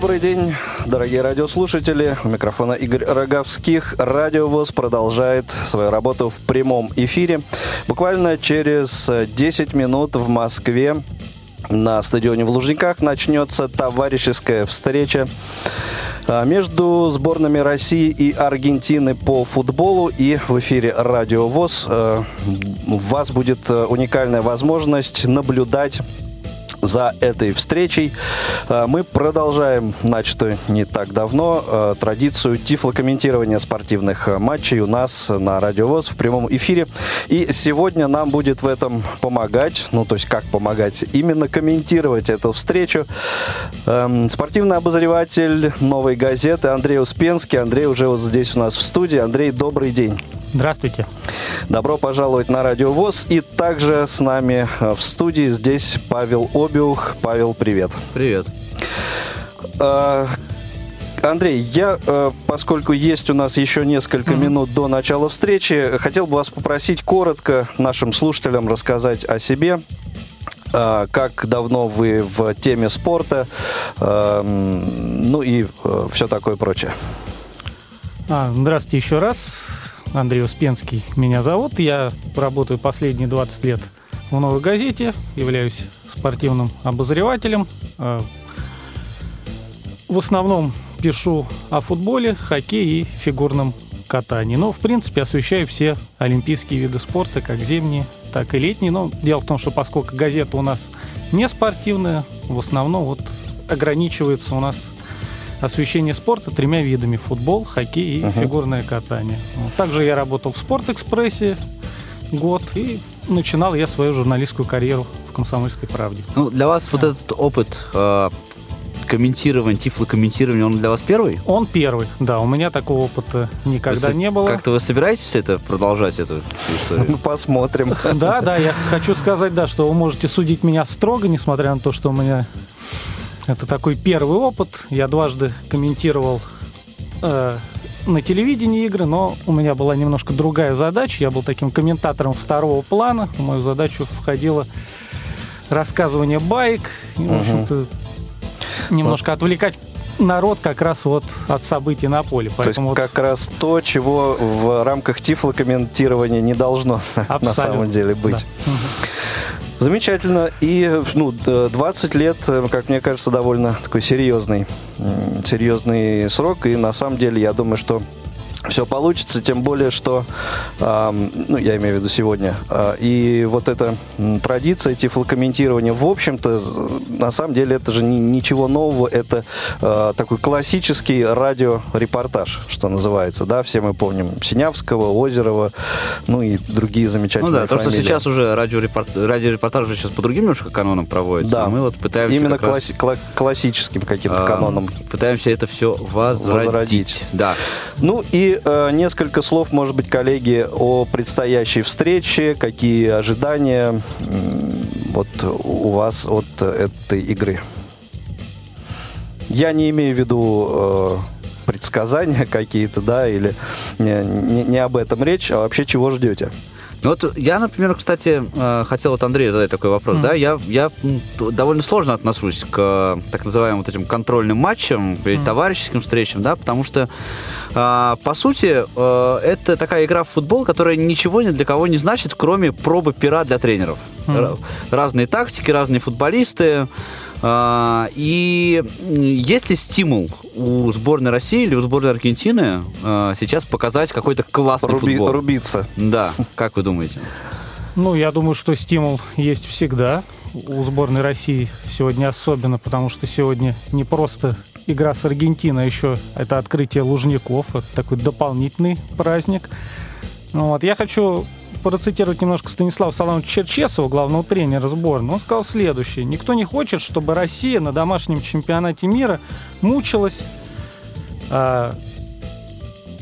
Добрый день, дорогие радиослушатели. У микрофона Игорь Роговских. Радио ВОЗ продолжает свою работу в прямом эфире. Буквально через 10 минут в Москве на стадионе в Лужниках начнется товарищеская встреча а, между сборными России и Аргентины по футболу. И в эфире Радио ВОЗ у вас будет э, уникальная возможность наблюдать за этой встречей. Э, мы продолжаем начатую не так давно э, традицию тифлокомментирования спортивных э, матчей у нас на Радиовоз в прямом эфире. И сегодня нам будет в этом помогать, ну то есть как помогать, именно комментировать эту встречу. Эм, спортивный обозреватель новой газеты Андрей Успенский. Андрей уже вот здесь у нас в студии. Андрей, добрый день. Здравствуйте. Добро пожаловать на Радио ВОЗ. И также с нами э, в студии здесь Павел Обиух. Павел, привет. Привет. А, Андрей, я, э, поскольку есть у нас еще несколько mm-hmm. минут до начала встречи, хотел бы вас попросить коротко нашим слушателям рассказать о себе, как давно вы в теме спорта, ну и э, все такое прочее. А, здравствуйте еще раз. Андрей Успенский меня зовут. Я работаю последние 20 лет в «Новой газете», являюсь спортивным обозревателем. А, в основном пишу о футболе, хоккее и фигурном катании. Но, в принципе, освещаю все олимпийские виды спорта, как зимние, так и летние. Но дело в том, что поскольку газета у нас не спортивная, в основном вот ограничивается у нас освещение спорта тремя видами. Футбол, хоккей и uh-huh. фигурное катание. Также я работал в «Спортэкспрессе» год и начинал я свою журналистскую карьеру в «Комсомольской правде». Ну, для вас да. вот этот опыт э, комментирования, тифлокомментирования, он для вас первый? Он первый, да. У меня такого опыта никогда вы, не было. Как-то вы собираетесь это продолжать, эту историю? Ну, посмотрим. Да, да, я хочу сказать, да, что вы можете судить меня строго, несмотря на то, что у меня это такой первый опыт. Я дважды комментировал э, на телевидении игры, но у меня была немножко другая задача. Я был таким комментатором второго плана. В мою задачу входило рассказывание байк. И, в общем-то, немножко вот. отвлекать народ как раз вот от событий на поле. Поэтому то есть вот... как раз то, чего в рамках тифлокомментирования не должно Абсолютно. на самом деле быть. Да. Замечательно. И ну, 20 лет, э, как мне кажется, довольно такой серьезный, серьезный срок. И на самом деле я думаю, что все получится, тем более, что, э, ну, я имею в виду сегодня, э, и вот эта традиция тифлокомментирования, в общем-то, на самом деле это же ни, ничего нового, это э, такой классический радиорепортаж, что называется, да, все мы помним Синявского, Озерова, ну и другие замечательные Ну да, фамилии. то, что сейчас уже радиорепорт, радиорепортаж уже сейчас по другим немножко канонам проводится, да. мы вот пытаемся Именно класс, раз, классическим каким-то каноном. Пытаемся это все возродить. возродить. Да. Ну и э, несколько слов, может быть, коллеги, о предстоящей встрече. Какие ожидания э, вот у вас от этой игры? Я не имею в виду э, предсказания какие-то, да, или не, не, не об этом речь, а вообще чего ждете? Ну вот я, например, кстати, э, хотел вот Андрею задать такой вопрос. Mm. Да, я, я довольно сложно отношусь к так называемым вот этим контрольным матчам или mm. товарищеским встречам, да, потому что, а, по сути, э, это такая игра в футбол, которая ничего ни для кого не значит, кроме пробы пера для тренеров. Mm. Разные тактики, разные футболисты. А, и есть ли стимул у сборной России или у сборной Аргентины а, сейчас показать какой-то классный Руби, футбол? Рубиться. Да, как вы думаете? Ну, я думаю, что стимул есть всегда. У сборной России сегодня особенно, потому что сегодня не просто игра с Аргентиной, а еще это открытие Лужников, это такой дополнительный праздник. Ну вот. Я хочу процитировать немножко Станислава Саламовича Черчесова, главного тренера сборной. Он сказал следующее. Никто не хочет, чтобы Россия на домашнем чемпионате мира мучилась э,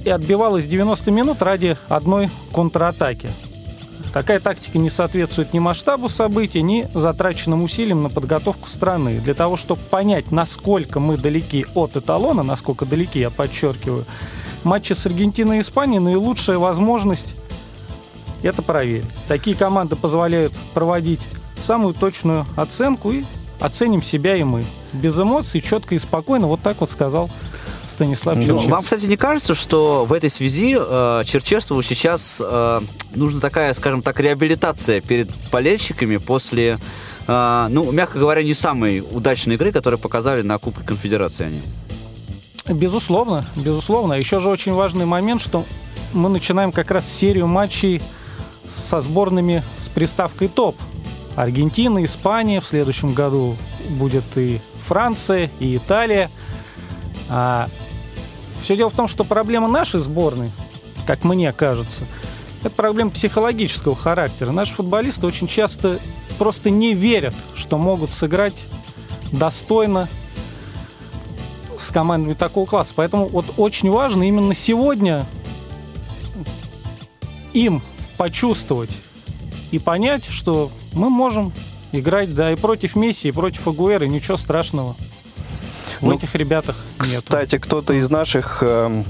и отбивалась 90 минут ради одной контратаки. Такая тактика не соответствует ни масштабу событий, ни затраченным усилиям на подготовку страны. Для того, чтобы понять, насколько мы далеки от эталона, насколько далеки, я подчеркиваю, матчи с Аргентиной и Испанией наилучшая возможность это проверить. Такие команды позволяют проводить самую точную оценку и оценим себя и мы. без эмоций, четко и спокойно. Вот так вот сказал Станислав Черчесов. Ну, вам, кстати, не кажется, что в этой связи э, Черчесову сейчас э, нужна такая, скажем так, реабилитация перед болельщиками после, э, ну, мягко говоря, не самой удачной игры, которую показали на Кубке Конфедерации они? Безусловно, безусловно. Еще же очень важный момент, что мы начинаем как раз серию матчей со сборными с приставкой «топ». Аргентина, Испания, в следующем году будет и Франция, и Италия. А все дело в том, что проблема нашей сборной, как мне кажется, это проблема психологического характера. Наши футболисты очень часто просто не верят, что могут сыграть достойно с командами такого класса. Поэтому вот очень важно именно сегодня им почувствовать и понять, что мы можем играть, да, и против Месси, и против Агуэра, ничего страшного. В Ну, этих ребятах нет. Кстати, кто-то из наших э,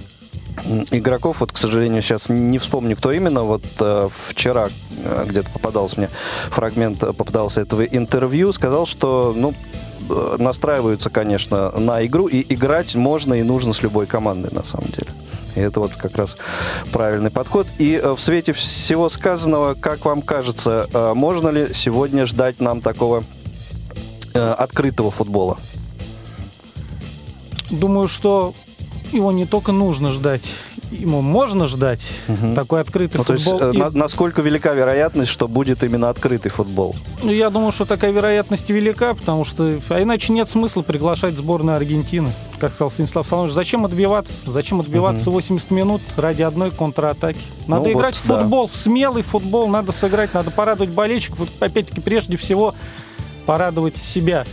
игроков, вот, к сожалению, сейчас не вспомню, кто именно, вот э, вчера э, где-то попадался мне фрагмент, э, попадался этого интервью, сказал, что, ну, э, настраиваются, конечно, на игру, и играть можно и нужно с любой командой, на самом деле. И это вот как раз правильный подход. И э, в свете всего сказанного, как вам кажется, э, можно ли сегодня ждать нам такого э, открытого футбола? Думаю, что его не только нужно ждать, ему можно ждать Мгм. такой открытый Ну, то есть, футбол. э, И- на- насколько велика вероятность, что будет именно открытый футбол? Ну, я думаю, что такая вероятность велика, потому что а иначе нет смысла приглашать сборную Аргентины. Как сказал Станислав Соломович, зачем отбиваться? Зачем отбиваться 80 минут ради одной контратаки? Надо Ну, играть вот, в да. футбол, в смелый футбол, надо сыграть, надо порадовать болельщиков. И, опять-таки, прежде всего, порадовать себя.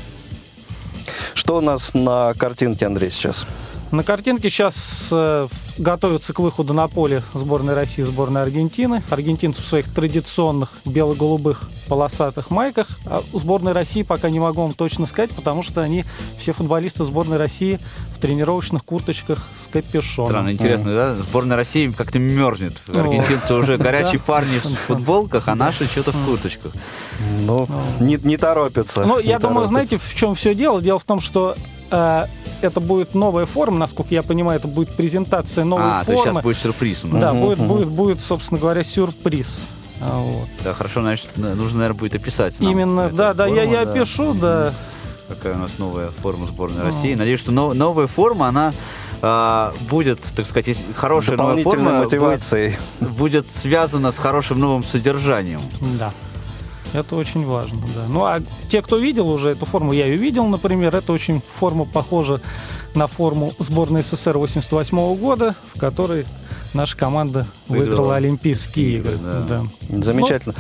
Что у нас на картинке, Андрей, сейчас? На картинке сейчас э, готовятся к выходу на поле сборной России и сборной Аргентины. Аргентинцы в своих традиционных бело-голубых полосатых майках. А у сборной России пока не могу вам точно сказать, потому что они, все футболисты сборной России, в тренировочных курточках с капюшоном. Странно, интересно, да? Сборная России как-то мерзнет. Ну, Аргентинцы уже горячие парни в футболках, а наши что-то в курточках. Ну, не, не торопится. Ну, я думаю, знаете, в чем все дело? Дело в том, что э, это будет новая форма, насколько я понимаю, это будет презентация новой А, то есть формы. сейчас будет сюрприз. Да, Мгм, будет, будет, будет, собственно говоря, сюрприз. А, Вот. Да, хорошо, значит, нужно, наверное, будет описать нам Именно, да, да, я, форму, я да. пишу, да. Какая у нас новая форма сборной Ну. России. Надеюсь, что но- новая форма, она а, будет, так сказать, хорошая новая форма мотивацией. будет, будет связана с хорошим новым содержанием. Да. Это очень важно, да. Ну, а те, кто видел уже эту форму, я ее видел, например, это очень форма похожа на форму сборной СССР 88 года, в которой наша команда Выиграла выиграла Олимпийские игры. игры, да. Да. Замечательно.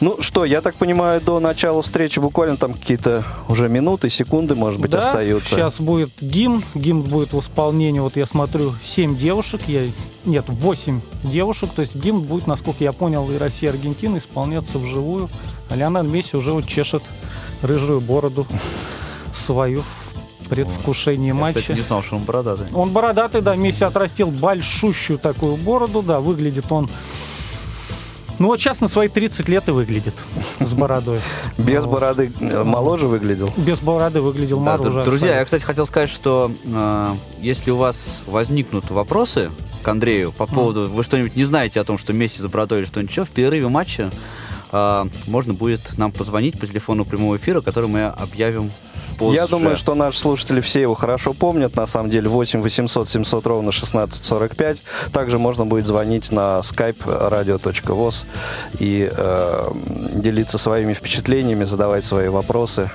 Ну что, я так понимаю, до начала встречи буквально там какие-то уже минуты, секунды, может быть, да, остаются. сейчас будет гимн. Гимн будет в исполнении, вот я смотрю, 7 девушек, я, нет, 8 девушек. То есть гимн будет, насколько я понял, и Россия, и Аргентина исполняться вживую. А Леонель Месси уже вот чешет рыжую бороду свою предвкушении Я, матча. кстати, не знал, что он бородатый. Он бородатый, да, Месси отрастил большущую такую бороду, да, выглядит он... Ну вот сейчас на свои 30 лет и выглядит с бородой. Без Вот. бороды моложе выглядел. Без бороды выглядел Да, д- друзья, я, кстати, хотел сказать, что э, если у вас возникнут вопросы к Андрею по поводу, вы что-нибудь не знаете о том, что Месси за бородой или что-нибудь еще, в перерыве матча э, можно будет нам позвонить по телефону прямого эфира, который мы объявим позже. Я думаю, что наши слушатели все его хорошо помнят. На самом деле 8 800 700 ровно 1645. Также можно будет звонить на skype radio.voz и э, делиться своими впечатлениями, задавать свои вопросы,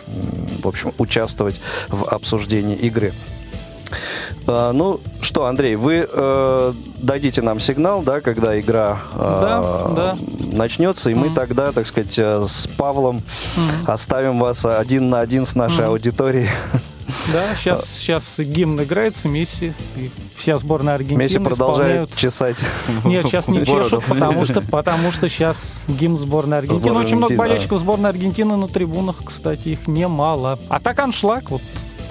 в общем, участвовать в обсуждении игры. А, ну что, Андрей, вы э, дадите нам сигнал, да, когда игра э, Да, да. начнется, и мы Мгм. тогда, так сказать, э, с Павлом оставим вас один на один с нашей Мгм. аудиторией. Да, сейчас, сейчас гимн играется, Месси, и вся сборная Аргентины Месси продолжает исполняют. чесать. Нет, сейчас не чешут, потому что, потому что сейчас гимн сборной Аргентины. Сборная Очень много Аргентины, болельщиков сборной Аргентины на трибунах, кстати, их немало. А так аншлаг, вот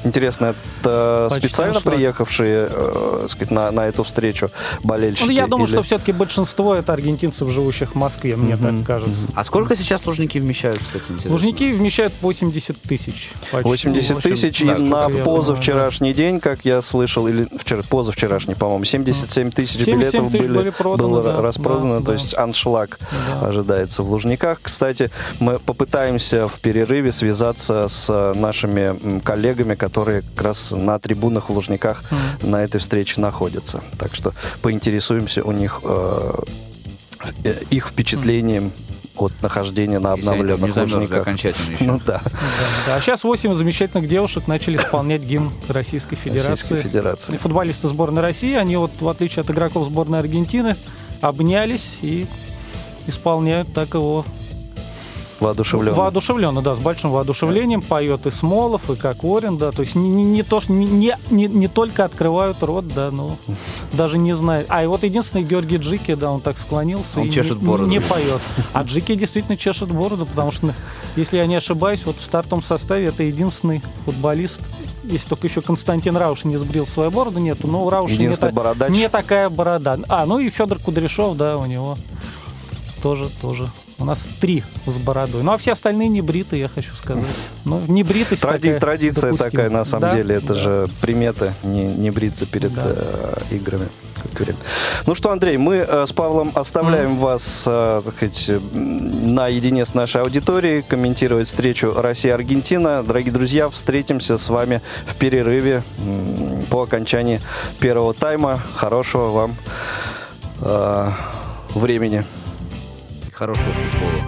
Интересно, это Почти специально аншлаг. приехавшие э, сказать, на, на эту встречу болельщики? Ну, я думаю, или- что все-таки большинство это аргентинцев, живущих в Москве, мне Мгм. так кажется. А сколько сейчас Лужники вмещают, кстати, интересно? Лужники вмещают 80 тысяч. почти. 80 в общем, тысяч, да, и на сколько я позавчерашний день, как я слышал, или вчера, позавчерашний, по-моему, 77 тысяч 77 билетов тысяч были, были проданы, было да, распродано, да, то да. есть аншлаг Да. ожидается в Лужниках. Кстати, мы попытаемся в перерыве связаться с нашими коллегами, которые как раз на трибунах в Лужниках на этой встрече находятся. Так что поинтересуемся у них э, э, их впечатлением от нахождения на обновленных Лужниках. окончательно еще. Ну да, Да, да. А сейчас 8 замечательных девушек начали исполнять гимн Российской Федерации. Российской Федерации. И футболисты сборной России, они вот, в отличие от игроков сборной Аргентины, обнялись и исполняют так его Воодушевленно. воодушевленно, да, с большим воодушевлением поет и Смолов, и Кокорин, да, то есть не, не, не то, не, не, не, только открывают рот, да, но даже не знают. А и вот единственный Георгий Джики, да, он так склонился Он и чешет не, бороду. не поет. А Джики действительно чешет бороду, потому что, если я не ошибаюсь, вот в стартовом составе это единственный футболист, если только еще Константин Рауш не сбрил свою бороду, нету, но у Рауша не, Единственный та- бородач. не такая борода. А, ну и Федор Кудряшов, да, у него тоже, тоже. У нас три с бородой. Ну, а все остальные не бритые, я хочу сказать. Ну, не бритость Тради- такая традиция допустима. такая, на самом Да, деле, это да. же примета не, не бриться перед Да. э, играми. Ну что, Андрей, мы э, с Павлом оставляем вас э, так сказать, наедине с нашей аудиторией, комментировать встречу Россия-Аргентина. Дорогие друзья, встретимся с вами в перерыве м, по окончании первого тайма. Хорошего вам э, времени. Хорошего футбола.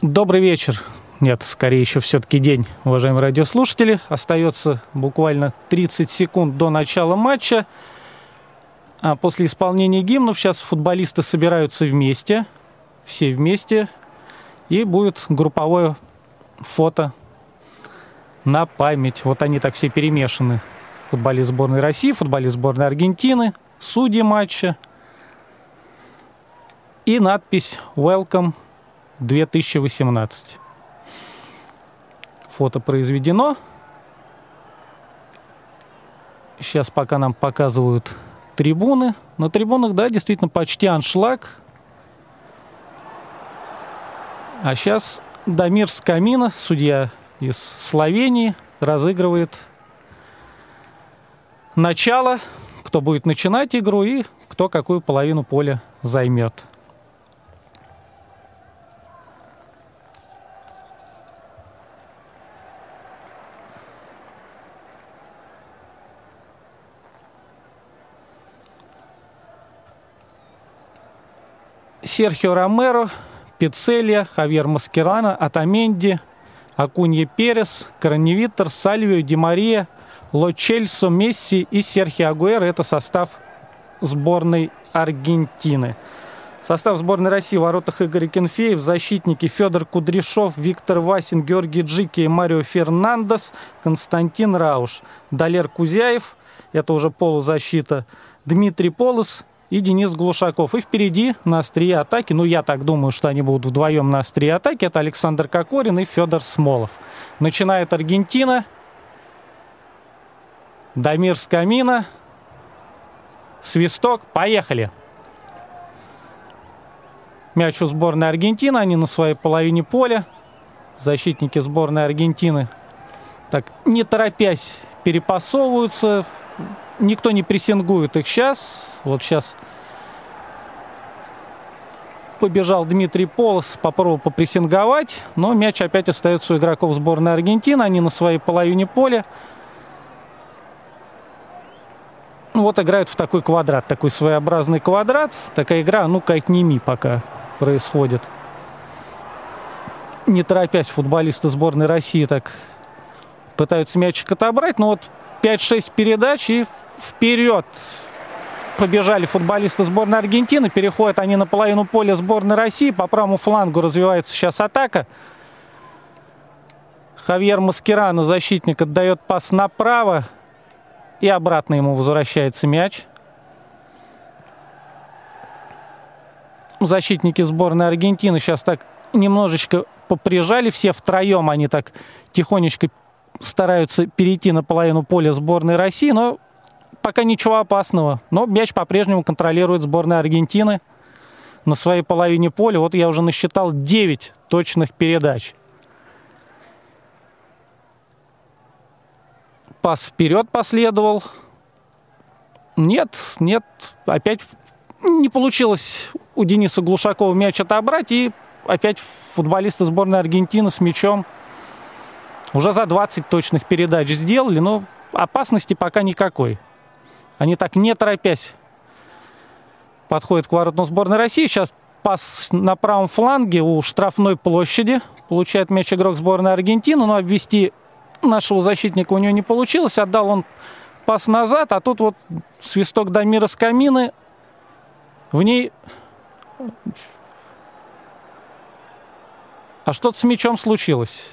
Добрый вечер. Нет, скорее еще все-таки день, уважаемые радиослушатели. Остается буквально 30 секунд до начала матча. А после исполнения гимнов сейчас футболисты собираются вместе, все вместе, и будет групповое фото на память. Вот они так все перемешаны. Футболист сборной России, футболист сборной Аргентины, судьи матча. И надпись «Welcome 2018». Фото произведено. Сейчас пока нам показывают трибуны. На трибунах, да, действительно почти аншлаг. А сейчас Дамир Скамина, судья из Словении, разыгрывает начало, кто будет начинать игру и кто какую половину поля займет. Серхио Ромеро, Пиццелья, Хавьер Маскерана, Атаменди, Акунье Перес, Краневитер, Сальвио, Ди Мария, Ло Чельсо, Месси и Серхио Агуэро. Это состав сборной Аргентины. Состав сборной России в воротах Игорь Кенфеев, защитники Федор Кудряшов, Виктор Васин, Георгий Джики и Марио Фернандес, Константин Рауш, Далер Кузяев, это уже полузащита, Дмитрий Полос и Денис Глушаков. И впереди на острие атаки, ну я так думаю, что они будут вдвоем на острие атаки, это Александр Кокорин и Федор Смолов. Начинает Аргентина. Дамир Скамина. Свисток. Поехали. Мяч у сборной Аргентины. Они на своей половине поля. Защитники сборной Аргентины так, не торопясь, перепасовываются. Никто не прессингует их сейчас. Вот сейчас побежал Дмитрий Полос, попробовал попрессинговать, но мяч опять остается у игроков сборной Аргентины. Они на своей половине поля. Ну, Вот играют в такой квадрат, такой своеобразный квадрат. Такая игра, ну-ка, отними пока происходит. Не торопясь, футболисты сборной России так пытаются мячик отобрать. Но вот 5-6 передач и вперед побежали футболисты сборной Аргентины. Переходят они на половину поля сборной России. По правому флангу развивается сейчас атака. Хавьер Маскерано, защитник, отдает пас направо. И обратно ему возвращается мяч. защитники сборной Аргентины сейчас так немножечко поприжали, все втроем они так тихонечко стараются перейти на половину поля сборной России, но пока ничего опасного. Но мяч по-прежнему контролирует сборная Аргентины на своей половине поля. Вот я уже насчитал 9 точных передач. Пас вперед последовал. Нет, нет, опять не получилось у Дениса Глушакова мяч отобрать. И опять футболисты сборной Аргентины с мячом уже за 20 точных передач сделали, но опасности пока никакой. Они так не торопясь подходят к воротам сборной России. Сейчас пас на правом фланге у штрафной площади. Получает мяч игрок сборной Аргентины, но обвести нашего защитника у него не получилось. Отдал он пас назад, а тут вот свисток Дамира с камины. В ней... А что-то с мячом случилось.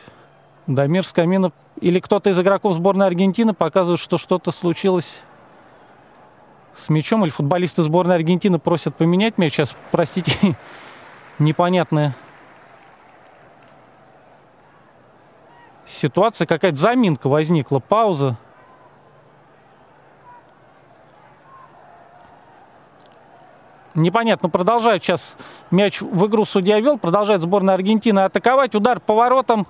Дамир с камина или кто-то из игроков сборной Аргентины показывает, что что-то случилось с мячом, или футболисты сборной Аргентины просят поменять мяч. Сейчас, простите, непонятная ситуация, какая-то заминка возникла, пауза. Непонятно, продолжает сейчас мяч в игру судья вел, продолжает сборная Аргентины атаковать. Удар поворотом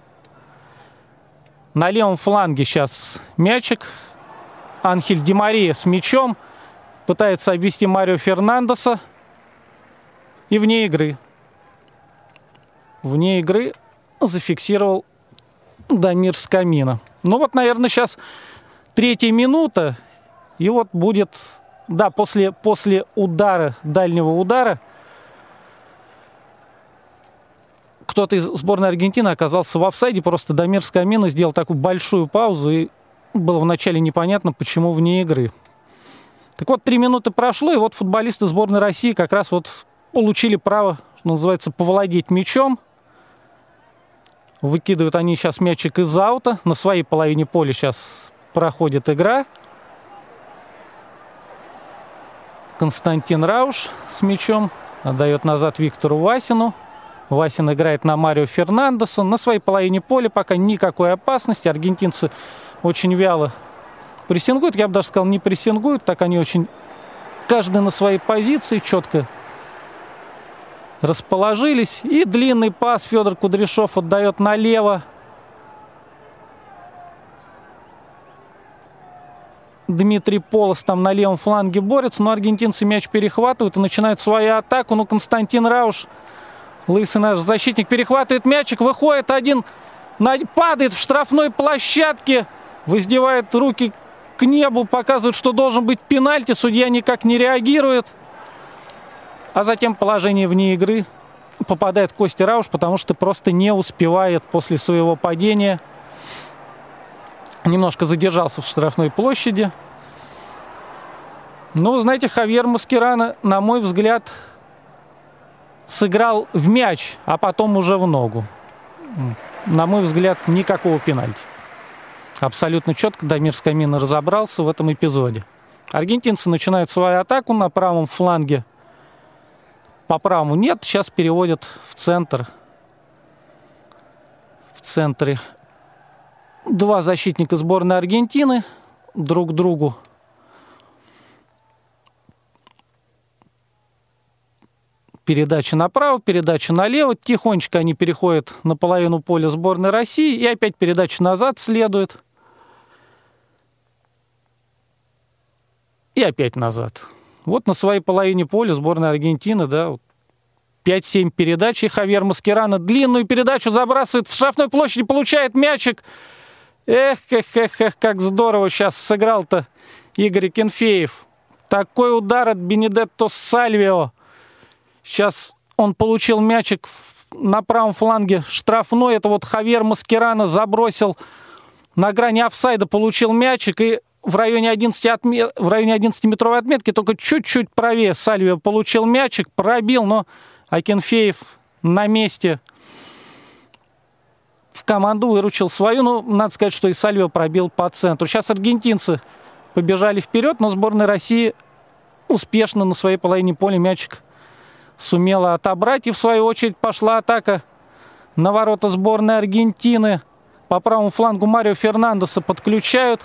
на левом фланге сейчас мячик. Анхель Демария с мячом пытается обвести Марио Фернандеса. И вне игры. Вне игры зафиксировал Дамир Скамина. Ну вот, наверное, сейчас третья минута. И вот будет, да, после, после удара, дальнего удара, кто-то из сборной Аргентины оказался в офсайде. Просто Дамир Скамина сделал такую большую паузу. И было вначале непонятно, почему вне игры. Так вот, три минуты прошло, и вот футболисты сборной России как раз вот получили право, что называется, повладеть мячом. Выкидывают они сейчас мячик из аута. На своей половине поля сейчас проходит игра. Константин Рауш с мячом отдает назад Виктору Васину. Васин играет на Марио Фернандеса. На своей половине поля пока никакой опасности. Аргентинцы очень вяло прессингуют, я бы даже сказал, не прессингуют, так они очень, каждый на своей позиции четко расположились. И длинный пас Федор Кудряшов отдает налево. Дмитрий Полос там на левом фланге борется, но аргентинцы мяч перехватывают и начинают свою атаку. Ну, Константин Рауш, лысый наш защитник, перехватывает мячик, выходит один, падает в штрафной площадке, воздевает руки к небу, показывают, что должен быть пенальти, судья никак не реагирует. А затем положение вне игры попадает Костя Рауш, потому что просто не успевает после своего падения. Немножко задержался в штрафной площади. Ну, знаете, Хавьер Маскирана, на мой взгляд, сыграл в мяч, а потом уже в ногу. На мой взгляд, никакого пенальти абсолютно четко Дамир Скамина разобрался в этом эпизоде. Аргентинцы начинают свою атаку на правом фланге. По правому нет, сейчас переводят в центр. В центре два защитника сборной Аргентины друг другу передача направо, передача налево. Тихонечко они переходят на половину поля сборной России. И опять передача назад следует. И опять назад. Вот на своей половине поля сборная Аргентины, да, 5-7 передач, и Хавьер Маскерана длинную передачу забрасывает в штрафной площади, получает мячик. Эх, эх, эх, эх, как здорово сейчас сыграл-то Игорь Кенфеев. Такой удар от Бенедетто Сальвио. Сейчас он получил мячик на правом фланге штрафной. Это вот Хавьер Маскерана забросил на грани офсайда, получил мячик и в районе 11, отме... в районе 11-метровой отметки, только чуть-чуть правее Сальвио получил мячик, пробил, но Акинфеев на месте в команду выручил свою. Ну, надо сказать, что и Сальвио пробил по центру. Сейчас аргентинцы побежали вперед, но сборная России успешно на своей половине поля мячик сумела отобрать. И в свою очередь пошла атака на ворота сборной Аргентины. По правому флангу Марио Фернандеса подключают.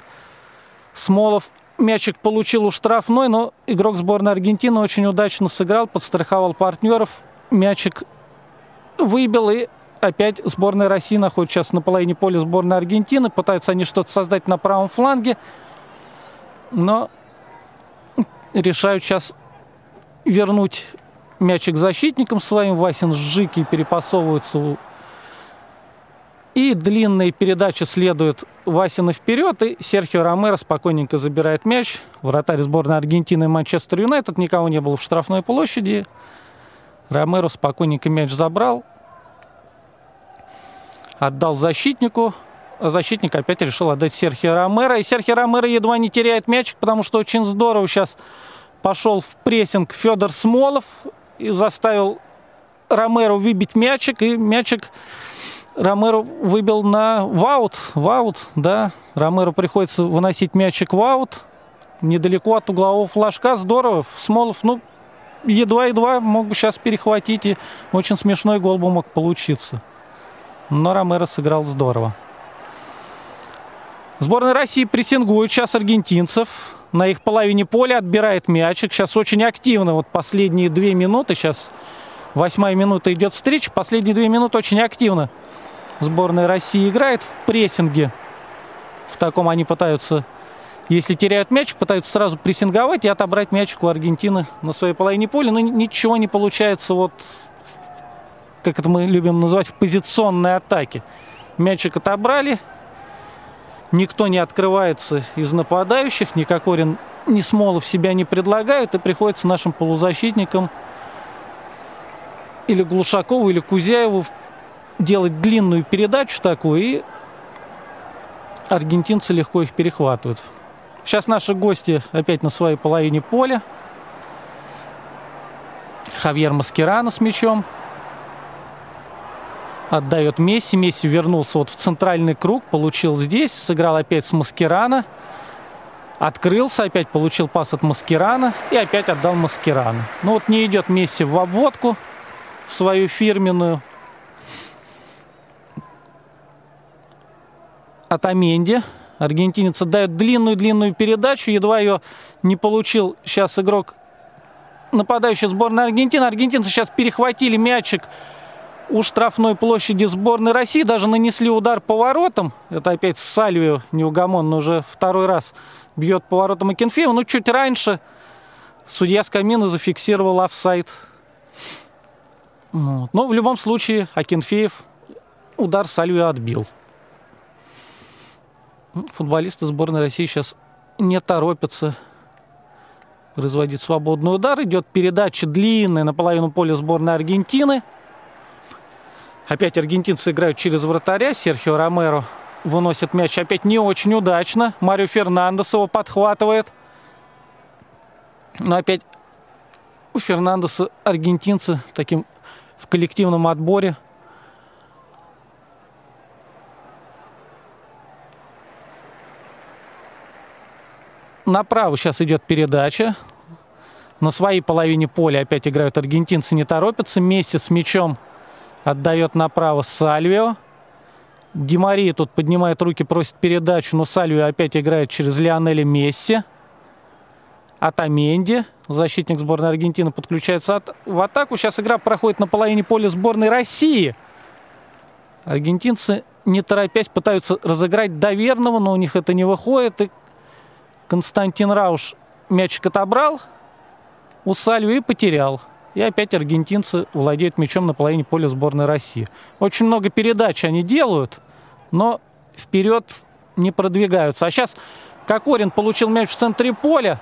Смолов мячик получил у штрафной, но игрок сборной Аргентины очень удачно сыграл, подстраховал партнеров. Мячик выбил и опять сборная России находится сейчас на половине поля сборной Аргентины. Пытаются они что-то создать на правом фланге. Но решают сейчас вернуть мячик защитникам своим. Васин с Жики перепасовываются. И длинные передачи следуют Васина вперед, и Серхио Ромеро спокойненько забирает мяч. Вратарь сборной Аргентины и Манчестер Юнайтед. Никого не было в штрафной площади. Ромеро спокойненько мяч забрал. Отдал защитнику. А защитник опять решил отдать Серхио Ромеро. И Серхио Ромеро едва не теряет мячик, потому что очень здорово сейчас пошел в прессинг Федор Смолов и заставил Ромеро выбить мячик. И мячик Ромеро выбил на ваут. Ваут, да. Ромеро приходится выносить мячик в аут. Недалеко от углового флажка. Здорово. Смолов, ну, едва-едва мог сейчас перехватить. И очень смешной гол бы мог получиться. Но Ромеро сыграл здорово. Сборная России прессингует сейчас аргентинцев. На их половине поля отбирает мячик. Сейчас очень активно. Вот последние две минуты. Сейчас восьмая минута идет встреча. Последние две минуты очень активно сборная России играет в прессинге. В таком они пытаются, если теряют мяч, пытаются сразу прессинговать и отобрать мячик у Аргентины на своей половине поля. Но ничего не получается вот, как это мы любим называть, в позиционной атаке. Мячик отобрали, никто не открывается из нападающих, ни Кокорин, ни Смолов себя не предлагают, и приходится нашим полузащитникам или Глушакову, или Кузяеву делать длинную передачу такую, и аргентинцы легко их перехватывают. Сейчас наши гости опять на своей половине поля. Хавьер Маскерано с мячом. Отдает Месси. Месси вернулся вот в центральный круг, получил здесь, сыграл опять с Маскерано. Открылся, опять получил пас от Маскерана и опять отдал Маскерана. Ну вот не идет Месси в обводку, в свою фирменную. от Аменди. Аргентинец отдает длинную-длинную передачу. Едва ее не получил сейчас игрок нападающий сборной Аргентины. Аргентинцы сейчас перехватили мячик у штрафной площади сборной России. Даже нанесли удар по воротам. Это опять Сальвио неугомонно уже второй раз бьет по воротам Акинфеева. Ну, чуть раньше судья Скамина зафиксировал офсайд. Вот. Но в любом случае Акинфеев удар Сальвио отбил. Ну, футболисты сборной России сейчас не торопятся производить свободный удар. Идет передача длинная на половину поля сборной Аргентины. Опять аргентинцы играют через вратаря. Серхио Ромеро выносит мяч опять не очень удачно. Марио Фернандес его подхватывает. Но опять у Фернандеса аргентинцы таким в коллективном отборе – направо сейчас идет передача. На своей половине поля опять играют аргентинцы, не торопятся. Месси с мячом отдает направо Сальвио. Димария тут поднимает руки, просит передачу, но Сальвио опять играет через Лионеля Месси. Атаменди, защитник сборной Аргентины, подключается от... в атаку. Сейчас игра проходит на половине поля сборной России. Аргентинцы, не торопясь, пытаются разыграть доверного, но у них это не выходит. И Константин Рауш мячик отобрал у Сальви и потерял. И опять аргентинцы владеют мячом на половине поля сборной России. Очень много передач они делают, но вперед не продвигаются. А сейчас Кокорин получил мяч в центре поля,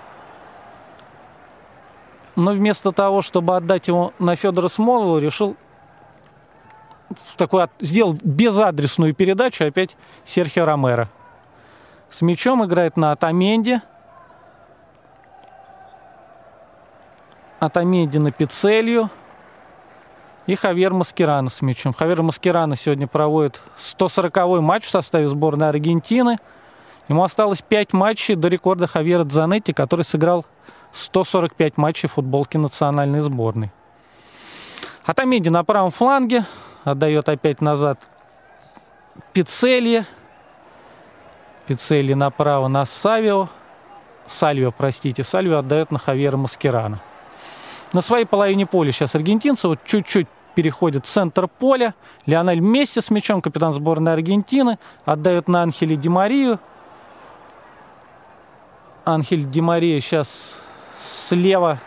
но вместо того, чтобы отдать его на Федора Смолова, решил такой, сделал безадресную передачу опять Серхио Ромеро. С мячом играет на Атаменде. Атаменде на Пицелью. И Хавьер Маскерано с мячом. Хавьер Маскерано сегодня проводит 140-й матч в составе сборной Аргентины. Ему осталось 5 матчей до рекорда Хавьера Дзанетти, который сыграл 145 матчей в футболке национальной сборной. Атамеди на правом фланге. Отдает опять назад Пиццелье. Пиццелье направо на Савио. Сальвио, простите. Сальвио отдает на Хавьера Маскерана. На своей половине поля сейчас аргентинцы вот чуть-чуть переходит центр поля. Лионель Месси с мячом, капитан сборной Аргентины, отдает на Анхеле Димарию. Анхель Димария сейчас слева.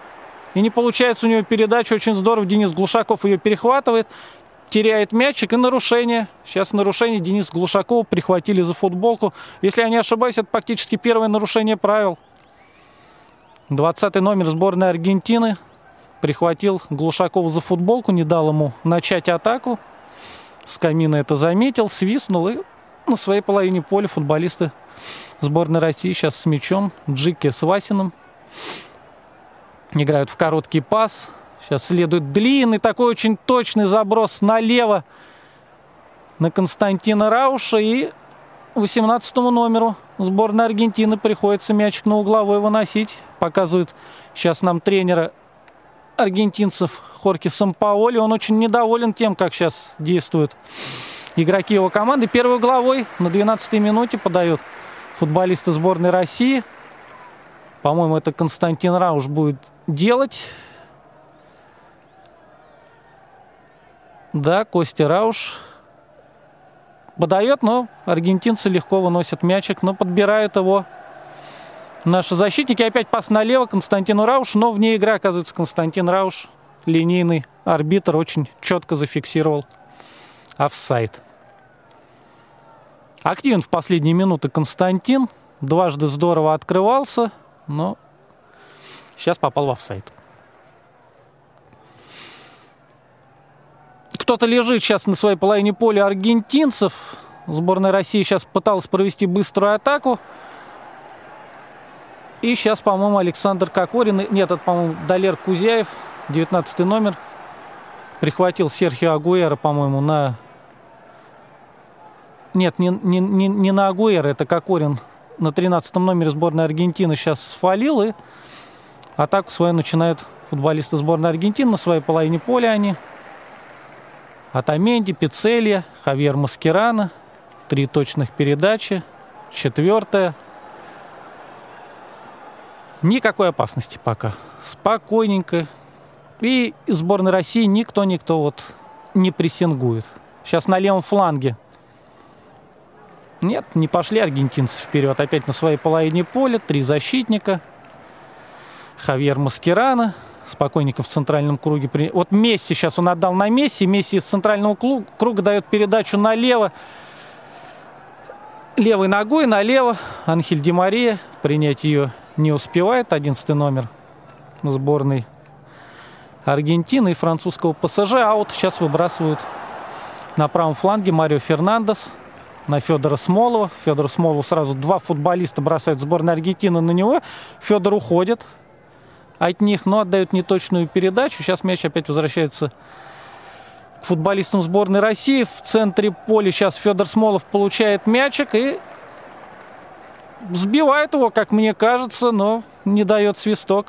И не получается у него передача очень здорово. Денис Глушаков ее перехватывает, теряет мячик и нарушение. Сейчас нарушение Денис Глушакова прихватили за футболку. Если я не ошибаюсь, это практически первое нарушение правил. 20 номер сборной Аргентины прихватил Глушакова за футболку, не дал ему начать атаку. Скамина это заметил, свистнул и на своей половине поля футболисты сборной России сейчас с мячом. Джики с Васиным играют в короткий пас. Сейчас следует длинный, такой очень точный заброс налево на Константина Рауша. И 18 номеру сборной Аргентины приходится мячик на угловой выносить. Показывает сейчас нам тренера аргентинцев Хорки Сампаоли. Он очень недоволен тем, как сейчас действуют игроки его команды. Первой главой на 12-й минуте подают футболисты сборной России. По-моему, это Константин Рауш будет делать. Да, Костя Рауш подает, но аргентинцы легко выносят мячик, но подбирают его наши защитники. Опять пас налево Константину Рауш, но вне игры, оказывается, Константин Рауш, линейный арбитр, очень четко зафиксировал офсайд. Активен в последние минуты Константин. Дважды здорово открывался, но сейчас попал в офсайд. Кто-то лежит сейчас на своей половине поля аргентинцев. Сборная России сейчас пыталась провести быструю атаку. И сейчас, по-моему, Александр Кокорин, нет, это, по-моему, Далер Кузяев, 19 номер, прихватил Серхио Агуэра, по-моему, на... Нет, не, не, не, не на Агуэра, это Кокорин. На 13 номере сборной Аргентины сейчас свалил, и атаку свою начинают футболисты сборной Аргентины. На своей половине поля они. Атаменди, Пиццелья, Хавьер Маскерана, три точных передачи, четвертая – Никакой опасности пока. Спокойненько. И сборной России никто-никто вот не прессингует. Сейчас на левом фланге. Нет, не пошли аргентинцы вперед. Опять на своей половине поля. Три защитника. Хавьер Маскерана. Спокойненько в центральном круге. Вот Месси сейчас он отдал на Месси. Месси из центрального круга дает передачу налево. Левой ногой налево. Анхель Ди Мария. Принять ее не успевает 11 номер сборной Аргентины и французского ПСЖ. А вот сейчас выбрасывают на правом фланге Марио Фернандес на Федора Смолова. Федор Смолов сразу два футболиста бросают сборной Аргентины на него. Федор уходит от них, но отдают неточную передачу. Сейчас мяч опять возвращается к футболистам сборной России. В центре поля сейчас Федор Смолов получает мячик и Сбивает его, как мне кажется, но не дает свисток.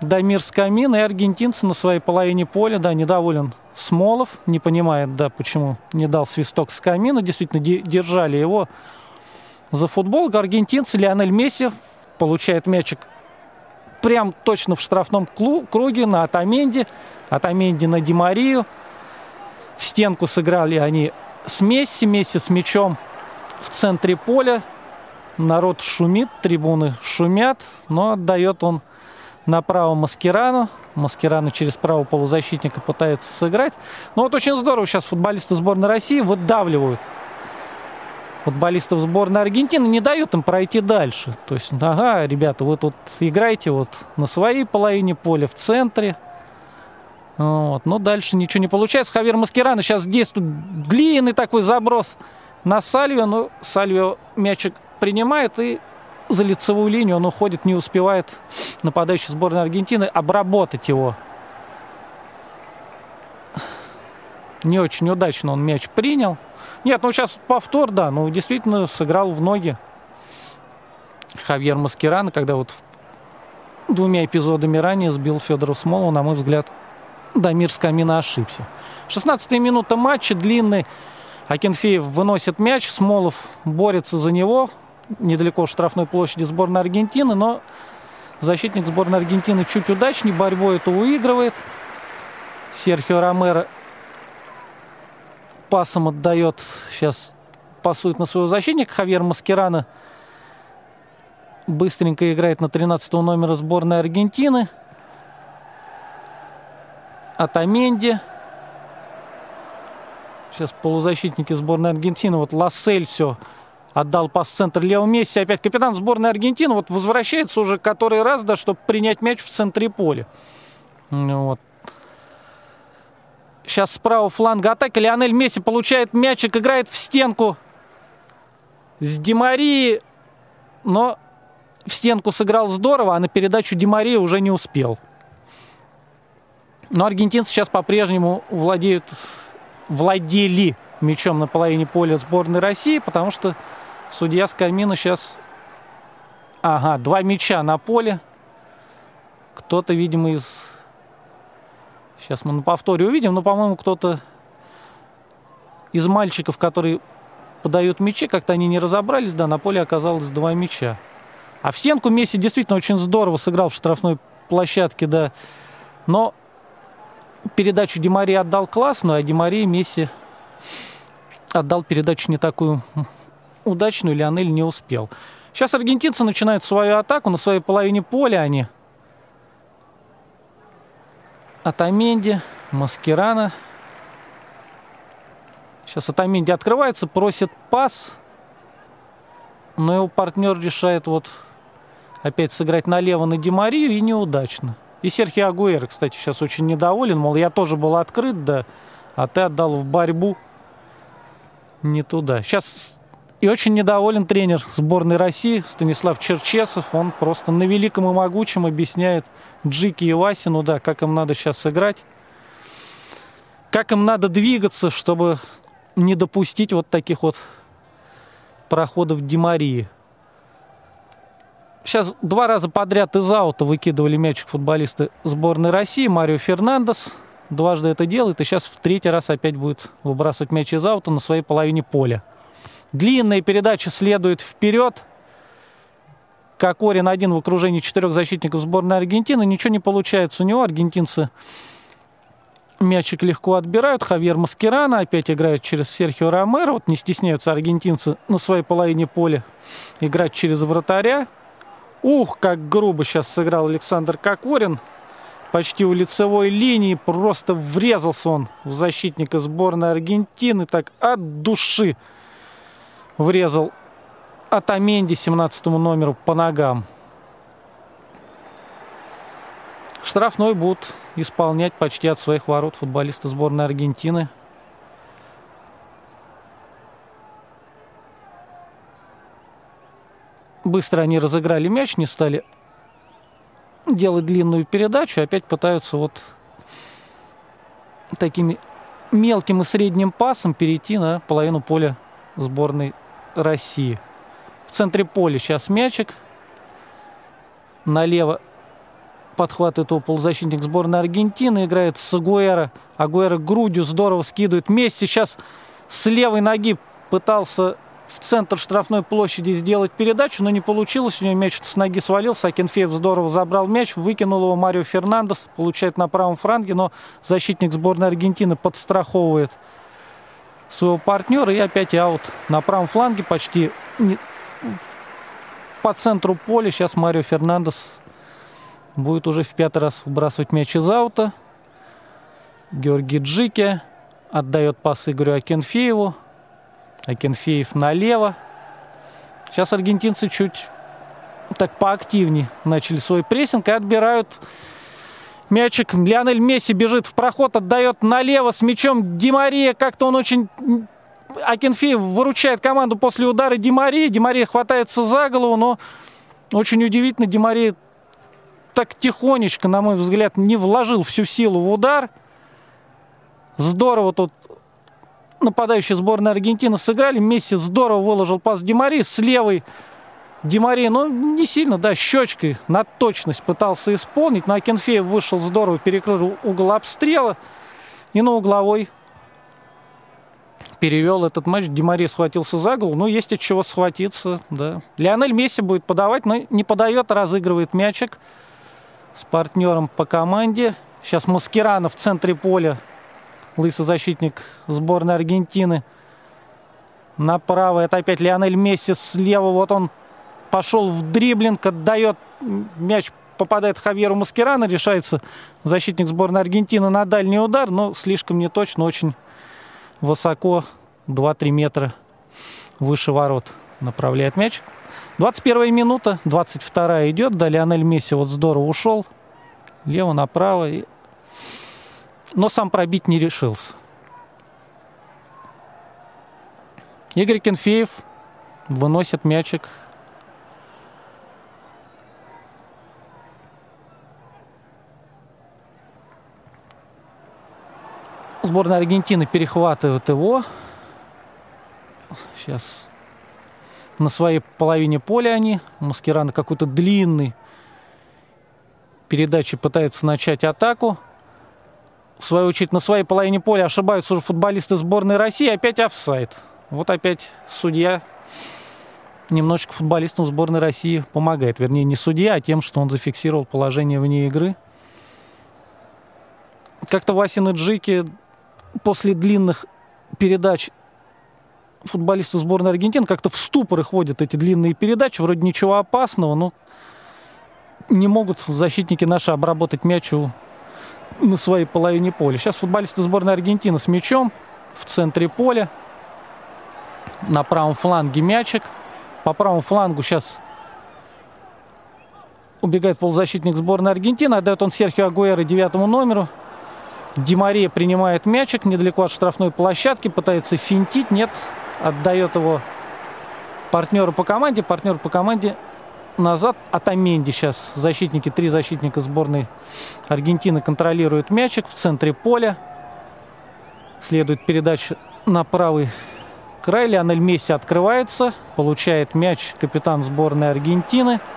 Дамир Скамин и аргентинцы на своей половине поля, да, недоволен Смолов, не понимает, да, почему не дал свисток Скамина, действительно держали его за футбол. Аргентинцы Лионель Месси получает мячик прям точно в штрафном круге на Атаменди, Атаменди на Димарию. В стенку сыграли они с Месси, Месси с мячом в центре поля, Народ шумит, трибуны шумят, но отдает он направо Маскирану. Маскирану через правого полузащитника пытается сыграть. Но вот очень здорово сейчас футболисты сборной России выдавливают футболистов сборной Аргентины, не дают им пройти дальше. То есть, ага, ребята, вы тут играете вот на своей половине поля, в центре. Вот. Но дальше ничего не получается. Хавер Маскирана сейчас действует длинный такой заброс на Сальвио. Но Сальвио мячик принимает и за лицевую линию он уходит, не успевает нападающий сборной Аргентины обработать его. Не очень удачно он мяч принял. Нет, ну сейчас повтор, да, ну действительно сыграл в ноги Хавьер Маскиран, когда вот двумя эпизодами ранее сбил Федора Смолова, на мой взгляд, Дамир Скамина ошибся. 16 минута матча, длинный. Акинфеев выносит мяч, Смолов борется за него, недалеко штрафной площади сборной Аргентины, но защитник сборной Аргентины чуть удачнее, борьбу эту выигрывает. Серхио Ромеро пасом отдает, сейчас пасует на своего защитника. Хавьер Маскерана быстренько играет на 13 номера сборной Аргентины. Атаменди. Сейчас полузащитники сборной Аргентины. Вот Лассельсио отдал пас в центр Лео Месси. Опять капитан сборной Аргентины вот возвращается уже который раз, да, чтобы принять мяч в центре поля. Вот. Сейчас справа фланга атаки. Лионель Месси получает мячик, играет в стенку с Димари, но в стенку сыграл здорово, а на передачу Димари уже не успел. Но аргентинцы сейчас по-прежнему владеют, владели мячом на половине поля сборной России, потому что судья Скамина сейчас... Ага, два мяча на поле. Кто-то, видимо, из Сейчас мы на повторе увидим, но, по-моему, кто-то из мальчиков, которые подают мячи, как-то они не разобрались, да, на поле оказалось два мяча. А в стенку Месси действительно очень здорово сыграл в штрафной площадке, да. Но передачу Димари отдал классную, а Димари Месси отдал передачу не такую удачную, Лионель не успел. Сейчас аргентинцы начинают свою атаку на своей половине поля они – Атаменди, Маскирана. Сейчас Атаменди открывается, просит пас. Но его партнер решает вот опять сыграть налево на Димарию и неудачно. И Серхио Агуэр, кстати, сейчас очень недоволен. Мол, я тоже был открыт, да, а ты отдал в борьбу не туда. Сейчас и очень недоволен тренер сборной России Станислав Черчесов. Он просто на великом и могучем объясняет Джики и Васину, да, как им надо сейчас сыграть. Как им надо двигаться, чтобы не допустить вот таких вот проходов Димарии. Сейчас два раза подряд из аута выкидывали мячик футболисты сборной России. Марио Фернандес дважды это делает. И сейчас в третий раз опять будет выбрасывать мяч из аута на своей половине поля. Длинная передача следует вперед. Кокорин один в окружении четырех защитников сборной Аргентины. Ничего не получается у него. Аргентинцы мячик легко отбирают. Хавьер Маскерана опять играет через Серхио Ромеро. Вот не стесняются аргентинцы на своей половине поля играть через вратаря. Ух, как грубо сейчас сыграл Александр Кокорин. Почти у лицевой линии просто врезался он в защитника сборной Аргентины так от души врезал Атаменди 17 номеру по ногам. Штрафной будут исполнять почти от своих ворот футболисты сборной Аргентины. Быстро они разыграли мяч, не стали делать длинную передачу. Опять пытаются вот такими мелким и средним пасом перейти на половину поля сборной России. В центре поля сейчас мячик. Налево подхватывает его полузащитник сборной Аргентины. Играет с Агуэра. Агуэра грудью здорово скидывает. Месси сейчас с левой ноги пытался в центр штрафной площади сделать передачу, но не получилось. У него мяч с ноги свалился. Акинфеев здорово забрал мяч, выкинул его Марио Фернандес. Получает на правом франге, но защитник сборной Аргентины подстраховывает своего партнера. И опять аут на правом фланге почти не... по центру поля. Сейчас Марио Фернандес будет уже в пятый раз выбрасывать мяч из аута. Георгий Джики отдает пас Игорю Акинфееву. Акинфеев налево. Сейчас аргентинцы чуть так поактивнее начали свой прессинг и отбирают Мячик Лионель Месси бежит в проход, отдает налево с мячом Димария. Как-то он очень... Акинфеев выручает команду после удара Димарии. Димария хватается за голову, но очень удивительно, Димария так тихонечко, на мой взгляд, не вложил всю силу в удар. Здорово тут нападающие сборной Аргентины сыграли. Месси здорово выложил пас Димари с левой Димари, ну, не сильно, да, щечкой на точность пытался исполнить. Но Акинфеев вышел здорово, перекрыл угол обстрела. И на угловой перевел этот матч. Димари схватился за голову. Ну, есть от чего схватиться, да. Лионель Месси будет подавать, но не подает, разыгрывает мячик с партнером по команде. Сейчас Маскирана в центре поля. Лысый защитник сборной Аргентины. Направо это опять Лионель Месси слева. Вот он пошел в дриблинг, отдает мяч, попадает Хавьеру Маскерано, решается защитник сборной Аргентины на дальний удар, но слишком не точно, очень высоко, 2-3 метра выше ворот направляет мяч. 21 минута, 22 идет, да, Лионель Месси вот здорово ушел, лево направо, и... но сам пробить не решился. Игорь Кенфеев выносит мячик Сборная Аргентины перехватывает его. Сейчас на своей половине поля они. Маскирана какой-то длинный передачи пытается начать атаку. В свою очередь, на своей половине поля ошибаются уже футболисты сборной России. Опять офсайд. Вот опять судья немножечко футболистам сборной России помогает. Вернее, не судья, а тем, что он зафиксировал положение вне игры. Как-то Васин и Джики после длинных передач футболисты сборной Аргентины как-то в ступор их вводят эти длинные передачи. Вроде ничего опасного, но не могут защитники наши обработать мяч на своей половине поля. Сейчас футболисты сборной Аргентины с мячом в центре поля. На правом фланге мячик. По правому флангу сейчас убегает полузащитник сборной Аргентины. Отдает он Серхио Агуэро девятому номеру. Димария принимает мячик недалеко от штрафной площадки, пытается финтить, нет, отдает его партнеру по команде, партнер по команде назад от Аменди сейчас защитники, три защитника сборной Аргентины контролируют мячик в центре поля. Следует передача на правый край. Лионель Месси открывается, получает мяч капитан сборной Аргентины –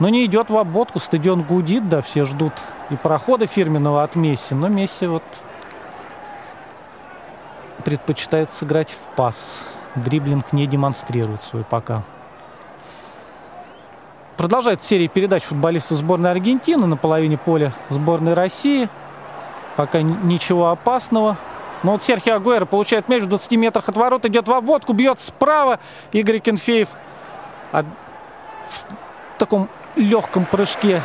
но не идет в обводку, стадион гудит, да, все ждут и прохода фирменного от Месси, но Месси вот предпочитает сыграть в пас. Дриблинг не демонстрирует свой пока. Продолжает серия передач футболиста сборной Аргентины на половине поля сборной России. Пока ничего опасного. Но вот Серхио Агуэро получает мяч в 20 метрах от ворот, идет в обводку, бьет справа. Игорь Кенфеев в таком легком прыжке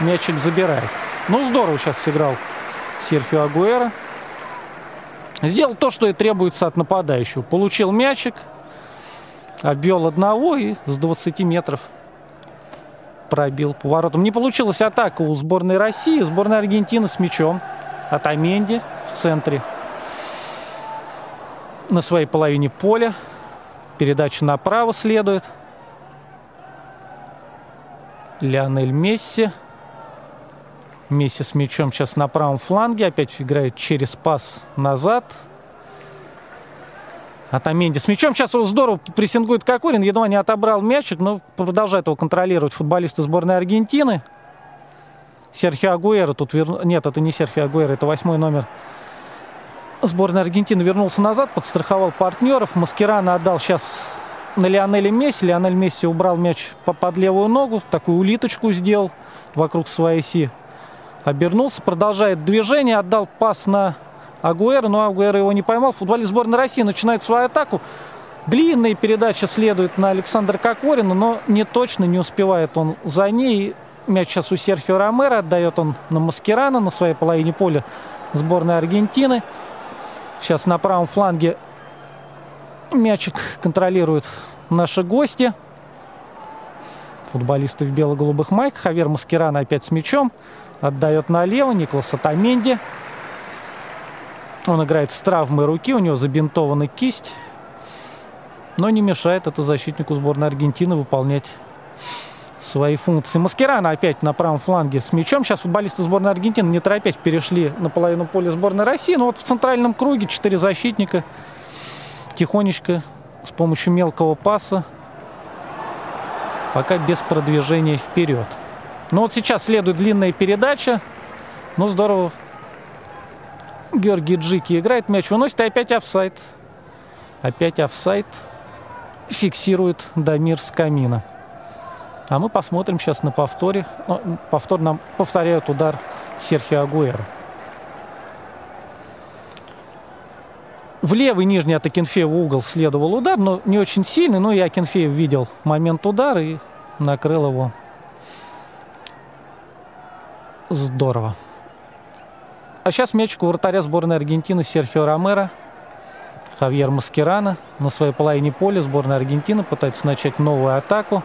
мячик забирает. Ну, здорово сейчас сыграл Серхио Агуэра. Сделал то, что и требуется от нападающего. Получил мячик, обвел одного и с 20 метров пробил поворотом. Не получилась атака у сборной России. Сборная Аргентины с мячом от Аменди в центре. На своей половине поля. Передача направо следует. Лионель Месси. Месси с мячом сейчас на правом фланге. Опять играет через пас назад. Атаменди с мячом. Сейчас его здорово прессингует Кокорин. Едва не отобрал мячик, но продолжает его контролировать футболисты сборной Аргентины. Серхио Агуэро тут вер... Нет, это не Серхио Агуэро, это восьмой номер сборной Аргентины. Вернулся назад, подстраховал партнеров. Маскирана отдал сейчас на Лионеле Месси. Лионель Месси убрал мяч под левую ногу, такую улиточку сделал вокруг своей оси. Обернулся, продолжает движение, отдал пас на Агуэра, но Агуэра его не поймал. Футболист сборной России начинает свою атаку. Длинная передача следует на Александра Кокорина, но не точно, не успевает он за ней. Мяч сейчас у Серхио Ромеро, отдает он на Маскерана на своей половине поля сборной Аргентины. Сейчас на правом фланге Мячик контролируют наши гости. Футболисты в бело-голубых майках. Хавер Маскирана опять с мячом. Отдает налево. Николас Атаменди. Он играет с травмой руки. У него забинтована кисть. Но не мешает это защитнику сборной Аргентины выполнять свои функции. Маскирана опять на правом фланге с мячом. Сейчас футболисты сборной Аргентины, не торопясь, перешли на половину поля сборной России. Но вот в центральном круге четыре защитника – тихонечко с помощью мелкого паса пока без продвижения вперед. Но вот сейчас следует длинная передача. Ну, здорово. Георгий Джики играет, мяч выносит, и опять офсайд. Опять офсайд. Фиксирует Дамир с камина. А мы посмотрим сейчас на повторе. Ну, повтор нам повторяют удар Серхио Агуэра. В левый нижний от Акинфеева угол следовал удар, но не очень сильный. Но и Акинфеев видел момент удара и накрыл его здорово. А сейчас мяч у вратаря сборной Аргентины Серхио Ромеро. Хавьер Маскерана на своей половине поля сборная Аргентины пытается начать новую атаку.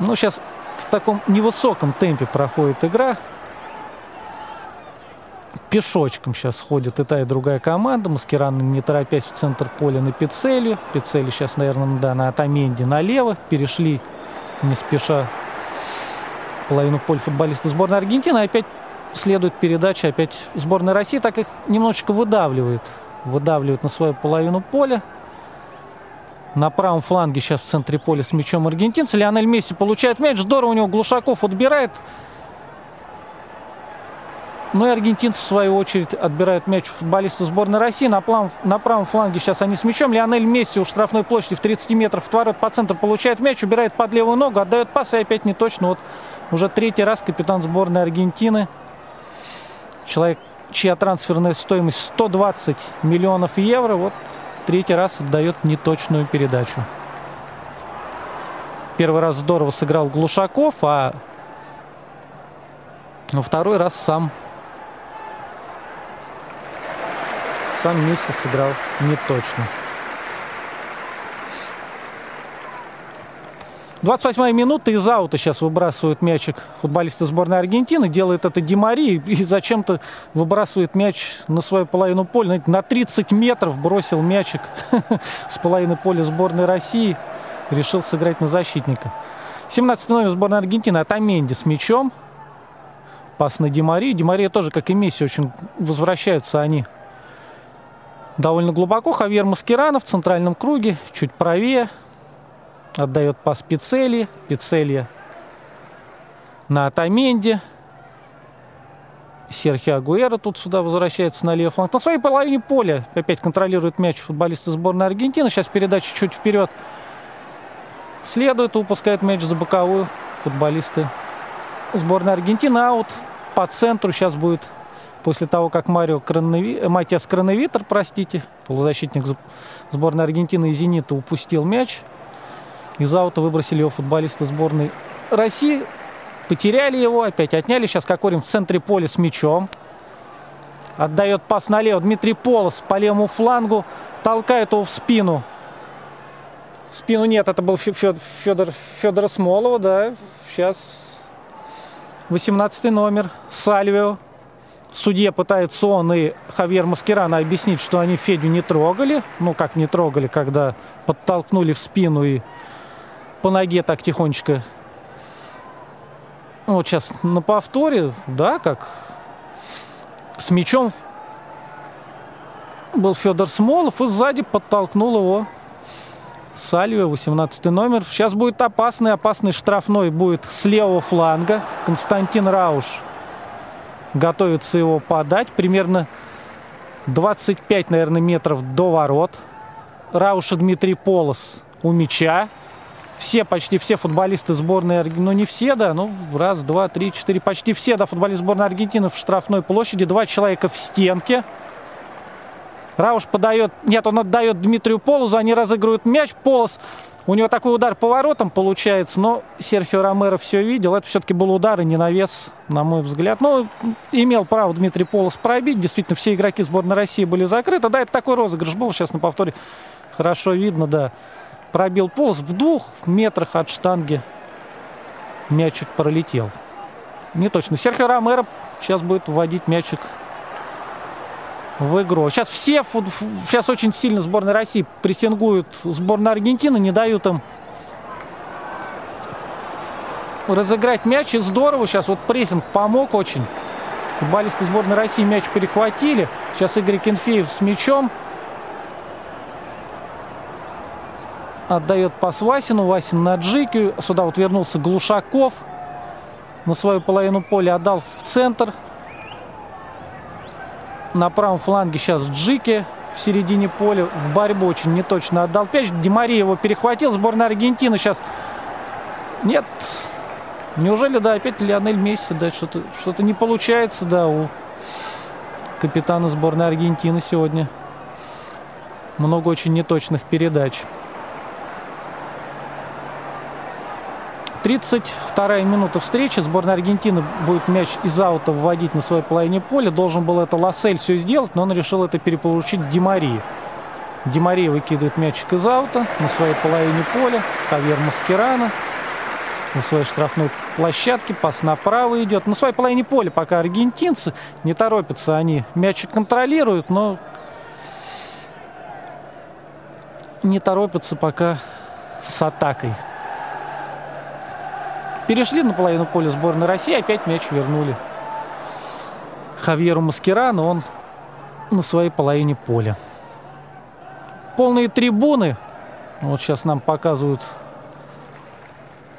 Ну, сейчас в таком невысоком темпе проходит игра. Пешочком сейчас ходит и та, и другая команда. Маскиран, не торопясь в центр поля на Пицелью. Пицели сейчас, наверное, да, на Атаменде налево. Перешли не спеша половину поля футболисты сборной Аргентины. Опять следует передача, опять сборная России. Так их немножечко выдавливает. Выдавливает на свою половину поля. На правом фланге сейчас в центре поля с мячом аргентинцы. Лионель Месси получает мяч. Здорово у него Глушаков отбирает. Ну и аргентинцы, в свою очередь, отбирают мяч у футболистов сборной России. На, план, на правом фланге сейчас они с мячом. Лионель Месси у штрафной площади в 30 метрах от ворот по центру получает мяч, убирает под левую ногу, отдает пас и опять не точно. Вот уже третий раз капитан сборной Аргентины. Человек, чья трансферная стоимость 120 миллионов евро. Вот третий раз отдает неточную передачу. Первый раз здорово сыграл Глушаков, а во второй раз сам сам Месси сыграл неточно. 28 минута из аута сейчас выбрасывают мячик футболисты сборной Аргентины. Делает это Димари и зачем-то выбрасывает мяч на свою половину поля. На 30 метров бросил мячик с половины поля сборной России. Решил сыграть на защитника. 17 номер сборной Аргентины Атаменди с мячом. Пас на Димари. Димария тоже, как и Месси, очень возвращаются они довольно глубоко. Хавьер Маскирана в центральном круге, чуть правее. Отдает пас Пицели. Пицелья на Атаменде. Серхио Агуэра тут сюда возвращается на левый фланг. На своей половине поля опять контролирует мяч футболисты сборной Аргентины. Сейчас передача чуть вперед следует, упускает мяч за боковую футболисты сборной Аргентины. Аут по центру сейчас будет после того, как Марио Кронови... Матиас Кроновитер, простите, полузащитник сборной Аргентины и «Зенита» упустил мяч. Из аута выбросили его футболисты сборной России. Потеряли его, опять отняли. Сейчас Кокорин в центре поля с мячом. Отдает пас налево. Дмитрий Полос по левому флангу. Толкает его в спину. В спину нет, это был Федор, Федор Смолова, да. Сейчас 18 номер. Сальвио. Судья пытается он и Хавьер Маскирана объяснить, что они Федю не трогали. Ну, как не трогали, когда подтолкнули в спину и по ноге так тихонечко. Вот сейчас на повторе, да, как с мячом был Федор Смолов и сзади подтолкнул его Сальве, 18 номер. Сейчас будет опасный, опасный штрафной будет с левого фланга. Константин Рауш готовится его подать. Примерно 25, наверное, метров до ворот. Рауша Дмитрий Полос у мяча все, почти все футболисты сборной Аргентины, ну не все, да, ну раз, два, три, четыре, почти все, да, футболисты сборной Аргентины в штрафной площади, два человека в стенке. Рауш подает, нет, он отдает Дмитрию Полозу, они разыгрывают мяч, Полос, у него такой удар поворотом получается, но Серхио Ромеро все видел, это все-таки был удар и не навес, на мой взгляд. Но имел право Дмитрий Полос пробить, действительно все игроки сборной России были закрыты, да, это такой розыгрыш был, сейчас на повторе хорошо видно, да пробил полос, в двух метрах от штанги мячик пролетел. Не точно. Серхио Ромеро сейчас будет вводить мячик в игру. Сейчас все, сейчас очень сильно сборная России прессингуют сборную Аргентины, не дают им разыграть мяч. И здорово сейчас вот прессинг помог очень. Футболисты сборной России мяч перехватили. Сейчас Игорь Кенфеев с мячом. отдает пас Васину. Васин на Джики. Сюда вот вернулся Глушаков. На свою половину поля отдал в центр. На правом фланге сейчас Джики в середине поля. В борьбу очень неточно отдал мяч. Демари его перехватил. Сборная Аргентины сейчас... Нет. Неужели, да, опять Лионель Месси, да, что-то что не получается, да, у капитана сборной Аргентины сегодня. Много очень неточных передач. 32-я минута встречи. Сборная Аргентины будет мяч из аута вводить на своей половине поля. Должен был это Лассель все сделать, но он решил это переполучить Димарии. Димария выкидывает мячик из аута на своей половине поля. Хавьер Маскерана на своей штрафной площадке. Пас направо идет. На своей половине поля пока аргентинцы не торопятся. Они мячик контролируют, но не торопятся пока с атакой. Перешли на половину поля сборной России, опять мяч вернули. Хавьеру Маскирану, он на своей половине поля. Полные трибуны. Вот сейчас нам показывают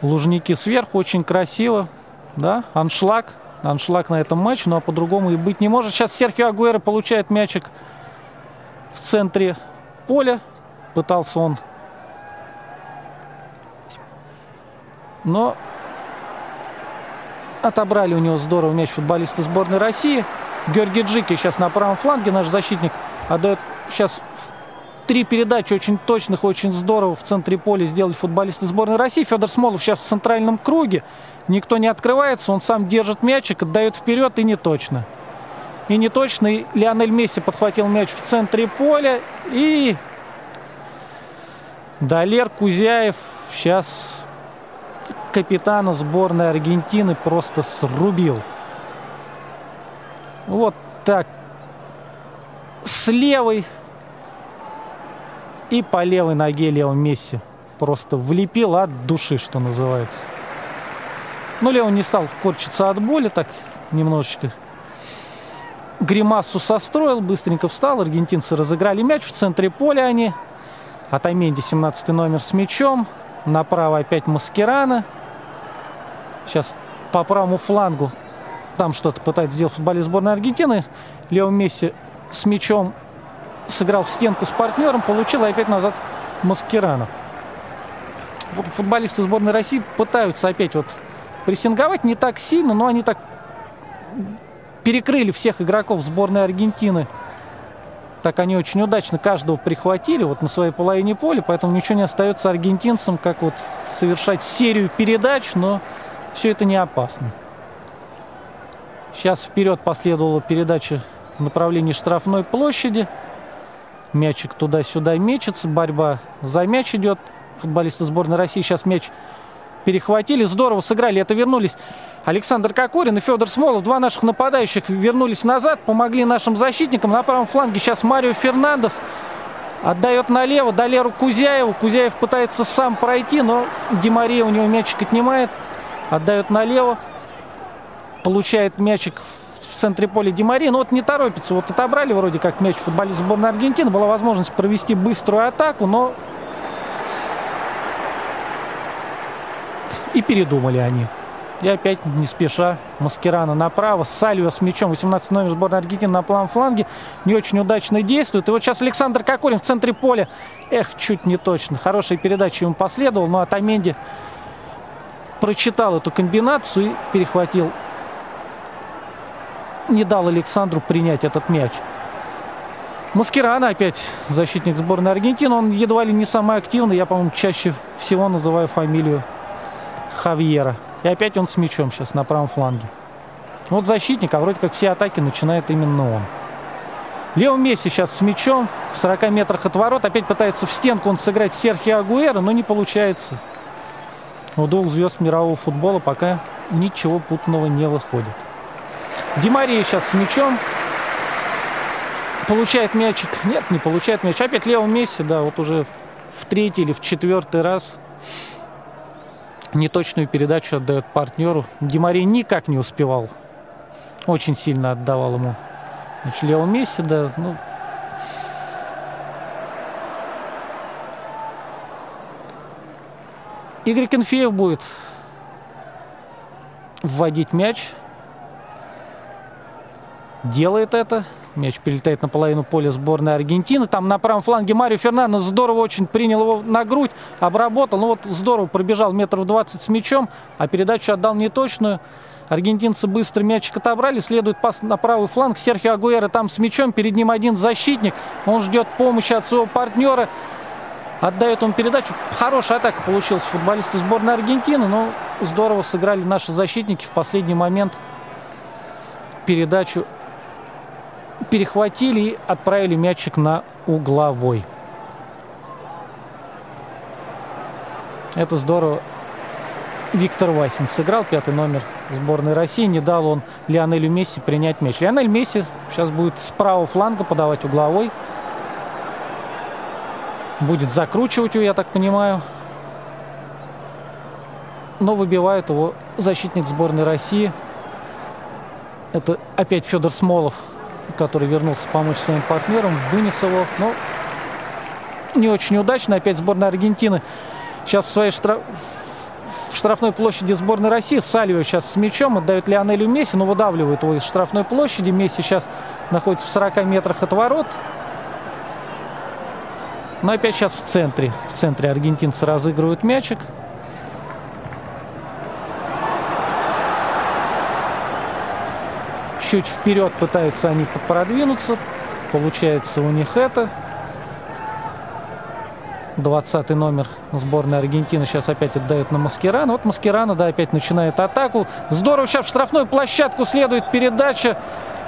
лужники сверху. Очень красиво. Да, аншлаг. Аншлаг на этом матче, ну а по-другому и быть не может. Сейчас Серхио Агуэро получает мячик в центре поля. Пытался он. Но Отобрали у него здорово мяч футболисты сборной России. Георгий Джики сейчас на правом фланге, наш защитник, отдает сейчас три передачи очень точных, очень здорово в центре поля сделали футболисты сборной России. Федор Смолов сейчас в центральном круге. Никто не открывается, он сам держит мячик, отдает вперед и не точно. И не точно. И Лионель Месси подхватил мяч в центре поля. И Далер Кузяев сейчас капитана сборной Аргентины просто срубил. Вот так. С левой и по левой ноге левом Месси. Просто влепил от души, что называется. Но Леон не стал корчиться от боли, так немножечко гримасу состроил, быстренько встал. Аргентинцы разыграли мяч в центре поля они. Атаменди 17 номер с мячом. Направо опять Маскерана. Сейчас по правому флангу там что-то пытается сделать футболист сборной Аргентины. Лео Месси с мячом сыграл в стенку с партнером, получил и опять назад Маскерана. Вот футболисты сборной России пытаются опять вот прессинговать не так сильно, но они так перекрыли всех игроков сборной Аргентины. Так они очень удачно каждого прихватили вот на своей половине поля, поэтому ничего не остается аргентинцам, как вот совершать серию передач, но все это не опасно. Сейчас вперед последовала передача в направлении штрафной площади. Мячик туда-сюда мечется, борьба за мяч идет. Футболисты сборной России сейчас мяч перехватили, здорово сыграли, это вернулись. Александр Кокорин и Федор Смолов, два наших нападающих, вернулись назад, помогли нашим защитникам. На правом фланге сейчас Марио Фернандес отдает налево, Далеру Кузяеву. Кузяев пытается сам пройти, но Демария у него мячик отнимает отдает налево, получает мячик в центре поля Димари, но вот не торопится. Вот отобрали вроде как мяч футболист сборной Аргентины, была возможность провести быструю атаку, но и передумали они. И опять не спеша Маскерана направо. Сальвио с мячом. 18 номер сборной Аргентины на план фланге. Не очень удачно действует. И вот сейчас Александр Кокорин в центре поля. Эх, чуть не точно. Хорошая передача ему последовала. Но от Аменди прочитал эту комбинацию и перехватил. Не дал Александру принять этот мяч. Маскирана опять защитник сборной Аргентины. Он едва ли не самый активный. Я, по-моему, чаще всего называю фамилию Хавьера. И опять он с мячом сейчас на правом фланге. Вот защитник, а вроде как все атаки начинает именно он. Лео Месси сейчас с мячом в 40 метрах от ворот. Опять пытается в стенку он сыграть Серхио Агуэра, но не получается у двух звезд мирового футбола пока ничего путного не выходит. Димария сейчас с мячом. Получает мячик. Нет, не получает мяч. Опять Лео Месси, да, вот уже в третий или в четвертый раз неточную передачу отдает партнеру. Димария никак не успевал. Очень сильно отдавал ему. Значит, Лео Месси, да, ну, Игорь Кенфеев будет вводить мяч. Делает это. Мяч перелетает на половину поля сборной Аргентины. Там на правом фланге Марио Фернандес здорово очень принял его на грудь, обработал. Ну вот здорово пробежал метров 20 с мячом, а передачу отдал неточную. Аргентинцы быстро мячик отобрали, следует пас на правый фланг. Серхио Агуэра там с мячом, перед ним один защитник. Он ждет помощи от своего партнера. Отдает он передачу. Хорошая атака получилась футболисты сборной Аргентины, но здорово сыграли наши защитники в последний момент. Передачу перехватили и отправили мячик на угловой. Это здорово. Виктор Васин сыграл пятый номер сборной России. Не дал он Лионелю Месси принять мяч. Лионель Месси сейчас будет с правого фланга подавать угловой. Будет закручивать его, я так понимаю. Но выбивает его защитник сборной России. Это опять Федор Смолов, который вернулся помочь своим партнерам. Вынес его, но не очень удачно. Опять сборная Аргентины сейчас в своей штраф в штрафной площади сборной России. Сальвио сейчас с мячом отдает Лионелю Месси, но выдавливает его из штрафной площади. Месси сейчас находится в 40 метрах от ворот. Но опять сейчас в центре. В центре аргентинцы разыгрывают мячик. Чуть вперед пытаются они продвинуться. Получается у них это. 20 номер сборной Аргентины сейчас опять отдает на Маскерана. Вот Маскерана, да, опять начинает атаку. Здорово, сейчас в штрафную площадку следует передача.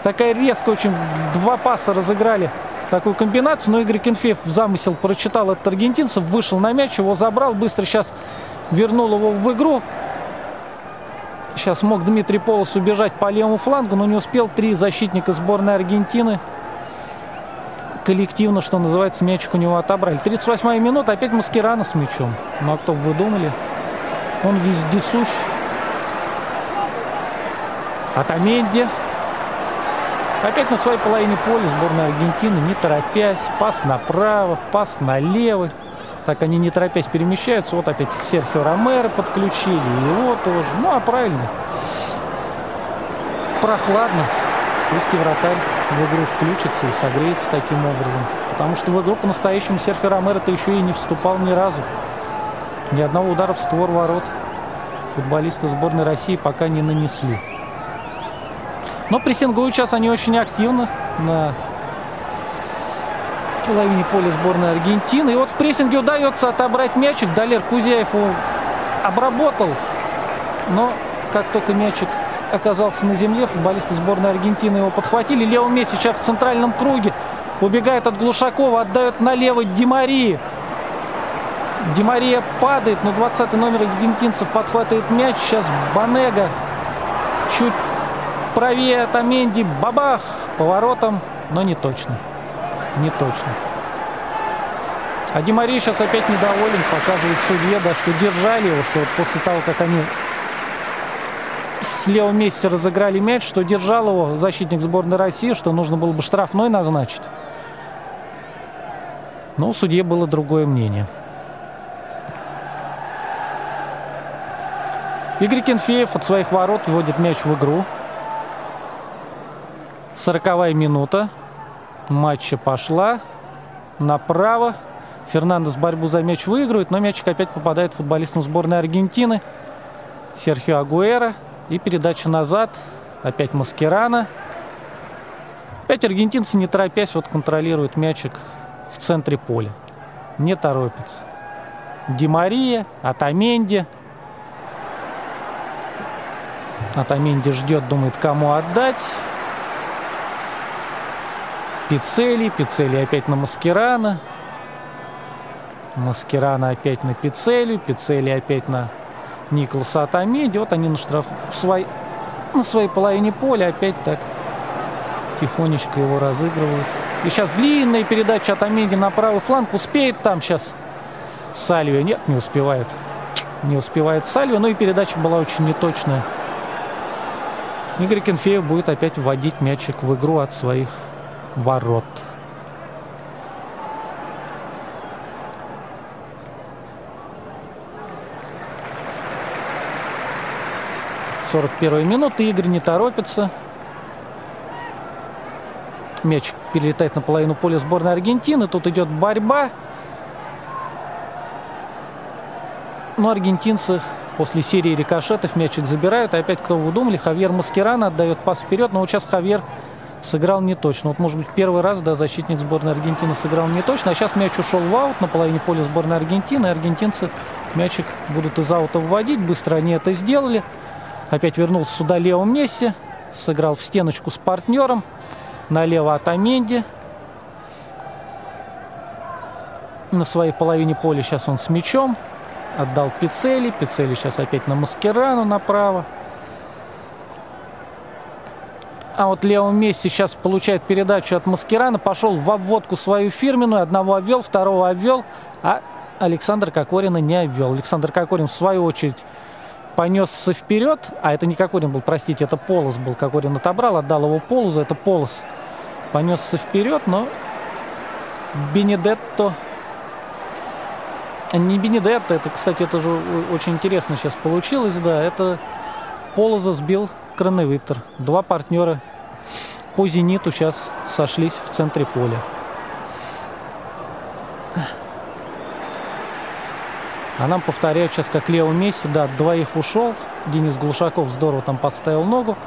Такая резкая, очень два паса разыграли такую комбинацию. Но Игорь Кенфеев замысел прочитал от аргентинцев, вышел на мяч, его забрал, быстро сейчас вернул его в игру. Сейчас мог Дмитрий Полос убежать по левому флангу, но не успел. Три защитника сборной Аргентины коллективно, что называется, мячик у него отобрали. 38-я минута, опять Маскирана с мячом. Ну а кто бы вы думали? Он вездесущ. Атаменди. Опять на своей половине поля сборная Аргентины, не торопясь. Пас направо, пас налево. Так они не торопясь перемещаются. Вот опять Серхио Ромеро подключили. Его тоже. Ну, а правильно. Прохладно. И вратарь в игру включится и согреется таким образом. Потому что в игру по-настоящему Серхио Ромеро-то еще и не вступал ни разу. Ни одного удара в створ ворот футболисты сборной России пока не нанесли. Но прессингуют сейчас они очень активно на половине поля сборной Аргентины. И вот в прессинге удается отобрать мячик. Далер Кузяев его обработал. Но как только мячик оказался на земле, футболисты сборной Аргентины его подхватили. Лео Месси сейчас в центральном круге. Убегает от Глушакова, отдает налево Димарии. Димария падает, но 20 номер аргентинцев подхватывает мяч. Сейчас Банега чуть правее от Аменди. Бабах! Поворотом, но не точно не точно. А Димари сейчас опять недоволен, показывает судье, да, что держали его, что вот после того, как они с Лео Месси разыграли мяч, что держал его защитник сборной России, что нужно было бы штрафной назначить. Но у судьи было другое мнение. Игорь Кенфеев от своих ворот вводит мяч в игру. Сороковая минута матча пошла направо. Фернандес борьбу за мяч выигрывает, но мячик опять попадает футболистам сборной Аргентины. Серхио Агуэра. И передача назад. Опять Маскерана. Опять аргентинцы, не торопясь, вот контролируют мячик в центре поля. Не торопится. Ди Мария, Атаменди. Атаменди ждет, думает, кому отдать. Пиццели. Пиццели опять на Маскирана. Маскирана опять на Пиццели. Пиццели опять на Николаса Атамеди. Вот они на, штраф... в свой... на своей половине поля опять так тихонечко его разыгрывают. И сейчас длинная передача от Амеди на правый фланг. Успеет там сейчас Сальвио? Нет, не успевает. Не успевает Сальвио. Ну и передача была очень неточная. Игорь Кенфеев будет опять вводить мячик в игру от своих ворот. 41 минута. Игорь не торопится. Мяч перелетает на половину поля сборной Аргентины. Тут идет борьба. Но аргентинцы после серии рикошетов мячик забирают. И опять, кто вы думали, Хавьер Маскерана отдает пас вперед. Но вот сейчас Хавьер сыграл не точно. Вот, может быть, первый раз, да, защитник сборной Аргентины сыграл не точно. А сейчас мяч ушел в аут на половине поля сборной Аргентины. И аргентинцы мячик будут из аута вводить. Быстро они это сделали. Опять вернулся сюда Лео Месси. Сыграл в стеночку с партнером. Налево от Аменди. На своей половине поля сейчас он с мячом. Отдал Пицели. Пицели сейчас опять на Маскерану направо. А вот Лео Месси сейчас получает передачу от Маскерана. Пошел в обводку свою фирменную. Одного обвел, второго обвел. А Александр Кокорина не обвел. Александр Кокорин, в свою очередь, понесся вперед. А это не Кокорин был, простите, это Полос был. Кокорин отобрал, отдал его Полозу. Это Полос понесся вперед, но Бенедетто... Не Бенедетто, это, кстати, это же очень интересно сейчас получилось, да. Это Полоза сбил Краневитер. Два партнера по «Зениту» сейчас сошлись в центре поля. А нам повторяют сейчас, как Лео Месси, да, двоих ушел. Денис Глушаков здорово там подставил ногу.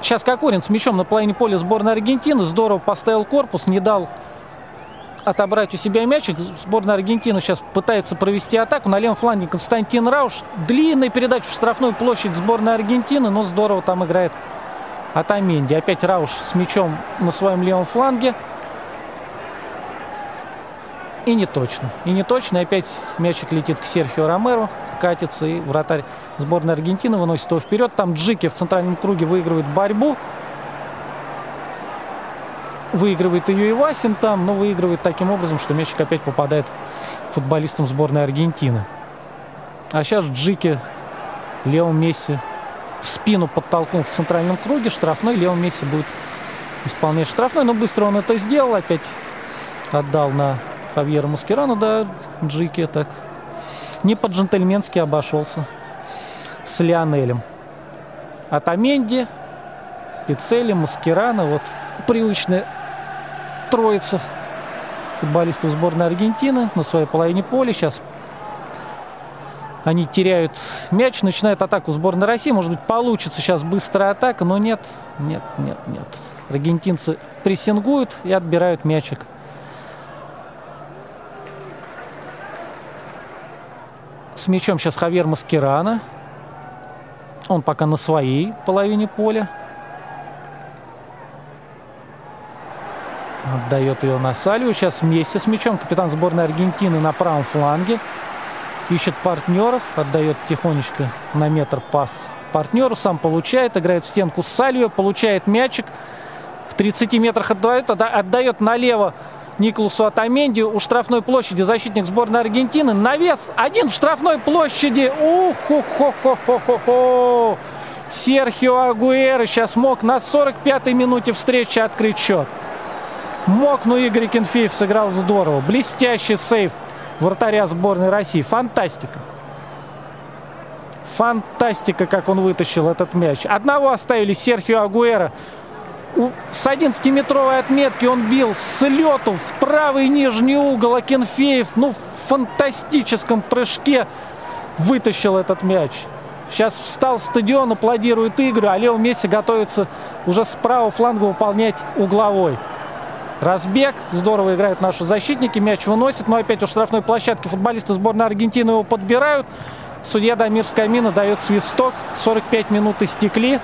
Сейчас Кокорин с мячом на половине поля сборной Аргентины. Здорово поставил корпус, не дал отобрать у себя мячик. Сборная Аргентины сейчас пытается провести атаку. На левом фланге Константин Рауш. Длинная передача в штрафную площадь сборной Аргентины, но здорово там играет Атаменди. Опять Рауш с мячом на своем левом фланге. И не точно. И не точно. И опять мячик летит к Серхио Ромеро. Катится. И вратарь сборной Аргентины выносит его вперед. Там Джики в центральном круге выигрывает борьбу. Выигрывает ее и Васин там, но выигрывает таким образом, что мячик опять попадает к футболистам сборной Аргентины. А сейчас Джики Лео Месси в спину подтолкнул в центральном круге. Штрафной. Лео Месси будет исполнять штрафной. Но быстро он это сделал. Опять отдал на Хавьера Маскерана. Да, Джики так не по-джентльменски обошелся с Лионелем. От Аменди, Пиццели, Маскерана. Вот привычная троица футболистов сборной Аргентины на своей половине поля. Сейчас они теряют мяч, начинают атаку сборной России. Может быть, получится сейчас быстрая атака, но нет, нет, нет, нет. Аргентинцы прессингуют и отбирают мячик. С мячом сейчас Хавьер Маскерана. Он пока на своей половине поля. Отдает ее на Салью. Сейчас вместе с мячом капитан сборной Аргентины на правом фланге. Ищет партнеров. Отдает тихонечко на метр пас партнеру. Сам получает. Играет в стенку с Салью. Получает мячик. В 30 метрах отдает. Отдает налево Николасу Атаменди у штрафной площади защитник сборной Аргентины. Навес один в штрафной площади. ух хо хо хо хо хо хо Серхио Агуэра сейчас мог на 45-й минуте встречи открыть счет. Мог, но Игорь Кенфеев сыграл здорово. Блестящий сейв вратаря сборной России. Фантастика. Фантастика, как он вытащил этот мяч. Одного оставили Серхио Агуэра. С 11-метровой отметки он бил с лету в правый нижний угол. А Кенфеев, ну, в фантастическом прыжке вытащил этот мяч. Сейчас встал стадион, аплодирует Игорю, а Лео Месси готовится уже с правого фланга выполнять угловой. Разбег. Здорово играют наши защитники. Мяч выносит. Но опять у штрафной площадки футболисты сборной Аргентины его подбирают. Судья Дамир Скамина дает свисток. 45 минут истекли.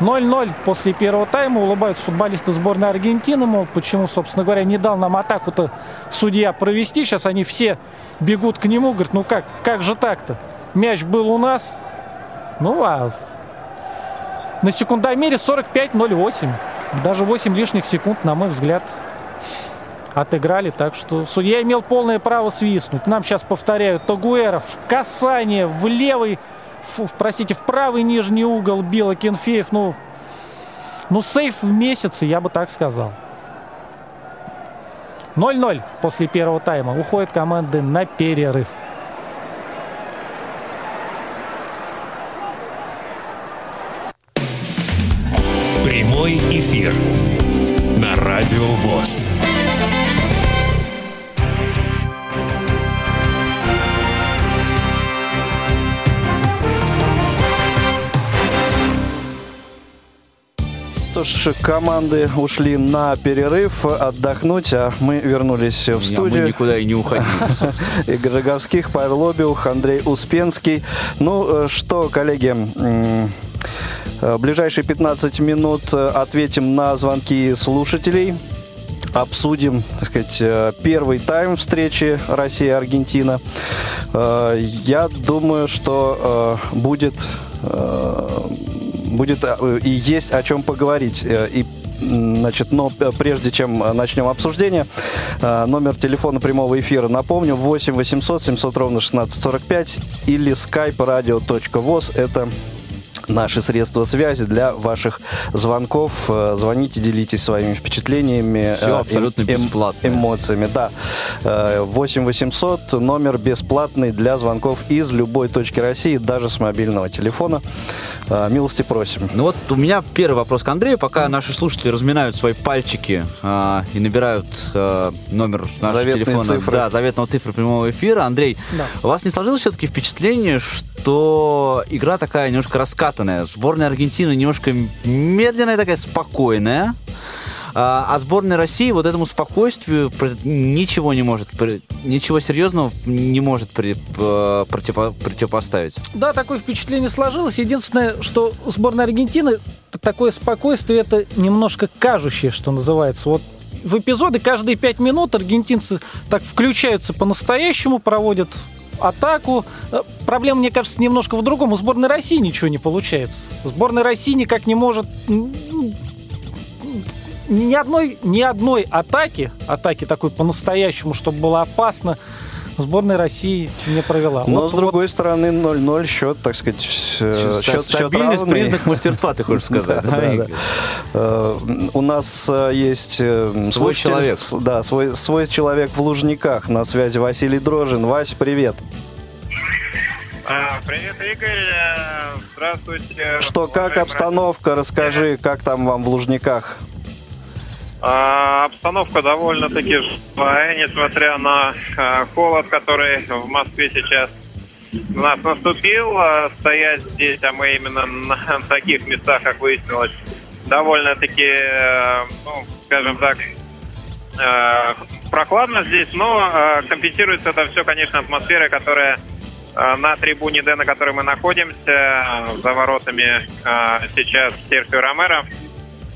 0-0 после первого тайма. Улыбаются футболисты сборной Аргентины. Мол, почему, собственно говоря, не дал нам атаку-то судья провести. Сейчас они все бегут к нему. Говорят, ну как, как же так-то? Мяч был у нас. Ну, а на секундомере 45-08. Даже 8 лишних секунд, на мой взгляд, отыграли. Так что судья имел полное право свистнуть. Нам сейчас повторяют Тогуэров. Касание в левый, фу, простите, в правый нижний угол била Кенфеев. Ну, ну, сейф в месяце, я бы так сказал. 0-0 после первого тайма. Уходят команды на перерыв. Прямой эфир на Радио ВОЗ. Что ж, команды ушли на перерыв отдохнуть, а мы вернулись в Не, студию. Мы никуда и не уходим. Игорь Роговских, Павел Обиух, Андрей Успенский. Ну э, что, коллеги, ближайшие 15 минут э, ответим на звонки слушателей. Обсудим, так сказать, э, первый тайм встречи Россия-Аргентина. Э, Я думаю, что э, будет, э, будет э, и есть о чем поговорить. Э, И Значит, но прежде чем э, начнем обсуждение, э, номер телефона прямого эфира, напомню, 8 800 700 ровно 1645 или skype radio.voz. Это наши средства связи для ваших звонков. Э, Звоните, делитесь своими впечатлениями. Э, абсолютно бесплатно. Эмоциями, да. Э, 8 800 номер бесплатный для звонков из любой точки России, даже с мобильного телефона. Э, Милости просим. Ну вот у меня первый вопрос к Андрею. Пока наши слушатели разминают свои пальчики а, и набирают а, номер нашего Заветные телефона, цифры. да, заветного цифры прямого эфира. Андрей, Да. у вас не сложилось все-таки впечатление, что игра такая немножко раскатанная? Сборная Аргентины немножко медленная, такая спокойная. А, а сборная России вот этому спокойствию ничего не может, ничего серьезного не может противопоставить. Да, такое впечатление сложилось. Единственное, что у сборной Аргентины такое спокойствие, это немножко кажущее, что называется. Вот в эпизоды каждые пять минут аргентинцы так включаются по-настоящему, проводят атаку. Э, Проблема, мне кажется, немножко в другом. У сборной России ничего не получается. Сборная России никак не может ни одной, ни одной атаки, атаки такой по-настоящему, чтобы было опасно, сборная России не провела. Но Вот- с другой стороны 0-0 счет, так сказать, э, счет, счет Стабильность равный. признак мастерства, ты хочешь сказать. Э, У нас э, есть Свой человек. Да, свой, свой человек в Лужниках. На связи Василий Дрожин. Вася, привет. А, Привет, Игорь. Здравствуйте. Что, как обстановка? Расскажи, как там вам в Лужниках? А, Обстановка довольно-таки живая, несмотря на а, холод, который в Москве сейчас у нас наступил. А, Стоять здесь, а мы именно на таких местах, как выяснилось, довольно-таки, э, ну, скажем так, э, прохладно здесь, но э, компенсируется это все, конечно, атмосферой, которая на трибуне Д, на которой мы находимся, за воротами сейчас Серхио Ромеро.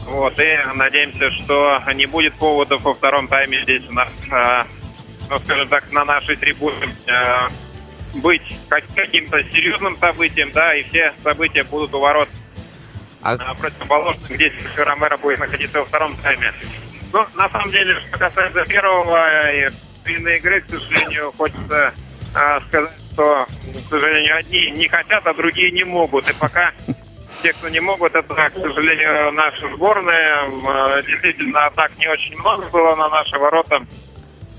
Вот, и надеемся, что не будет поводов во втором тайме здесь у нас, э, ну, скажем так, на нашей трибуне э, быть как- каким-то серьезным событием, да, и все события будут у ворот А а, противоположных, где Ромеро будет находиться во втором тайме. Ну, на самом деле, что касается первого и длинной игры, к сожалению, хочется а, сказать, что, к сожалению, одни не хотят, а другие не могут. И пока те, кто не могут, это, к сожалению, наша сборная. М, а, Действительно, атак не очень много было на наши ворота.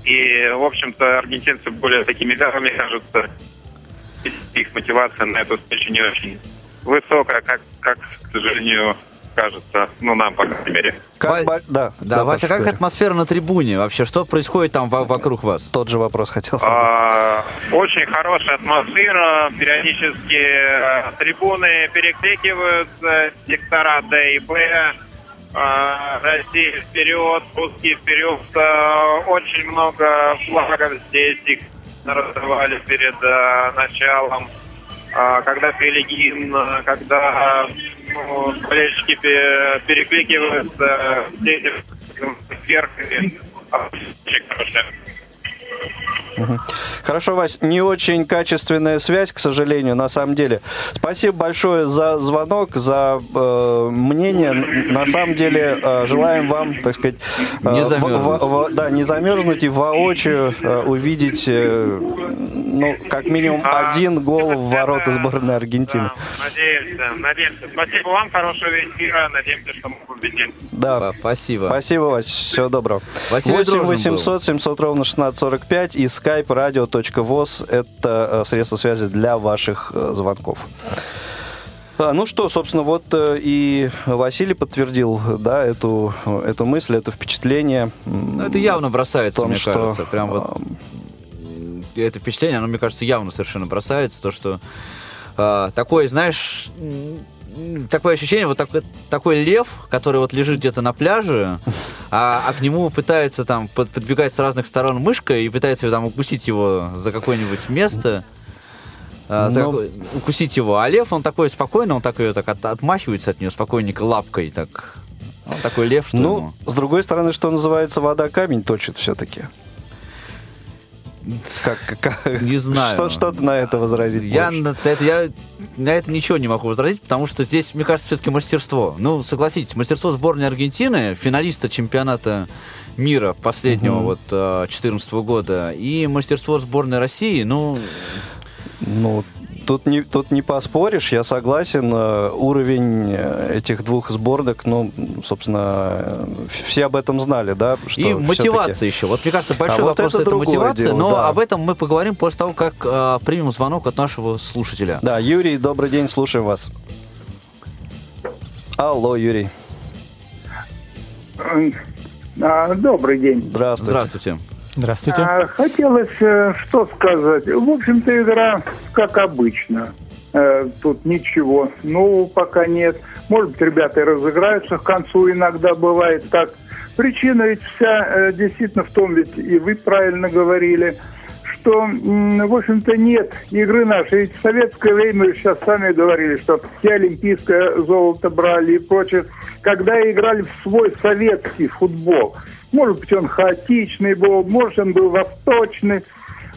И, в общем-то, аргентинцы более такими вялыми кажутся. Их мотивация на эту встречу не очень высокая, как, как к сожалению, кажется, ну, нам, по крайней мере. Как Ва- Да, Да, Вася, как атмосфера на трибуне вообще? Что происходит там во- вокруг вас? Тот же вопрос хотел задать. А, Очень хорошая атмосфера. Периодически э, трибуны перекликиваются, сектора Д и Б. А, Россия вперед, русские вперед. А, Очень много флагов здесь. Их раздавали перед э, началом. А, Когда пели гимн, а, когда болельщики пе- перекликиваются, все эти вверх. и, Очень. Хорошо, Вась, не очень качественная связь, к сожалению, на самом деле. Спасибо большое за звонок, за э, мнение. На самом деле, э, желаем вам, так сказать, э, Не в- замерзнуть. в- в- да, не замерзнуть и воочию э, увидеть, э, ну, как минимум А, один гол в ворота это- сборной Аргентины. Да, надеемся, надеемся. Спасибо вам, хорошего эфира. Надеемся, что мы победим. Да. Ва- Спасибо. Спасибо, Вась. Всего доброго. Василий 8 Дрожжин был. 800 700 ровно 1645 и skype radio.voz. Это э, средство связи для ваших э, звонков. А, ну что, собственно, вот э, и Василий подтвердил, да, эту, эту мысль, это впечатление. Ну, это явно бросается, том, мне что, кажется. Прям вот это впечатление, оно, мне кажется, явно совершенно бросается. То, что э, такой, знаешь, такое ощущение, вот такой, такой лев, который вот лежит где-то на пляже, а, а к нему пытается там под- подбегать с разных сторон мышка и пытается там укусить его за какое-нибудь место. а, за Ну. какое- укусить его. А лев, он такой спокойный, он так ее так от- отмахивается от нее спокойненько лапкой. Так. Он такой лев, что Ну, ему. с другой стороны, что называется, вода камень точит все-таки. Как, как- Не знаю. Что, что ты на это возразить Я на это, я на это ничего не могу возразить, потому что здесь, мне кажется, все-таки мастерство. Ну, согласитесь, мастерство сборной Аргентины, финалиста чемпионата мира последнего вот 2014 года, и мастерство сборной России, ну, Ну, тут не, тут не поспоришь, я согласен. э, Уровень э, этих двух сборных, ну, собственно, э, все об этом знали, да? Что и мотивация еще. Вот мне кажется, большой А вот вопрос это это, мотивация, дело, но да. об этом мы поговорим после того, как э, примем звонок от нашего слушателя. Да, Юрий, добрый день, слушаем вас. Алло, Юрий, А, Добрый день. здравствуйте. Здравствуйте. Здравствуйте. А, Хотелось э, что сказать. В общем-то, игра как обычно. Э, Тут ничего. Ну, пока нет. Может быть, ребята и разыграются к концу. Иногда бывает так. Причина ведь вся э, действительно в том, ведь и вы правильно говорили, что, в общем-то, нет игры нашей. Ведь в советское время, вы сейчас сами говорили, что все олимпийское золото брали и прочее. Когда играли в свой советский футбол, может быть, он хаотичный был, может, он был восточный,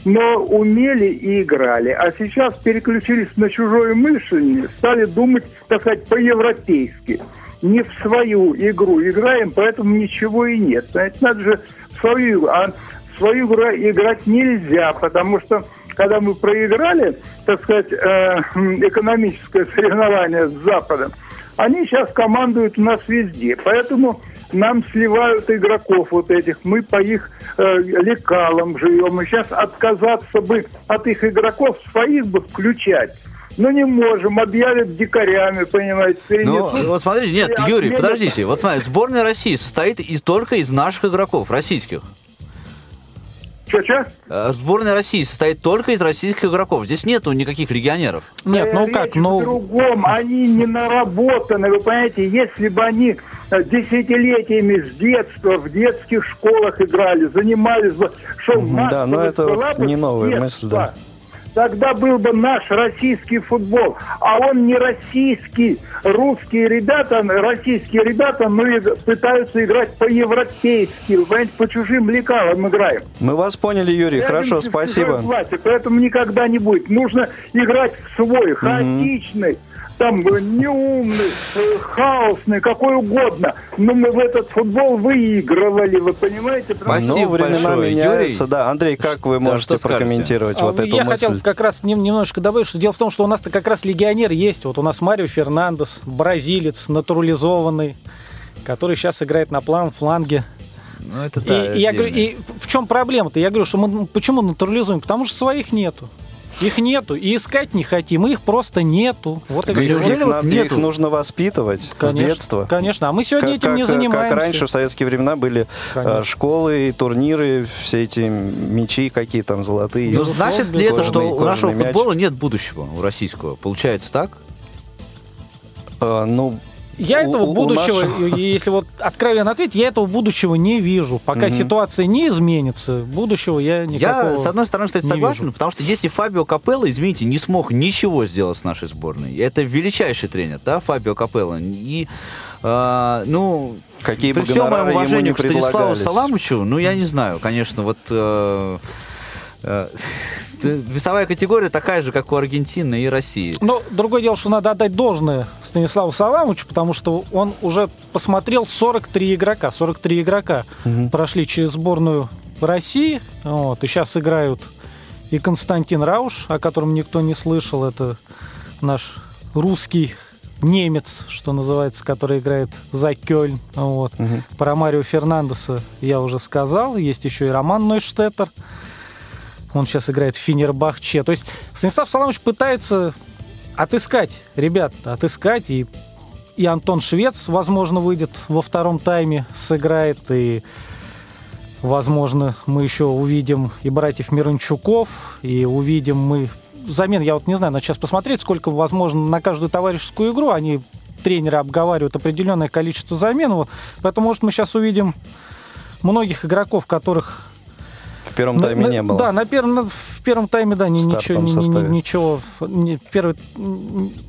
но умели и играли. А сейчас переключились на чужое мышление, стали думать, так сказать, по-европейски. Не в свою игру играем, поэтому ничего и нет. Знаете, надо же в свою. А в свою игру играть нельзя, потому что когда мы проиграли, так сказать, э, экономическое соревнование с Западом, они сейчас командуют у нас везде. Поэтому нам сливают игроков вот этих. Мы по их э, лекалам живем. И сейчас отказаться бы от их игроков, своих бы включать. Но не можем, объявят дикарями, понимаете, Ну, вот смотрите, нет, Юрий, отменят- подождите. Вот смотрите, сборная России состоит из, только из наших игроков, российских. Чё-чё? Э, Сборная России состоит только из российских игроков. Здесь нету никаких легионеров. Нет, ну Речь как, в ну... другом. Они не наработаны. Вы понимаете, если бы они э, десятилетиями с детства в детских школах играли, занимались бы, что да, но это вот была бы не новая мысль, да. Тогда был бы наш российский футбол. А он не российский. Русские ребята, российские ребята, и пытаются играть по-европейски. Понимаете, по чужим лекалам играем. Мы вас поняли, Юрий, хорошо, Рядом с спасибо. властью, поэтому никогда не будет. Нужно играть в свой, хаотичный, там неумный, э, хаосный, какой угодно. Но мы в этот футбол выигрывали, вы понимаете? Спасибо времена большое, меняются. Юрий. Да, Андрей, как вы Да, можете скажете? прокомментировать вот А, эту Я мысль? хотел как раз нем- немножечко добавить, что дело в том, что у нас-то как раз легионер есть. Вот у нас Марио Фернандес, бразилец, натурализованный, который сейчас играет на план фланге. Ну, это И, да, и я говорю, и в чем проблема-то? Я говорю, что мы ну, почему натурализуем? Потому что своих нету. Их нету, и искать не хотим, их просто нету. Вот и неужели Их, надо- нету? их нужно воспитывать Конечно, с детства. Конечно, а мы сегодня Как, этим не как, э, занимаемся. как раньше в советские времена были э, Конечно. школы и турниры, все эти мячи, какие там золотые. Ну, значит ли это, что у нашего мяч. футбола нет будущего, у российского? Получается так? Э, ну, Я у- этого у- у будущего, нашего- если вот откровенно ответить, я этого будущего не вижу. Пока Мгм. ситуация не изменится, будущего я никакого Я, с одной стороны, кстати, согласен, вижу. потому что если Фабио Капелло, извините, не смог ничего сделать с нашей сборной, это величайший тренер, да, Фабио Капелло, и, э, ну, Какие при всем моем уважении к Станиславу. Саламычу, ну, я не знаю, конечно, вот... э, Весовая категория такая же, как у Аргентины и России. Но другое дело, что надо отдать должное Станиславу Саламовичу, потому что он уже посмотрел 43 игрока. 43 игрока прошли через сборную России. Вот, и сейчас играют и Константин Рауш, о котором никто не слышал. Это наш русский немец, что называется, который играет за Кёльн. Вот. Про Марио Фернандеса я уже сказал. Есть еще и Роман Нойштеттер. Он сейчас играет в Финербахче. То есть Станислав Саламович пытается отыскать, ребят, отыскать и и Антон Швец, возможно, выйдет во втором тайме, сыграет, и, возможно, мы еще увидим и братьев Мирончуков, и увидим мы замен, я вот не знаю, надо сейчас посмотреть, сколько, возможно, на каждую товарищескую игру они тренеры обговаривают определенное количество замен. Вот. Поэтому, может, мы сейчас увидим многих игроков, которых в первом тайме на, не было. Да, на первом, в первом тайме, да, ни, ничего, ни, ни, ничего, ни, первый,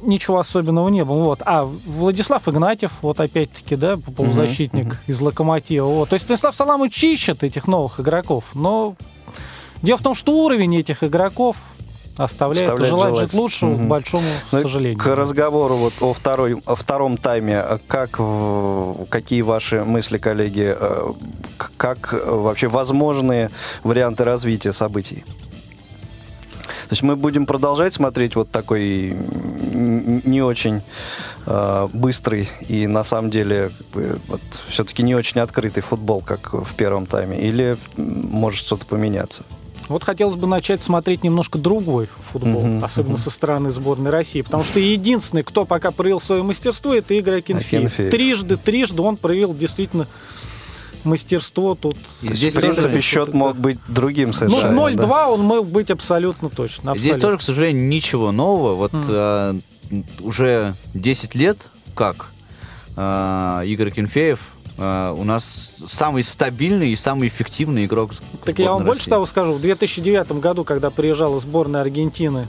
ничего особенного не было. Вот. А Владислав Игнатьев, вот опять-таки, да, полузащитник uh-huh. из Локомотива. Вот. То есть Станислав Саламович ищет этих новых игроков, но дело в том, что уровень этих игроков оставляет, оставляет желать, желать жить лучше, угу. к большому ну, сожалению. К разговору вот о, второй, о втором тайме, как, какие ваши мысли, коллеги, э, как вообще возможные варианты развития событий? То есть мы будем продолжать смотреть вот такой не очень э, быстрый и на самом деле вот, все-таки не очень открытый футбол, как в первом тайме, или может что-то поменяться? Вот хотелось бы начать смотреть немножко другой футбол, uh-huh, особенно uh-huh. со стороны сборной России, потому что единственный, кто пока проявил свое мастерство, это Игорь Акинфеев. Акинфеев. Трижды, трижды он проявил действительно мастерство тут. И здесь, в принципе, счет да. мог быть другим совершенно. Ну, 0-2 да. он мог быть абсолютно точно. Абсолютно. Здесь тоже, к сожалению, ничего нового. Вот mm. а, уже 10 лет как а, Игорь Кенфеев Uh, у нас самый стабильный и самый эффективный игрок. Так я вам России. больше того скажу. В 2009 году, когда приезжала сборная Аргентины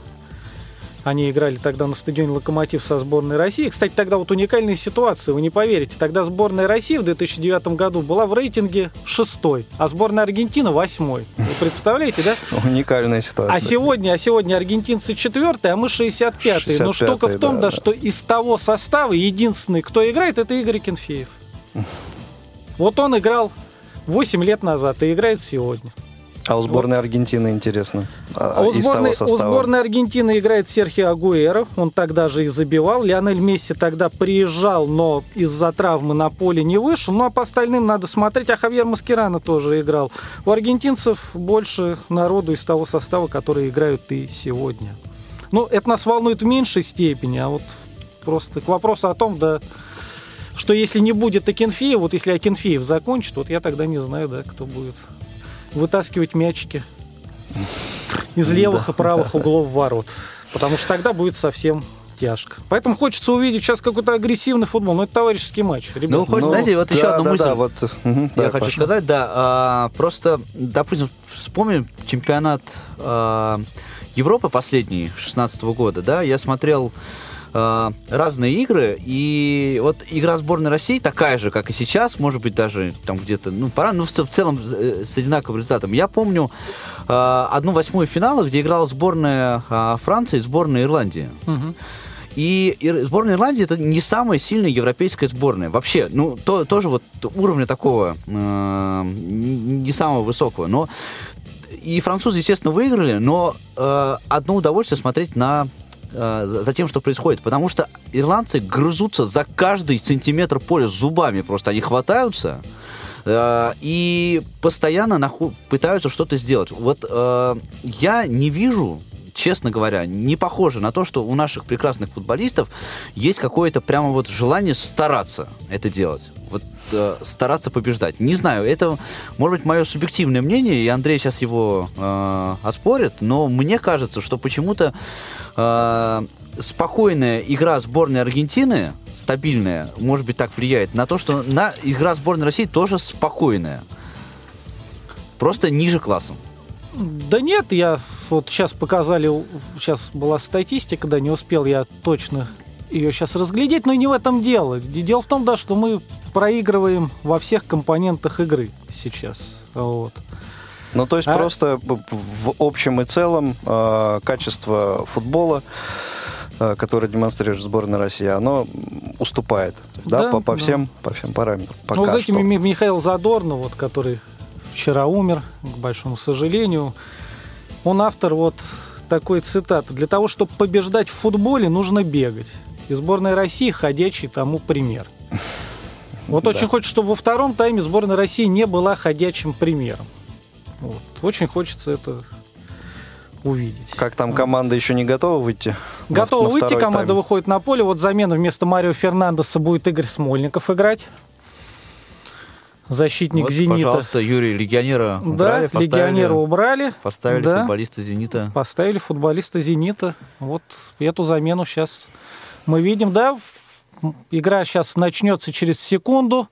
они играли тогда на стадионе «Локомотив» со сборной России. Кстати, тогда вот уникальная ситуация, вы не поверите. Тогда сборная России в 2009 году была в рейтинге шестой, а сборная Аргентины восьмой. Вы представляете, да? Уникальная ситуация. А сегодня, а сегодня аргентинцы четвертые, а мы 65-е. Но штука в том, да, да, что из того состава единственный, кто играет, это Игорь Кенфеев. Вот он играл 8 лет назад и играет сегодня. А у сборной вот. Аргентины интересно. А, а у, сборной, у сборной Аргентины играет Серхио Агуэро. Он тогда же и забивал. Лионель Месси тогда приезжал, но из-за травмы на поле не вышел. Ну а по остальным надо смотреть. А Хавьер Маскирана тоже играл. У аргентинцев больше народу из того состава, которые играют и сегодня. Ну, это нас волнует в меньшей степени, а вот просто к вопросу о том, да, что если не будет Акинфеев, вот если Акинфеев закончит, вот я тогда не знаю, да, кто будет вытаскивать мячики из левых и правых углов ворот. Потому что тогда будет совсем тяжко. Поэтому хочется увидеть сейчас какой-то агрессивный футбол. Но это товарищеский матч. Ребят. Ну, хочется, ну, знаете, вот да, еще одну да, мысль. Да, вот, угу, я да, хочу Паша. сказать, да. А, просто, допустим, вспомним чемпионат а, Европы последний, 16 года, да, я смотрел э, разные игры, и вот игра сборной России такая же, как и сейчас, может быть, даже там где-то, ну, пора, ну, в, в целом э, с одинаковым результатом. Я помню э, одну восьмую финала, где играла сборная э, Франции и сборная Ирландии. Угу. И сборная Ирландии это не самая сильная европейская сборная. Вообще, ну, то, тоже вот уровня такого э, не самого высокого. Но и французы, естественно, выиграли, но э, одно удовольствие смотреть на за тем, что происходит. Потому что ирландцы грызутся за каждый сантиметр поля зубами. Просто они хватаются э, и постоянно наху- пытаются что-то сделать. Вот э, я не вижу честно говоря, не похоже на то, что у наших прекрасных футболистов есть какое-то прямо вот желание стараться это делать. Вот э, стараться побеждать. Не знаю, это может быть мое субъективное мнение, и Андрей сейчас его э, оспорит, но мне кажется, что почему-то э, спокойная игра сборной Аргентины, стабильная, может быть, так влияет на то, что на игра сборной России тоже спокойная. Просто ниже классом. Да нет, я вот сейчас показали, сейчас была статистика, да, не успел я точно ее сейчас разглядеть, но не в этом дело. Дело в том, да, что мы проигрываем во всех компонентах игры сейчас. Вот. Ну, то есть а... просто в общем и целом э, качество футбола э, которое демонстрирует сборная России, оно уступает да, да, по, по, да. Всем, по всем параметрам. Пока ну, знаете, что. Михаил Задорно, вот, который вчера умер, к большому сожалению, он автор вот такой цитаты. Для того, чтобы побеждать в футболе, нужно бегать. И сборная России ходячий тому пример. Вот да. очень хочется, чтобы во втором тайме сборная России не была ходячим примером. Вот. Очень хочется это увидеть. Как там команда еще не готова выйти? на- Готова на выйти, второй команда тайм? выходит на поле. Вот замена вместо Марио Фернандеса будет Игорь Смольников играть. Защитник Вот, «Зенита». пожалуйста, Юрий, легионера Да, убрали, поставили, легионера убрали. поставили да. футболиста «Зенита». Поставили футболиста «Зенита». Вот эту замену сейчас мы видим. Да, игра сейчас начнется через секунду.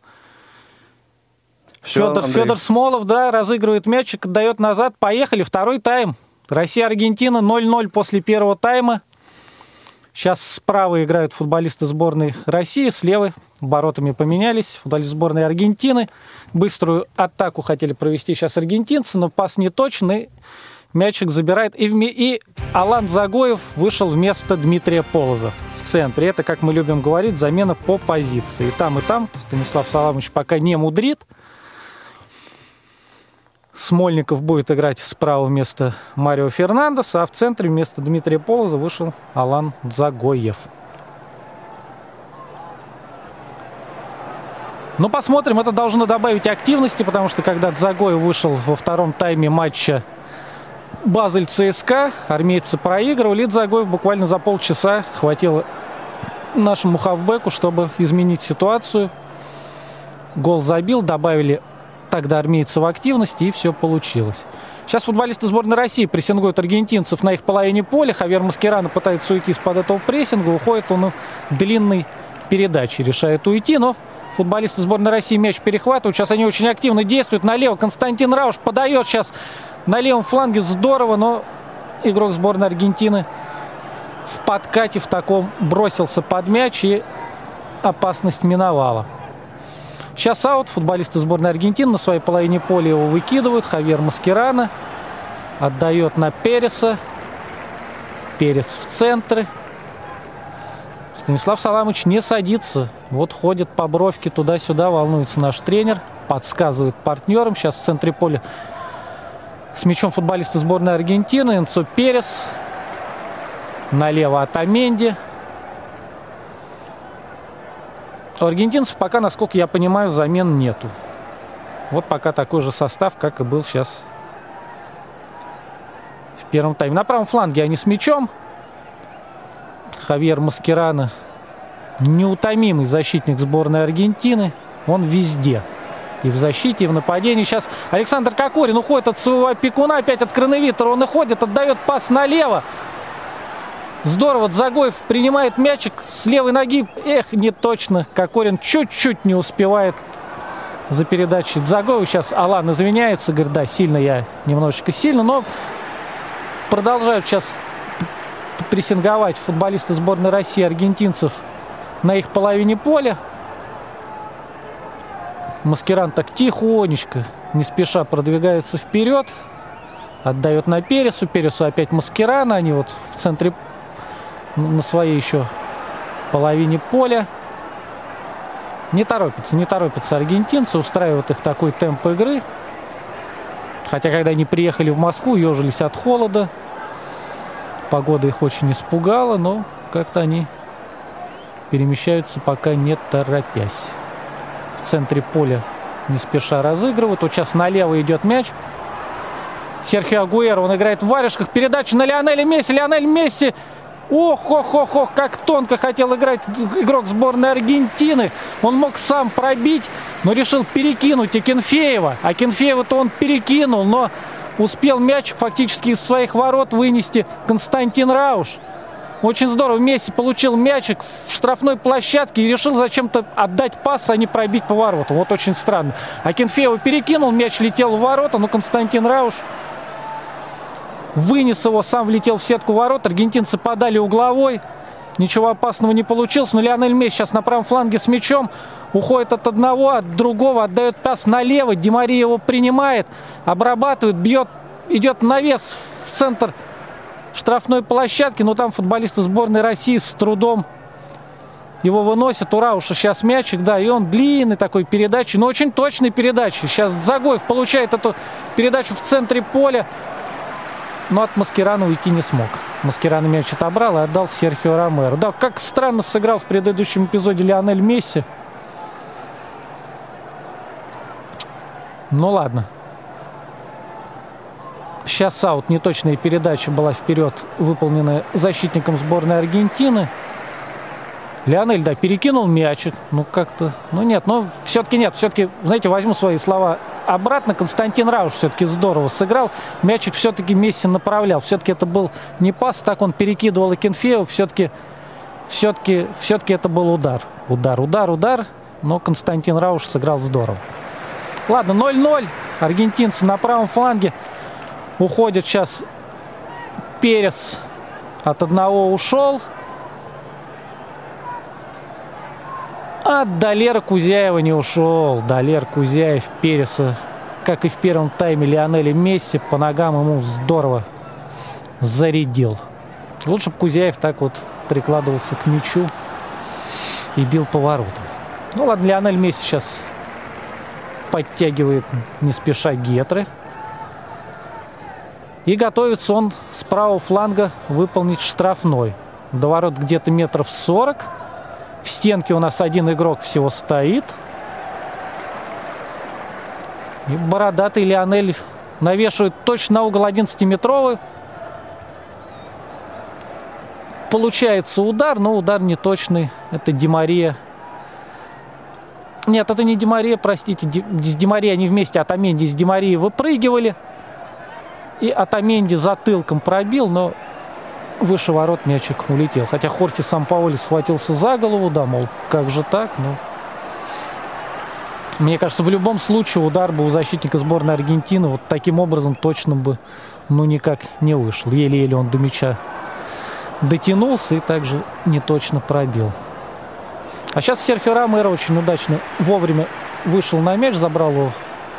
Федор, Андрей. Федор Смолов, да, разыгрывает мячик, отдает назад. Поехали, второй тайм. Россия-Аргентина 0-0 после первого тайма. Сейчас справа играют футболисты сборной России, слева воротами поменялись. Футболисты сборной Аргентины. Быструю атаку хотели провести сейчас аргентинцы, но пас не точный. Мячик забирает. И, и Алан Загоев вышел вместо Дмитрия Полоза в центре. Это, как мы любим говорить, замена по позиции. И там, и там Станислав Саламович пока не мудрит. Смольников будет играть справа вместо Марио Фернандеса, а в центре вместо Дмитрия Полоза вышел Алан Загоев. Ну, посмотрим, это должно добавить активности, потому что когда Дзагоев вышел во втором тайме матча Базель ЦСКА, армейцы проигрывали, и Дзагоев буквально за полчаса хватило нашему хавбеку, чтобы изменить ситуацию. Гол забил, добавили тогда армейцы в активности, и все получилось. Сейчас футболисты сборной России прессингуют аргентинцев на их половине поля. Хавер Маскерано пытается уйти из-под этого прессинга. Уходит он длинной передачей. Решает уйти, но футболисты сборной России мяч перехватывают. Сейчас они очень активно действуют. Налево Константин Рауш подает сейчас на левом фланге. Здорово, но игрок сборной Аргентины в подкате в таком бросился под мяч и опасность миновала. Сейчас аут. Футболисты сборной Аргентины на своей половине поля его выкидывают. Хавьер Маскерано отдает на Переса. Перец в центре. Станислав Саламович не садится. Вот ходит по бровке туда-сюда, волнуется наш тренер. Подсказывает партнерам. Сейчас в центре поля с мячом футболисты сборной Аргентины. Энцо Перес. Налево Атаменди. У аргентинцев пока, насколько я понимаю, замен нету. Вот пока такой же состав, как и был сейчас в первом тайме. На правом фланге они с мячом. Хавьер Маскерано, неутомимый защитник сборной Аргентины. Он везде. И в защите, и в нападении. Сейчас Александр Кокорин уходит от своего опекуна, опять от Крановитера. Он уходит, отдает пас налево. Здорово, Загоев принимает мячик с левой ноги. Эх, не точно. Кокорин чуть-чуть не успевает за передачей Дзагоеву. Сейчас Алан извиняется, говорит, да, сильно я, немножечко сильно, но продолжают сейчас прессинговать футболисты сборной России аргентинцев на их половине поля. Маскеран так тихонечко, не спеша продвигается вперед. Отдает на Пересу. Пересу опять Маскерана. Они вот в центре на своей еще половине поля. Не торопятся, не торопятся аргентинцы, устраивают их такой темп игры. Хотя, когда они приехали в Москву, ежились от холода. Погода их очень испугала, но как-то они перемещаются пока не торопясь. В центре поля не спеша разыгрывают. Вот сейчас налево идет мяч. Серхио Агуэро, он играет в варежках. Передача на Лионеля Месси. Лионель Месси Ох, ох, ох, ох, как тонко хотел играть игрок сборной Аргентины. Он мог сам пробить, но решил перекинуть Акинфеева. Акинфеева-то он перекинул, но успел мяч фактически из своих ворот вынести Константин Рауш. Очень здорово. Месси получил мячик в штрафной площадке и решил зачем-то отдать пас, а не пробить по воротам. Вот очень странно. Акинфеева перекинул, мяч летел в ворота, но Константин Рауш вынес его, сам влетел в сетку ворот. Аргентинцы подали угловой. Ничего опасного не получилось. Но Лионель Месси сейчас на правом фланге с мячом. Уходит от одного, от другого. Отдает пас налево. Димари его принимает. Обрабатывает, бьет. Идет навес в центр штрафной площадки. Но там футболисты сборной России с трудом его выносят. У Рауша сейчас мячик, да, и он длинный такой передачи, но очень точной передачи. Сейчас Загоев получает эту передачу в центре поля но от Маскерана уйти не смог. Маскерана мяч отобрал и отдал Серхио Ромеро. Да, как странно сыграл в предыдущем эпизоде Лионель Месси. Ну ладно. Сейчас аут, неточная передача была вперед, выполненная защитником сборной Аргентины. Леонель, да, перекинул мячик. Ну, как-то... Ну, нет, но все-таки нет. Все-таки, знаете, возьму свои слова обратно. Константин Рауш все-таки здорово сыграл. Мячик все-таки Месси направлял. Все-таки это был не пас, так он перекидывал и Кенфеев. Все-таки все-таки все-таки это был удар. Удар, удар, удар. Но Константин Рауш сыграл здорово. Ладно, 0-0. Аргентинцы на правом фланге. Уходит сейчас Перес. От одного ушел. А Далер Кузяева не ушел. Далер Кузяев Переса, как и в первом тайме Лионеля Месси, по ногам ему здорово зарядил. Лучше бы Кузяев так вот прикладывался к мячу и бил поворотом. Ну ладно, Лионель Месси сейчас подтягивает не спеша гетры. И готовится он с правого фланга выполнить штрафной. До ворот где-то метров 40. В стенке у нас один игрок всего стоит. И бородатый Лионель навешивает точно на угол 11-метровый. Получается удар, но удар не точный. Это Димария. Нет, это не Димария, простите. С Димарией они вместе от Аменди с Димарией выпрыгивали. И от Аменди затылком пробил, но выше ворот мячик улетел. Хотя Хорти сам Паули схватился за голову, да, мол, как же так, но... Мне кажется, в любом случае удар бы у защитника сборной Аргентины вот таким образом точно бы, ну, никак не вышел. Еле-еле он до мяча дотянулся и также не точно пробил. А сейчас Серхио Ромеро очень удачно вовремя вышел на мяч, забрал его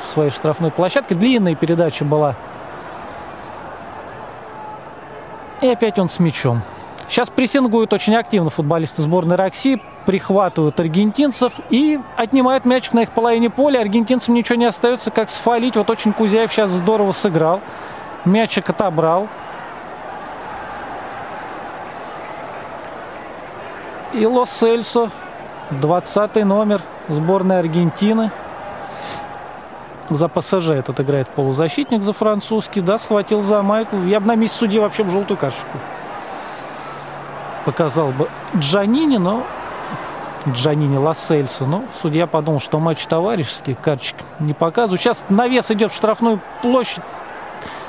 в своей штрафной площадке. Длинная передача была И опять он с мячом. Сейчас прессингуют очень активно футболисты сборной России, прихватывают аргентинцев и отнимают мячик на их половине поля. Аргентинцам ничего не остается, как сфалить. Вот очень Кузяев сейчас здорово сыграл. Мячик отобрал. И Лос Эльсо, 20 номер сборной Аргентины – за ПСЖ этот играет полузащитник за французский, да, схватил за майку. Я бы на месте судьи вообще в желтую карточку показал бы Джанини, но Джанини Лассельсу. Но судья подумал, что матч товарищеский, карточек не показывают. Сейчас навес идет в штрафную площадь.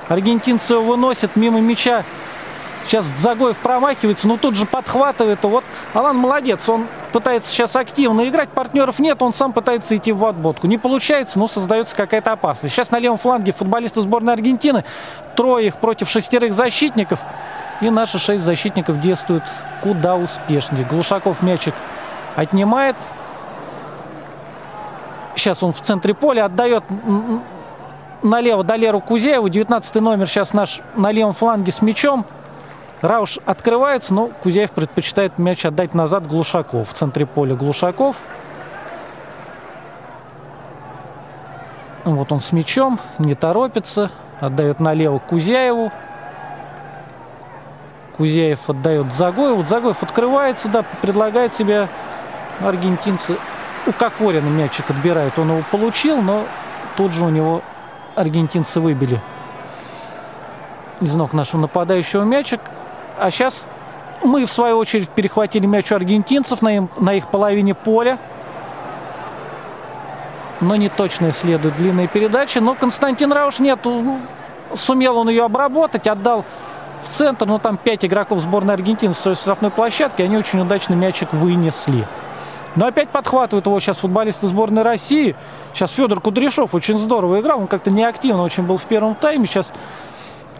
Аргентинцы его выносят мимо мяча. Сейчас Загоев промахивается, но тут же подхватывает. Вот Алан молодец, он пытается сейчас активно играть, партнеров нет, он сам пытается идти в отботку. Не получается, но создается какая-то опасность. Сейчас на левом фланге футболисты сборной Аргентины, трое их против шестерых защитников. И наши шесть защитников действуют куда успешнее. Глушаков мячик отнимает. Сейчас он в центре поля отдает налево Далеру Кузееву. 19 номер сейчас наш на левом фланге с мячом. Рауш открывается, но Кузяев предпочитает мяч отдать назад Глушаков. В центре поля Глушаков. Вот он с мячом, не торопится. Отдает налево Кузяеву. Кузяев отдает Загоеву. Загоев открывается, да, предлагает себя. Аргентинцы у Кокорина мячик отбирают. Он его получил, но тут же у него аргентинцы выбили из ног нашего нападающего мячик. А сейчас мы, в свою очередь, перехватили мяч у аргентинцев на, им, на их половине поля. Но не точно исследует длинные передачи. Но Константин Рауш нет. Сумел он ее обработать, отдал в центр. Но там пять игроков сборной Аргентины с своей штрафной площадки. Они очень удачно мячик вынесли. Но опять подхватывают его сейчас футболисты сборной России. Сейчас Федор Кудряшов очень здорово играл. Он как-то неактивно очень был в первом тайме. Сейчас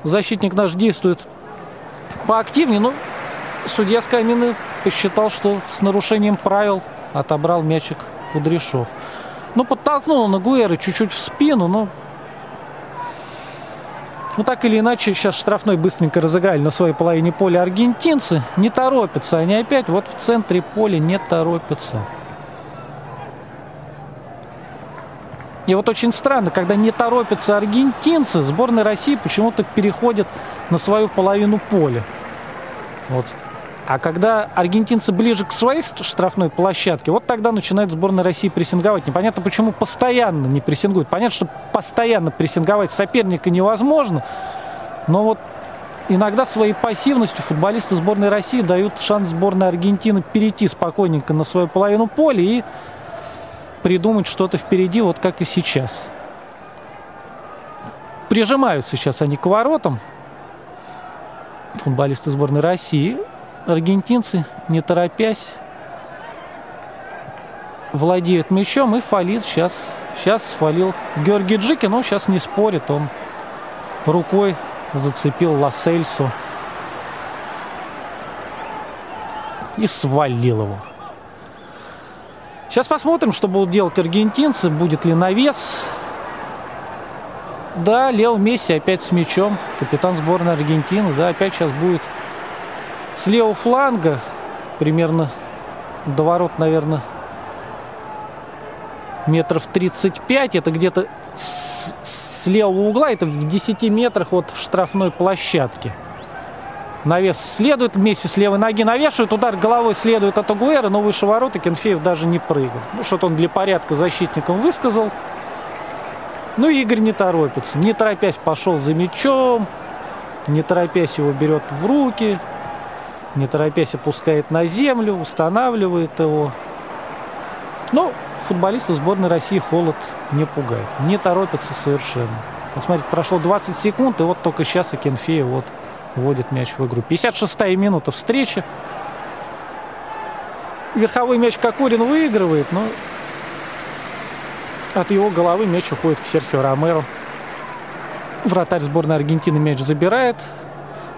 защитник наш действует поактивнее. Ну, судья Скамины посчитал, что с нарушением правил отобрал мячик Кудряшов. Ну, подтолкнул он Агуэра чуть-чуть в спину, но... Ну, так или иначе, сейчас штрафной быстренько разыграли на своей половине поля аргентинцы. Не торопятся они опять. Вот в центре поля не торопятся. И вот очень странно, когда не торопятся аргентинцы, сборная России почему-то переходит на свою половину поля. Вот. А когда аргентинцы ближе к своей штрафной площадке, вот тогда начинает сборная России прессинговать. Непонятно, почему постоянно не прессингует. Понятно, что постоянно прессинговать соперника невозможно. Но вот иногда своей пассивностью футболисты сборной России дают шанс сборной Аргентины перейти спокойненько на свою половину поля и придумать что-то впереди, вот как и сейчас. Прижимаются сейчас они к воротам. Футболисты сборной России. Аргентинцы, не торопясь, владеют мячом и фалит сейчас. Сейчас фалил Георгий Джики, но сейчас не спорит. Он рукой зацепил Лассельсу и свалил его. Сейчас посмотрим, что будут делать аргентинцы. Будет ли навес. Да, Лео Месси опять с мячом. Капитан сборной Аргентины. Да, опять сейчас будет с левого фланга. Примерно до ворот, наверное, метров 35. Это где-то с, с левого угла. Это в 10 метрах от штрафной площадки. Навес следует, вместе с левой ноги навешивает, удар головой следует от Агуэра, но выше ворота Кенфеев даже не прыгал. Ну, что-то он для порядка защитникам высказал. Ну, Игорь не торопится. Не торопясь пошел за мячом, не торопясь его берет в руки, не торопясь опускает на землю, устанавливает его. Ну, футболистов сборной России холод не пугает. Не торопится совершенно. Вот смотрите, прошло 20 секунд, и вот только сейчас Акинфеев вот вводит мяч в игру. 56-я минута встречи. Верховой мяч Кокорин выигрывает, но от его головы мяч уходит к Серхио Ромеро. Вратарь сборной Аргентины мяч забирает,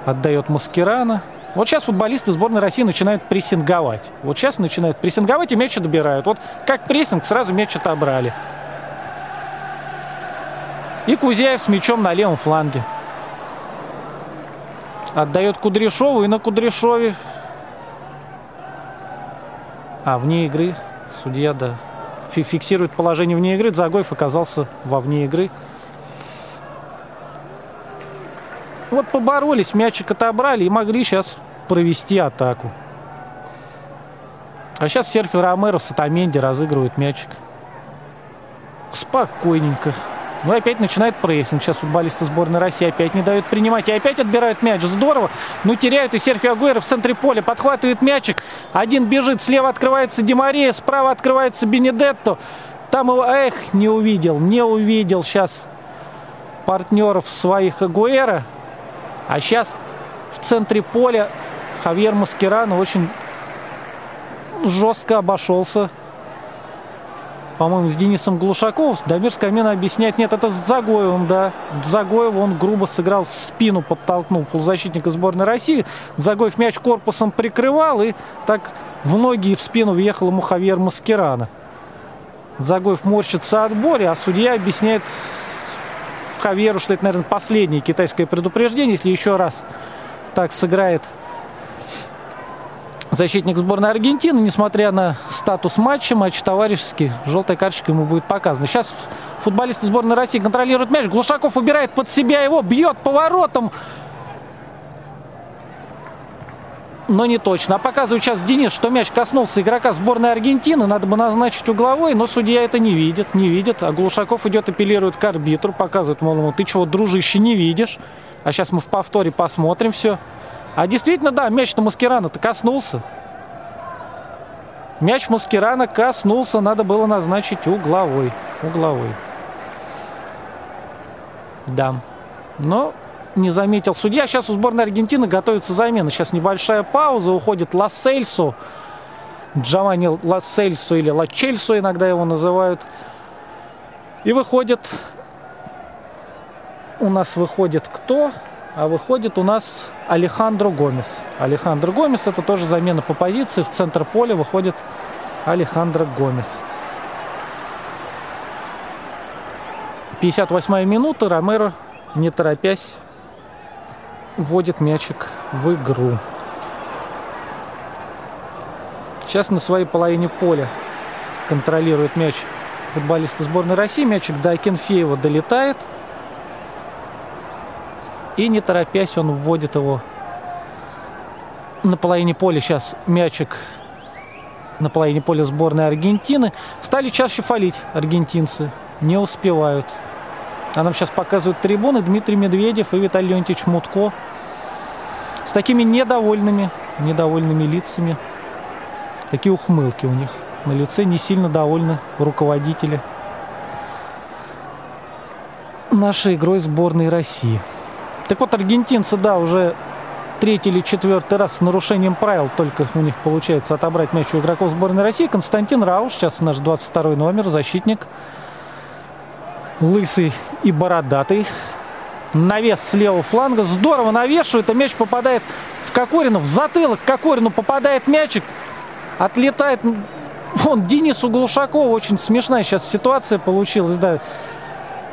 отдает Маскирана. Вот сейчас футболисты сборной России начинают прессинговать. Вот сейчас начинают прессинговать и мяч добирают. Вот как прессинг, сразу мяч отобрали. И Кузяев с мячом на левом фланге. Отдает Кудряшову и на Кудряшове. А, вне игры. Судья, да, фиксирует положение вне игры. Загоев оказался во вне игры. Вот поборолись, мячик отобрали и могли сейчас провести атаку. А сейчас Серхио Ромеро с Атаменди разыгрывает мячик. Спокойненько. Ну и опять начинает прессинг. Сейчас футболисты сборной России опять не дают принимать. И опять отбирают мяч. Здорово. Ну теряют и Серхио Агуэро в центре поля. Подхватывает мячик. Один бежит. Слева открывается Демария. Справа открывается Бенедетто. Там его, эх, не увидел. Не увидел сейчас партнеров своих Агуэра. А сейчас в центре поля Хавьер Маскерано очень жестко обошелся по-моему, с Денисом Глушаковым. Дамир Скамена объясняет, нет, это с Загоевым, да. Загоев он грубо сыграл в спину, подтолкнул полузащитника сборной России. Загоев мяч корпусом прикрывал, и так в ноги и в спину въехал ему Хавьер Маскерана. Загоев морщится от боли, а судья объясняет Хавьеру, что это, наверное, последнее китайское предупреждение, если еще раз так сыграет защитник сборной Аргентины, несмотря на статус матча, матч товарищеский, желтая карточка ему будет показана. Сейчас футболисты сборной России контролируют мяч. Глушаков убирает под себя его, бьет поворотом. Но не точно. А показывает сейчас Денис, что мяч коснулся игрока сборной Аргентины. Надо бы назначить угловой, но судья это не видит, не видит. А Глушаков идет, апеллирует к арбитру, показывает, мол, ему, ты чего, дружище, не видишь? А сейчас мы в повторе посмотрим все. А действительно, да, мяч-то Маскирана-то коснулся. Мяч Маскирана коснулся, надо было назначить угловой. Угловой. Да. Но не заметил судья. Сейчас у сборной Аргентины готовится замена. Сейчас небольшая пауза. Уходит Лассельсо. Джованни Лассельсо или Лачельсо иногда его называют. И выходит... У нас выходит кто? Выходит у нас Алехандро Гомес. Алехандро Гомес это тоже замена по позиции. В центр поля выходит Алехандро Гомес. 58 минута. Ромеро, не торопясь, вводит мячик в игру. Сейчас на своей половине поля контролирует мяч футболисты сборной России. Мячик до Акинфеева долетает – и не торопясь он вводит его на половине поля. Сейчас мячик на половине поля сборной Аргентины. Стали чаще фалить аргентинцы. Не успевают. А нам сейчас показывают трибуны Дмитрий Медведев и Виталий Леонтьевич Мутко с такими недовольными, недовольными лицами. Такие ухмылки у них на лице, не сильно довольны руководители нашей игрой сборной России. Так вот, аргентинцы, да, уже третий или четвертый раз с нарушением правил только у них получается отобрать мяч у игроков сборной России. Константин Рауш, сейчас наш 22 номер, защитник. Лысый и бородатый. Навес с левого фланга. Здорово навешивает, а мяч попадает в Кокорину. В затылок Кокорину попадает мячик. Отлетает он Денису Глушакову. Очень смешная сейчас ситуация получилась. Да.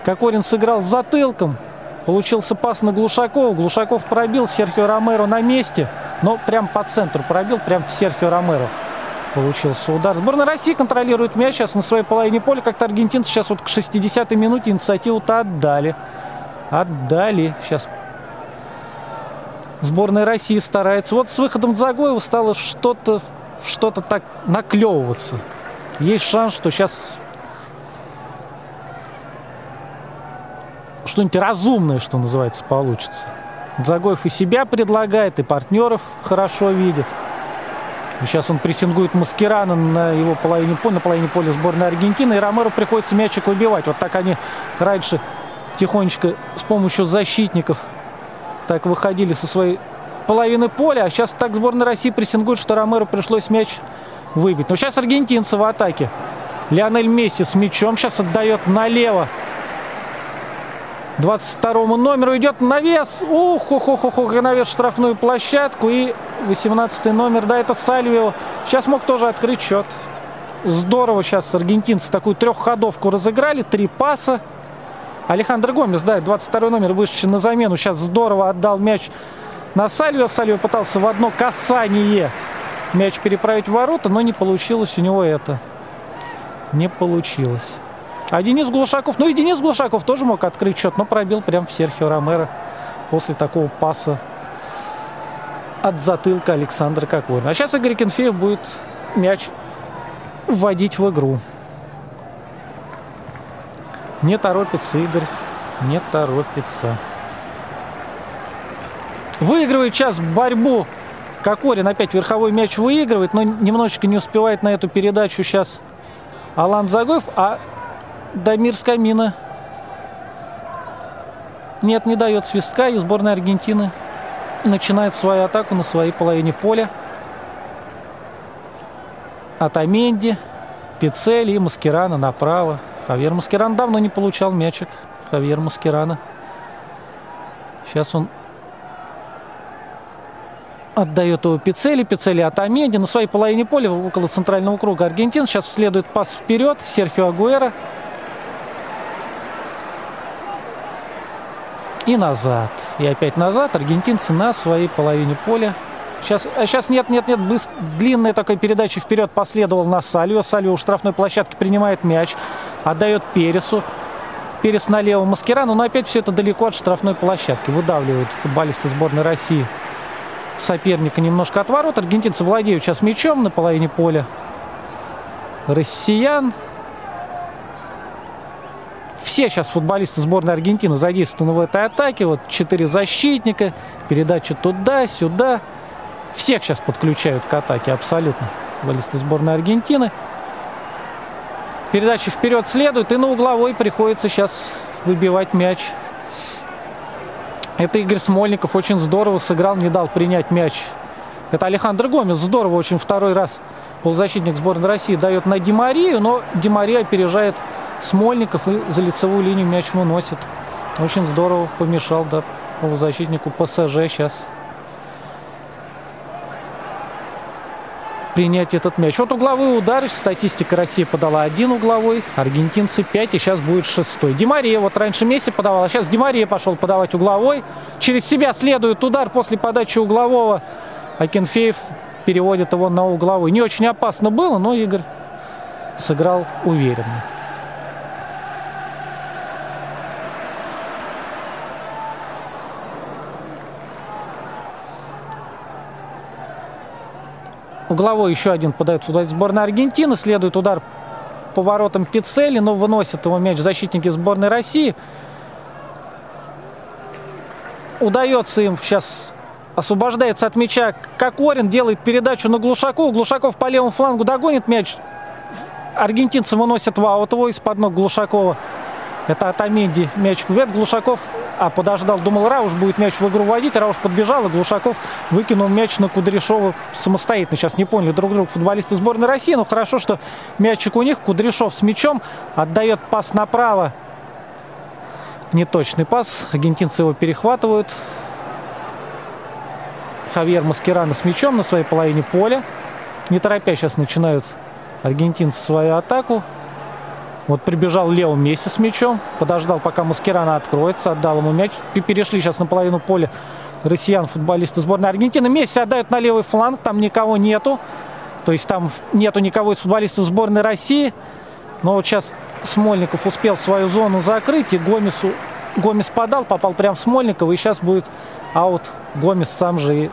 Кокорин сыграл затылком. Получился пас на Глушакова. Глушаков пробил Серхио Ромеро на месте. Но прям по центру пробил, прям в Серхио Ромеро. Получился удар. Сборная России контролирует мяч сейчас на своей половине поля. Как-то аргентинцы сейчас вот к 60-й минуте инициативу-то отдали. Отдали. Сейчас сборная России старается. Вот с выходом Загоева стало что-то что-то так наклевываться. Есть шанс, что сейчас что-нибудь разумное, что называется, получится. Загоев и себя предлагает, и партнеров хорошо видит. Сейчас он прессингует Маскирана на его половине поля, на половине поля сборной Аргентины, и Ромеру приходится мячик выбивать. Вот так они раньше тихонечко с помощью защитников так выходили со своей половины поля, а сейчас так сборная России прессингует, что Ромеру пришлось мяч выбить. Но сейчас аргентинцы в атаке. Лионель Месси с мячом сейчас отдает налево 22 номеру идет навес. Ух, ух, ух, ух, ух, навес штрафную площадку. И 18 номер, да, это Сальвио. Сейчас мог тоже открыть счет. Здорово сейчас аргентинцы такую трехходовку разыграли. Три паса. Алехандро Гомес, да, 22 номер, вышедший на замену. Сейчас здорово отдал мяч на Сальвио. Сальвио пытался в одно касание мяч переправить в ворота, но не получилось у него это. Не получилось. А Денис Глушаков, ну и Денис Глушаков тоже мог открыть счет, но пробил прям в Серхио Ромеро после такого паса от затылка Александра Кокорина. А сейчас Игорь Кенфеев будет мяч вводить в игру. Не торопится Игорь, не торопится. Выигрывает сейчас борьбу. Кокорин опять верховой мяч выигрывает, но немножечко не успевает на эту передачу сейчас Алан Загоев. А Дамир Скамина. Нет, не дает свистка, и сборная Аргентины начинает свою атаку на своей половине поля. Атаменди, Пиццели и Маскирана направо. Хавьер Маскиран давно не получал мячик. Хавьер Маскирана. Сейчас он отдает его Пиццели. Пиццели от Аменди на своей половине поля около центрального круга Аргентин. Сейчас следует пас вперед. Серхио Агуэра. И назад. И опять назад. Аргентинцы на своей половине поля. Сейчас, а сейчас нет, нет, нет. Быстр, длинная такая передача вперед последовал на Сальвио. Сальвио у штрафной площадки принимает мяч. Отдает Пересу. Перес налево Маскирану. Но опять все это далеко от штрафной площадки. Выдавливают футболисты сборной России соперника немножко от ворот. Аргентинцы владеют сейчас мячом на половине поля. Россиян все сейчас футболисты сборной Аргентины задействованы в этой атаке. Вот четыре защитника, передача туда-сюда. Всех сейчас подключают к атаке абсолютно. Футболисты сборной Аргентины. Передача вперед следует. И на угловой приходится сейчас выбивать мяч. Это Игорь Смольников очень здорово сыграл, не дал принять мяч. Это Александр Гомес здорово очень второй раз полузащитник сборной России дает на Димарию, но Димария опережает Смольников и за лицевую линию мяч выносит. Очень здорово помешал да, полузащитнику ПСЖ сейчас принять этот мяч. Вот угловой удар. Статистика России подала один угловой. Аргентинцы 5. И сейчас будет шестой. Димария вот раньше Месси подавал. А сейчас Димария пошел подавать угловой. Через себя следует удар после подачи углового. Акинфеев переводит его на угловой. Не очень опасно было, но Игорь сыграл уверенно. Угловой еще один подает в сборной Аргентины. Следует удар поворотом Пиццелли, но выносят его мяч защитники сборной России. Удается им сейчас освобождается от мяча Кокорин, делает передачу на Глушаку Глушаков по левому флангу догонит мяч. Аргентинцы выносят в его из-под ног Глушакова. Это Атаменди мяч кувет. Глушаков а подождал, думал, Рауш будет мяч в игру вводить. Рауш подбежал, и Глушаков выкинул мяч на Кудряшова самостоятельно. Сейчас не поняли друг друга футболисты сборной России. Но хорошо, что мячик у них. Кудряшов с мячом отдает пас направо. Неточный пас. Аргентинцы его перехватывают. Хавьер Маскерано с мячом на своей половине поля. Не торопясь сейчас начинают аргентинцы свою атаку. Вот прибежал Лео Месси с мячом, подождал, пока Маскерана откроется, отдал ему мяч. Перешли сейчас на половину поля россиян, футболисты сборной Аргентины. Месси отдают на левый фланг, там никого нету. То есть там нету никого из футболистов сборной России. Но вот сейчас Смольников успел свою зону закрыть, и Гомесу Гомес подал, попал прямо в Смольникова, и сейчас будет аут. Гомес сам же и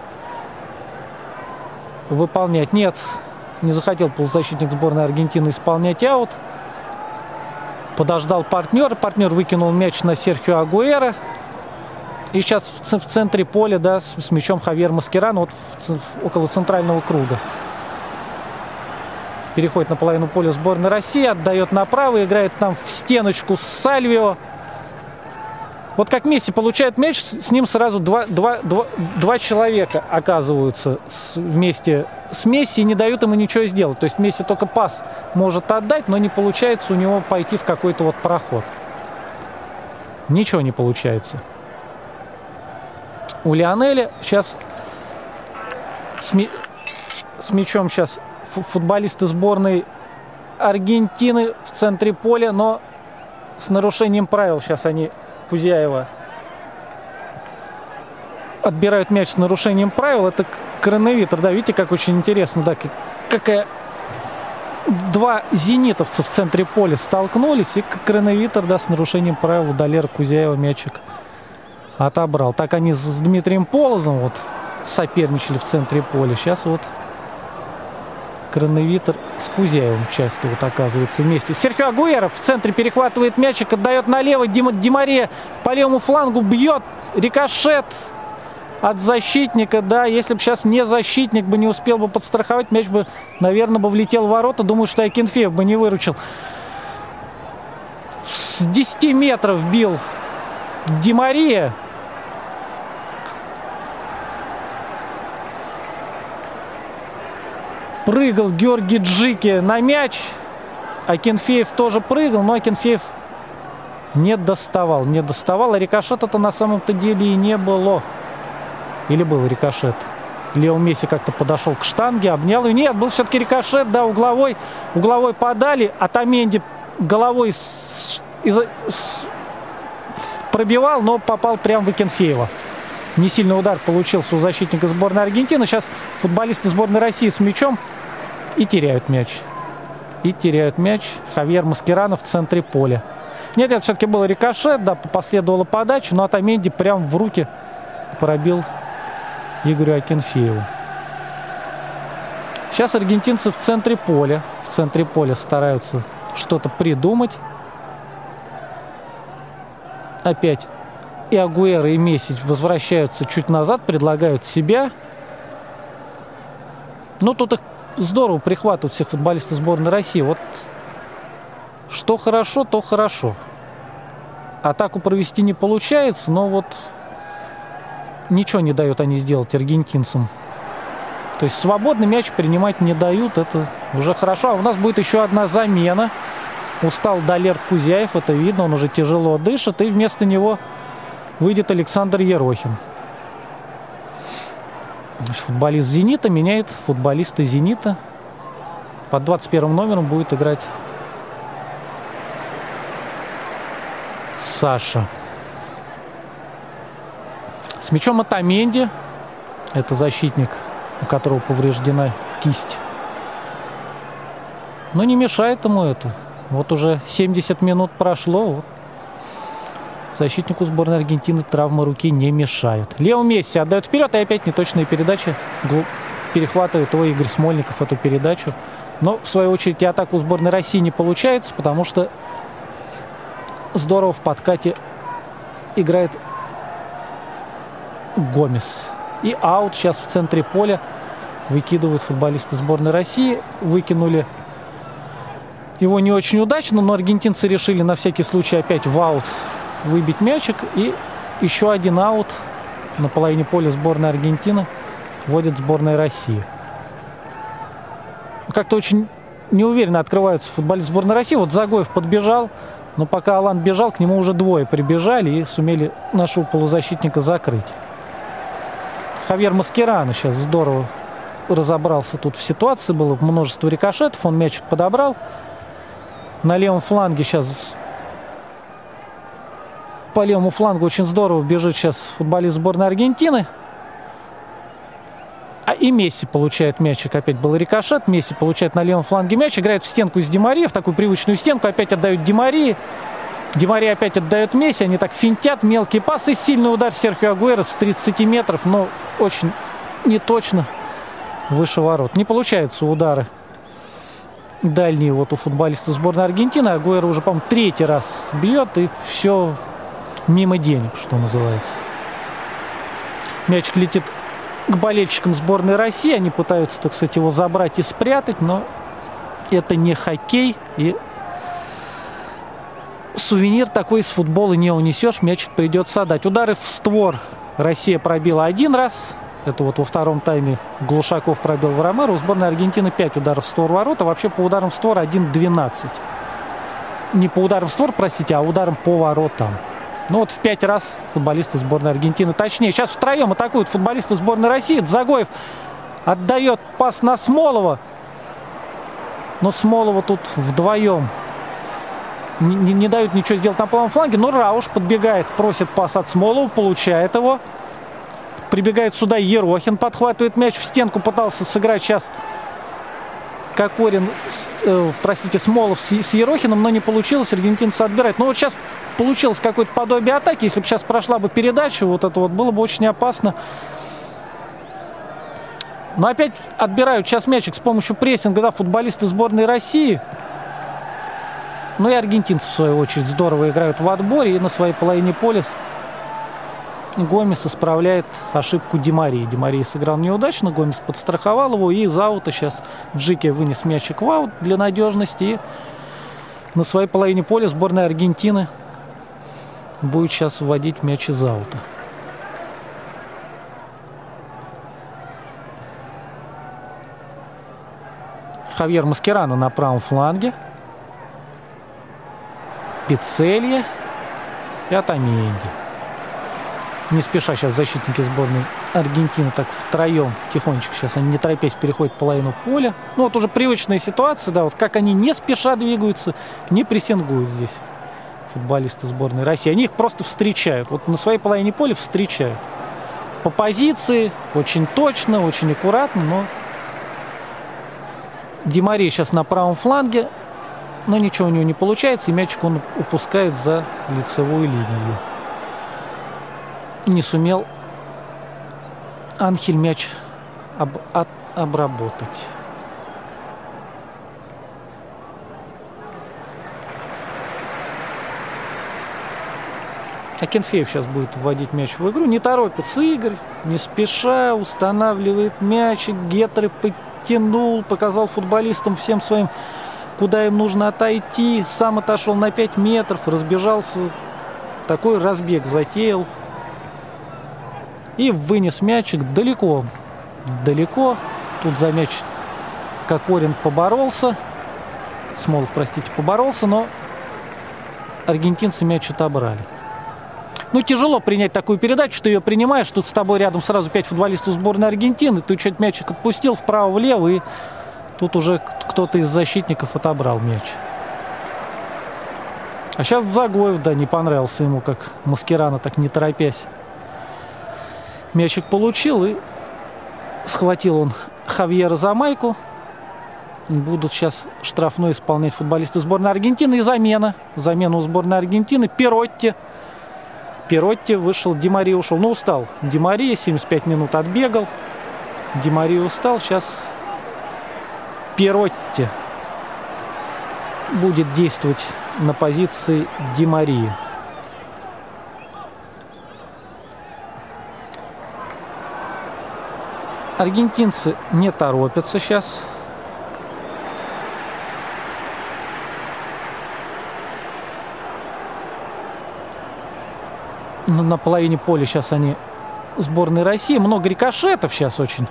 выполнять. Нет, не захотел полузащитник сборной Аргентины исполнять аут. Подождал партнер. Партнер выкинул мяч на Серхио Агуэра. И сейчас в, центре поля, да, с, мячом Хавьер Маскеран, вот около центрального круга. Переходит на половину поля сборной России, отдает направо, играет там в стеночку с Сальвио. Вот как Месси получает мяч, с ним сразу два, два, два, два человека оказываются с, вместе с Месси и не дают ему ничего сделать. То есть Месси только пас может отдать, но не получается у него пойти в какой-то вот проход. Ничего не получается. У Лионеля сейчас с, ми... с мячом сейчас футболисты сборной Аргентины в центре поля, но с нарушением правил сейчас они Кузяева отбирают мяч с нарушением правил. Это крановитр, да, видите, как очень интересно, да, какая два зенитовца в центре поля столкнулись, и крановитр, да, с нарушением правил Далер Кузяева мячик отобрал. Так они с Дмитрием Полозом вот соперничали в центре поля. Сейчас вот Крановитер с Кузяевым часто вот оказывается вместе. Серхио Агуэров в центре перехватывает мячик, отдает налево. Дима Димария по левому флангу бьет. Рикошет от защитника, да, если бы сейчас не защитник бы не успел бы подстраховать, мяч бы, наверное, бы влетел в ворота. Думаю, что Акинфеев бы не выручил. С 10 метров бил Димария. Прыгал Георгий Джики на мяч. Акинфеев тоже прыгал, но Акинфеев не доставал. Не доставал. А рикошета-то на самом-то деле и не было. Или был рикошет? Лео Месси как-то подошел к штанге, обнял ее. Нет, был все-таки рикошет, да, угловой. Угловой подали, а Таменди головой с, из, с, пробивал, но попал прямо в Акинфеева. Не сильный удар получился у защитника сборной Аргентины. Сейчас футболисты сборной России с мячом и теряют мяч. И теряют мяч. Хавьер Маскерано в центре поля. Нет, это все-таки был рикошет, да, последовала подача, но Атаменди прям в руки пробил Игорю Акинфееву. Сейчас аргентинцы в центре поля. В центре поля стараются что-то придумать. Опять и Агуэра, и Месси возвращаются чуть назад, предлагают себя. Ну, тут их здорово прихватывают всех футболистов сборной России. Вот что хорошо, то хорошо. Атаку провести не получается, но вот ничего не дают они сделать аргентинцам. То есть свободный мяч принимать не дают, это уже хорошо. А у нас будет еще одна замена. Устал Далер Кузяев, это видно, он уже тяжело дышит. И вместо него выйдет Александр Ерохин. Футболист «Зенита» меняет футболиста «Зенита». Под 21 номером будет играть Саша. С мячом Атаменди. Это защитник, у которого повреждена кисть. Но не мешает ему это. Вот уже 70 минут прошло. Вот защитнику сборной Аргентины травма руки не мешает. Лео Месси отдает вперед, и опять неточные передачи. Перехватывает его Игорь Смольников эту передачу. Но, в свою очередь, и атаку сборной России не получается, потому что здорово в подкате играет Гомес. И аут сейчас в центре поля выкидывают футболисты сборной России. Выкинули его не очень удачно, но аргентинцы решили на всякий случай опять в аут выбить мячик. И еще один аут на половине поля сборной Аргентины вводит сборная России. Как-то очень неуверенно открываются футболисты сборной России. Вот Загоев подбежал, но пока Алан бежал, к нему уже двое прибежали и сумели нашего полузащитника закрыть. Хавьер Маскерано сейчас здорово разобрался тут в ситуации. Было множество рикошетов, он мячик подобрал. На левом фланге сейчас по левому флангу очень здорово бежит сейчас футболист сборной Аргентины. А и Месси получает мячик. Опять был рикошет. Месси получает на левом фланге мяч. Играет в стенку с Демари, в такую привычную стенку. Опять отдают Демари. Демари опять отдает Месси. Они так финтят. Мелкий пас и сильный удар Серхио Агуэра с 30 метров. Но очень неточно выше ворот. Не получаются удары дальние вот у футболиста сборной Аргентины. Агуэра уже, по-моему, третий раз бьет. И все мимо денег, что называется. Мячик летит к болельщикам сборной России. Они пытаются, так сказать, его забрать и спрятать, но это не хоккей. И сувенир такой из футбола не унесешь. Мячик придется отдать. Удары в створ Россия пробила один раз. Это вот во втором тайме Глушаков пробил в Ромеро. У сборной Аргентины 5 ударов в створ ворота. Вообще по ударам в створ 1-12. Не по ударам в створ, простите, а ударом по воротам. Ну вот в пять раз футболисты сборной Аргентины. Точнее, сейчас втроем атакуют футболисты сборной России. Загоев отдает пас на Смолова. Но Смолова тут вдвоем не, не, не дают ничего сделать на правом фланге. Но Рауш подбегает, просит пас от Смолова, получает его. Прибегает сюда Ерохин, подхватывает мяч в стенку, пытался сыграть сейчас Кокорин, э, простите, Смолов с, с Ерохиным, но не получилось. Аргентинцы отбирают. Но вот сейчас получилось какое-то подобие атаки. Если бы сейчас прошла бы передача, вот это вот было бы очень опасно. Но опять отбирают сейчас мячик с помощью прессинга, да, футболисты сборной России. Ну и аргентинцы, в свою очередь, здорово играют в отборе и на своей половине поля Гомес исправляет ошибку Димарии. Димария сыграл неудачно, Гомес подстраховал его, и из аута сейчас Джики вынес мячик в аут для надежности. И на своей половине поля сборная Аргентины будет сейчас вводить мяч из аута. Хавьер Маскерано на правом фланге. Пиццелье и Атамиенди. Не спеша сейчас защитники сборной Аргентины так втроем тихонечко сейчас они не торопясь переходят половину поля. Ну вот уже привычная ситуация, да, вот как они не спеша двигаются, не прессингуют здесь футболисты сборной России. Они их просто встречают. Вот на своей половине поля встречают. По позиции, очень точно, очень аккуратно, но Димари сейчас на правом фланге, но ничего у него не получается, и мячик он упускает за лицевую линию. Не сумел Анхель мяч об, от, обработать. Акинфеев сейчас будет вводить мяч в игру. Не торопится Игорь, не спеша, устанавливает мячик. Гетеры подтянул, показал футболистам всем своим, куда им нужно отойти. Сам отошел на 5 метров, разбежался. Такой разбег затеял. И вынес мячик далеко. Далеко. Тут за мяч Кокорин поборолся. Смолов, простите, поборолся, но аргентинцы мяч отобрали ну, тяжело принять такую передачу, ты ее принимаешь, тут с тобой рядом сразу пять футболистов сборной Аргентины, ты чуть мячик отпустил вправо-влево, и тут уже кто-то из защитников отобрал мяч. А сейчас Загоев, да, не понравился ему, как Маскирана, так не торопясь. Мячик получил, и схватил он Хавьера за майку. Будут сейчас штрафной исполнять футболисты сборной Аргентины. И замена. Замена у сборной Аргентины. Перотти Пиротти вышел, Димари ушел. Ну, устал. Димари 75 минут отбегал. Димари устал. Сейчас Пиротти будет действовать на позиции Димарии. Аргентинцы не торопятся сейчас. На половине поля сейчас они сборной России. Много рикошетов сейчас очень.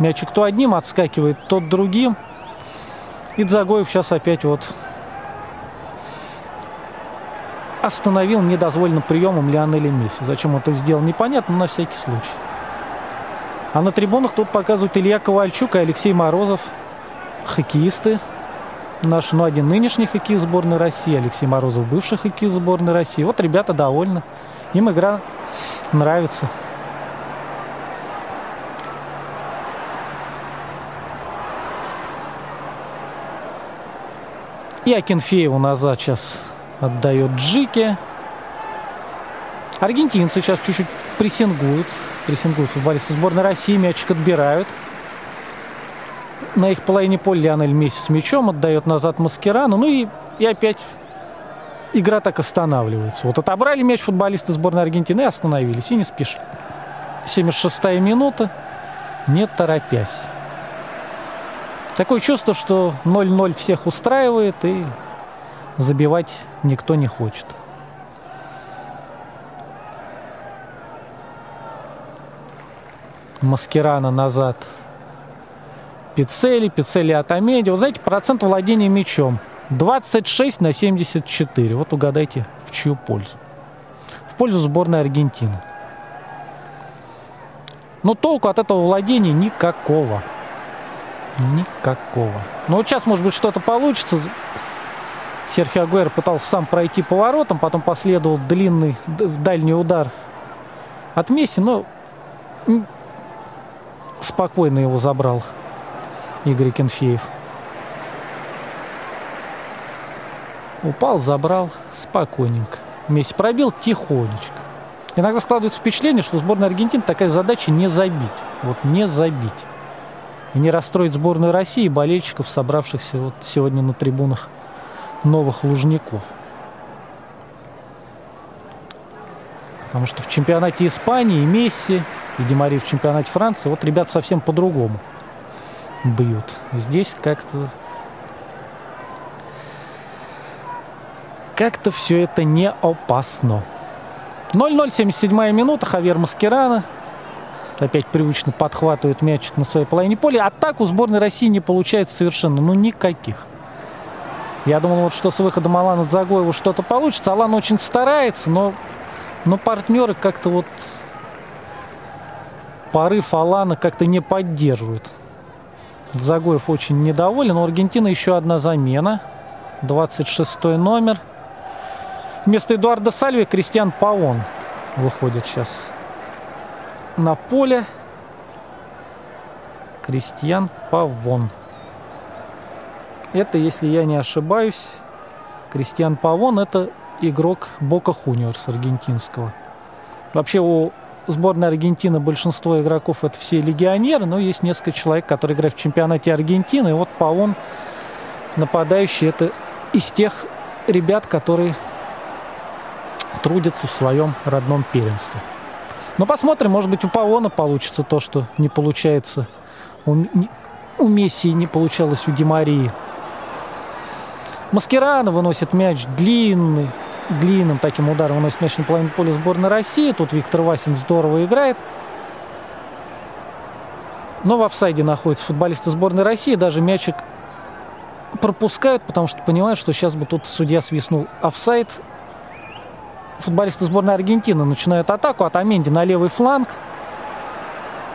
Мячик то одним отскакивает, то другим. И Дзагоев сейчас опять вот остановил недозволенным приемом Лионеля Месси. Зачем он это сделал, непонятно, но на всякий случай. А на трибунах тут показывают Илья Ковальчук и Алексей Морозов. Хоккеисты. Наш, ну, один нынешний хоккеист сборной России, Алексей Морозов, бывший хоккеист сборной России. Вот ребята довольны. Им игра нравится. И Акинфееву назад сейчас отдает Джике. Аргентинцы сейчас чуть-чуть прессингуют. Прессингуют футболисты сборной России. Мячик отбирают. На их половине поля Лионель Месси с мячом отдает назад Маскерану. Ну и, и опять игра так останавливается. Вот отобрали мяч футболисты сборной Аргентины и остановились. И не спешат. 76-я минута. Не торопясь. Такое чувство, что 0-0 всех устраивает и забивать никто не хочет. Маскерана назад. Пиццели, Пиццели от Амеди. Вот знаете, процент владения мячом. 26 на 74. Вот угадайте, в чью пользу. В пользу сборной Аргентины. Но толку от этого владения никакого. Никакого. Ну вот сейчас, может быть, что-то получится. Серхио Агуэр пытался сам пройти поворотом, потом последовал длинный дальний удар от Месси, но спокойно его забрал Игорь Кенфеев. Упал, забрал спокойненько. Месси пробил тихонечко. Иногда складывается впечатление, что сборная Аргентины такая задача не забить. Вот не забить и не расстроить сборную России и болельщиков, собравшихся вот сегодня на трибунах новых лужников. Потому что в чемпионате Испании Месси, и Демари в чемпионате Франции, вот ребят совсем по-другому бьют. Здесь как-то как-то все это не опасно. 0-0, 77 минута, Хавер Маскерана опять привычно подхватывает мячик на своей половине поля. Атак у сборной России не получается совершенно, ну никаких. Я думал, вот что с выходом Алана Загоева что-то получится. Алан очень старается, но, но партнеры как-то вот порыв Алана как-то не поддерживают. Загоев очень недоволен. У Аргентины еще одна замена. 26 номер. Вместо Эдуарда Сальви Кристиан Паон выходит сейчас на поле Кристиан Павон. Это, если я не ошибаюсь, Кристиан Павон – это игрок Бока Хуниорс аргентинского. Вообще у сборной Аргентины большинство игроков это все легионеры, но есть несколько человек, которые играют в чемпионате Аргентины. И вот Павон, нападающий, это из тех ребят, которые трудятся в своем родном первенстве. Но посмотрим, может быть, у Павона получится то, что не получается у, у Месси, не получалось у Димарии. Маскерана выносит мяч длинный, длинным таким ударом выносит мяч на половину поля сборной России. Тут Виктор Васин здорово играет. Но в офсайде находятся футболисты сборной России. Даже мячик пропускают, потому что понимают, что сейчас бы тут судья свистнул офсайд футболисты сборной Аргентины начинают атаку от Аменди на левый фланг.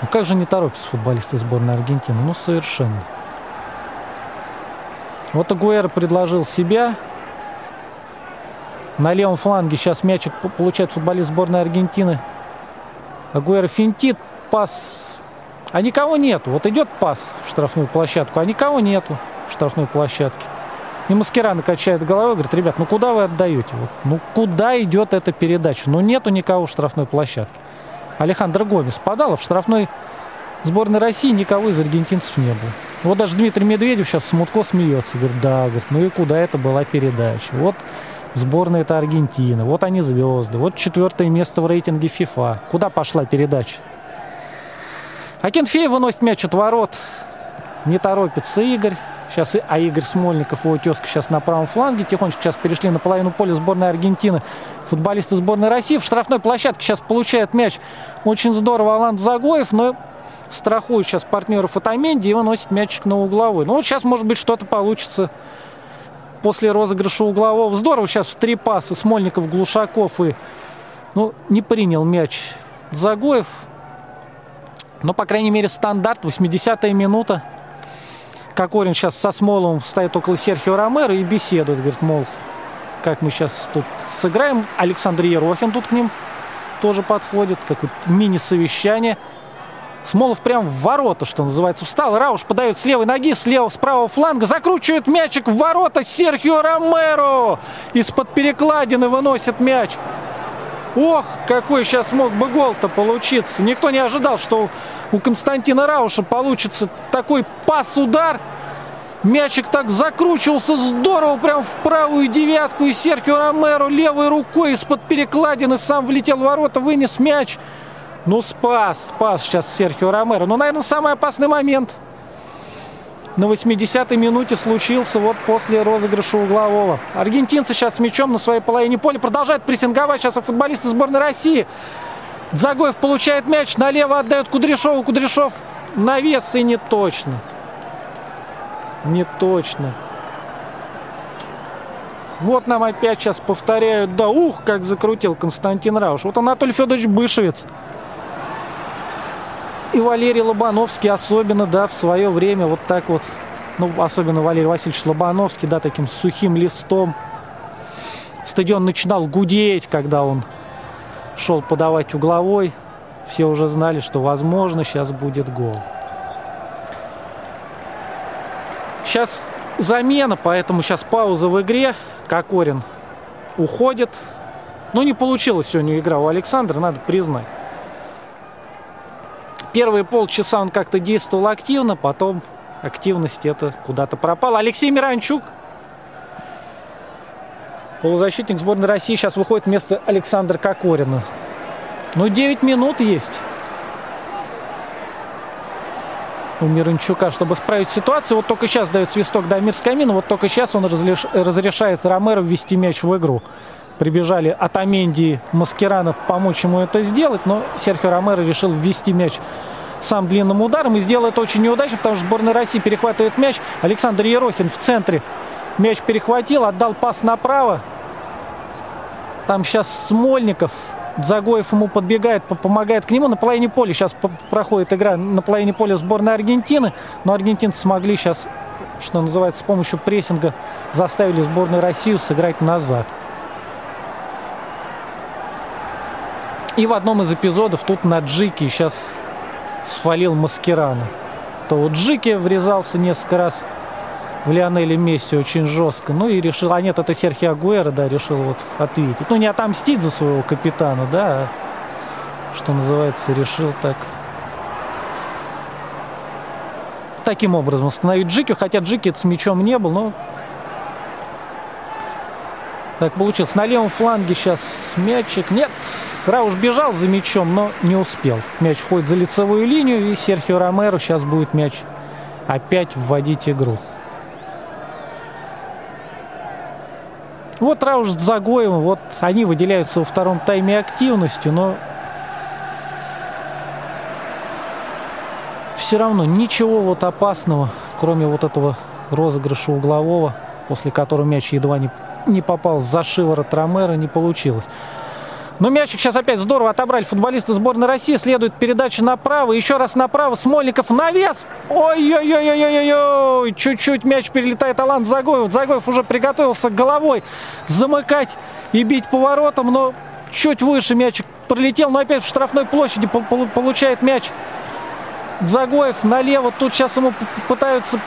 Ну как же не торопятся футболисты сборной Аргентины? Ну совершенно. Вот Агуэра предложил себя. На левом фланге сейчас мячик получает футболист сборной Аргентины. Агуэра финтит, пас. А никого нету. Вот идет пас в штрафную площадку, а никого нету в штрафной площадке. И Маскирана качает головой, говорит, ребят, ну куда вы отдаете? Вот, ну куда идет эта передача? Ну нету никого в штрафной площадке. Алехандро Гомес подал, а в штрафной сборной России никого из аргентинцев не было. Вот даже Дмитрий Медведев сейчас смутко смеется. Говорит, да, говорит, ну и куда это была передача? Вот сборная это Аргентина, вот они звезды, вот четвертое место в рейтинге FIFA. Куда пошла передача? Акинфеев выносит мяч от ворот. Не торопится Игорь. Сейчас, а Игорь Смольников, его тезка сейчас на правом фланге. Тихонечко сейчас перешли на половину поля сборной Аргентины. Футболисты сборной России в штрафной площадке сейчас получает мяч. Очень здорово Алан Загоев, но страхует сейчас партнеров Атаменди и выносит мячик на угловой. Ну вот сейчас, может быть, что-то получится после розыгрыша углового. Здорово сейчас в три паса Смольников, Глушаков и ну, не принял мяч Загоев. Но, по крайней мере, стандарт, 80-я минута. Кокорин сейчас со Смоловым стоит около Серхио Ромеро и беседует. Говорит, мол, как мы сейчас тут сыграем. Александр Ерохин тут к ним тоже подходит. Какое-то мини-совещание. Смолов прям в ворота, что называется, встал. Рауш подает с левой ноги, слева, с правого фланга. Закручивает мячик в ворота. Серхио Ромеро из-под перекладины выносит мяч. Ох, какой сейчас мог бы гол-то получиться. Никто не ожидал, что у Константина Рауша получится такой пас-удар. Мячик так закручивался здорово, прям в правую девятку. И Серхио Ромеро левой рукой из-под перекладины сам влетел в ворота, вынес мяч. Ну, спас, спас сейчас Серхио Ромеро. Ну, наверное, самый опасный момент на 80-й минуте случился вот после розыгрыша углового. Аргентинцы сейчас с мячом на своей половине поля продолжают прессинговать. Сейчас футболисты сборной России. Загоев получает мяч, налево отдает Кудряшову. Кудряшов навес и не точно. Не точно. Вот нам опять сейчас повторяют. Да ух, как закрутил Константин Рауш. Вот Анатолий Федорович Бышевец. И Валерий Лобановский особенно, да, в свое время вот так вот, ну, особенно Валерий Васильевич Лобановский, да, таким сухим листом. Стадион начинал гудеть, когда он шел подавать угловой. Все уже знали, что, возможно, сейчас будет гол. Сейчас замена, поэтому сейчас пауза в игре. Кокорин уходит. Ну, не получилось сегодня игра у Александра, надо признать. Первые полчаса он как-то действовал активно, потом активность это куда-то пропала. Алексей Миранчук, полузащитник сборной России, сейчас выходит вместо Александра Кокорина. Ну, 9 минут есть у Миранчука, чтобы справить ситуацию. Вот только сейчас дает свисток Дамир Скамин, вот только сейчас он разрешает Ромеро ввести мяч в игру. Прибежали Атаменди, Маскерана помочь ему это сделать, но Серхио Ромеро решил ввести мяч сам длинным ударом и сделает очень неудачно, потому что сборная России перехватывает мяч. Александр Ерохин в центре мяч перехватил, отдал пас направо. Там сейчас Смольников, Загоев ему подбегает, помогает к нему. На половине поля сейчас проходит игра на половине поля сборной Аргентины. Но аргентинцы смогли сейчас, что называется, с помощью прессинга заставили сборную Россию сыграть назад. И в одном из эпизодов тут на Джике сейчас свалил Маскерана. То вот Джики врезался несколько раз в Лионеле Месси очень жестко. Ну и решил, а нет, это Серхио Агуэро, да, решил вот ответить. Ну не отомстить за своего капитана, да, а, что называется, решил так таким образом остановить Джики, хотя Джики с мячом не был, но так получилось. На левом фланге сейчас мячик. Нет, Рауш бежал за мячом, но не успел. Мяч ходит за лицевую линию, и Серхио Ромеро сейчас будет мяч опять вводить игру. Вот Рауш с Загоевым, вот они выделяются во втором тайме активностью, но все равно ничего вот опасного, кроме вот этого розыгрыша углового, после которого мяч едва не не попал за шиворот Ромеро, не получилось. Но мячик сейчас опять здорово отобрали футболисты сборной России. Следует передача направо. Еще раз направо. Смольников навес. Ой-ой-ой-ой-ой-ой. Чуть-чуть мяч перелетает Алан Загоев. Загоев уже приготовился головой замыкать и бить поворотом. Но чуть выше мячик пролетел. Но опять в штрафной площади получает мяч Загоев налево. Тут сейчас ему пытаются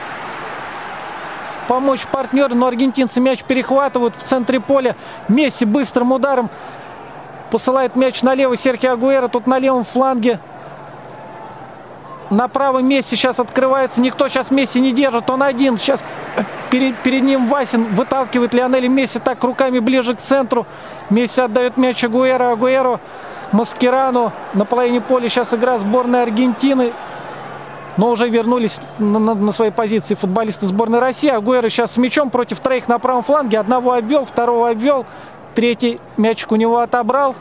помочь партнеру, но аргентинцы мяч перехватывают в центре поля. Месси быстрым ударом посылает мяч налево Серхио Агуэра. Тут на левом фланге Направо Месси сейчас открывается. Никто сейчас Месси не держит. Он один. Сейчас перед, перед ним Васин выталкивает Лионеля Месси так руками ближе к центру. Месси отдает мяч Агуэро. Агуэро Маскерану. На половине поля сейчас игра сборной Аргентины. но уже вернулись на, на, на свои позиции футболисты сборной России. Агуэро сейчас с мячом против троих на правом фланге. Одного обвел, второго обвел, третий мячик у него отобрал.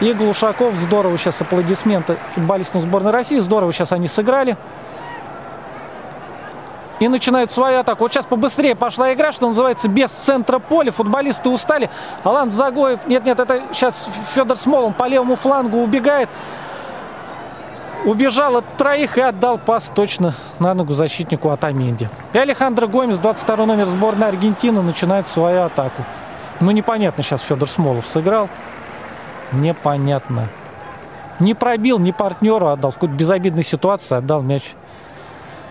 И Глушаков, здорово сейчас аплодисменты футболистам сборной России. Здорово сейчас они сыграли. И начинают свою атаку. Вот сейчас побыстрее пошла игра, что называется, без центра поля. Футболисты устали. Алан Загоев, нет-нет, это сейчас Федор Смол, по левому флангу убегает. Убежал от троих и отдал пас точно на ногу защитнику Атаменди. И Алехандро Гомес, 22 номер сборной Аргентины, начинает свою атаку. Ну, непонятно сейчас Федор Смолов сыграл. Непонятно. Не пробил, не партнеру отдал. В какой-то безобидной ситуации отдал мяч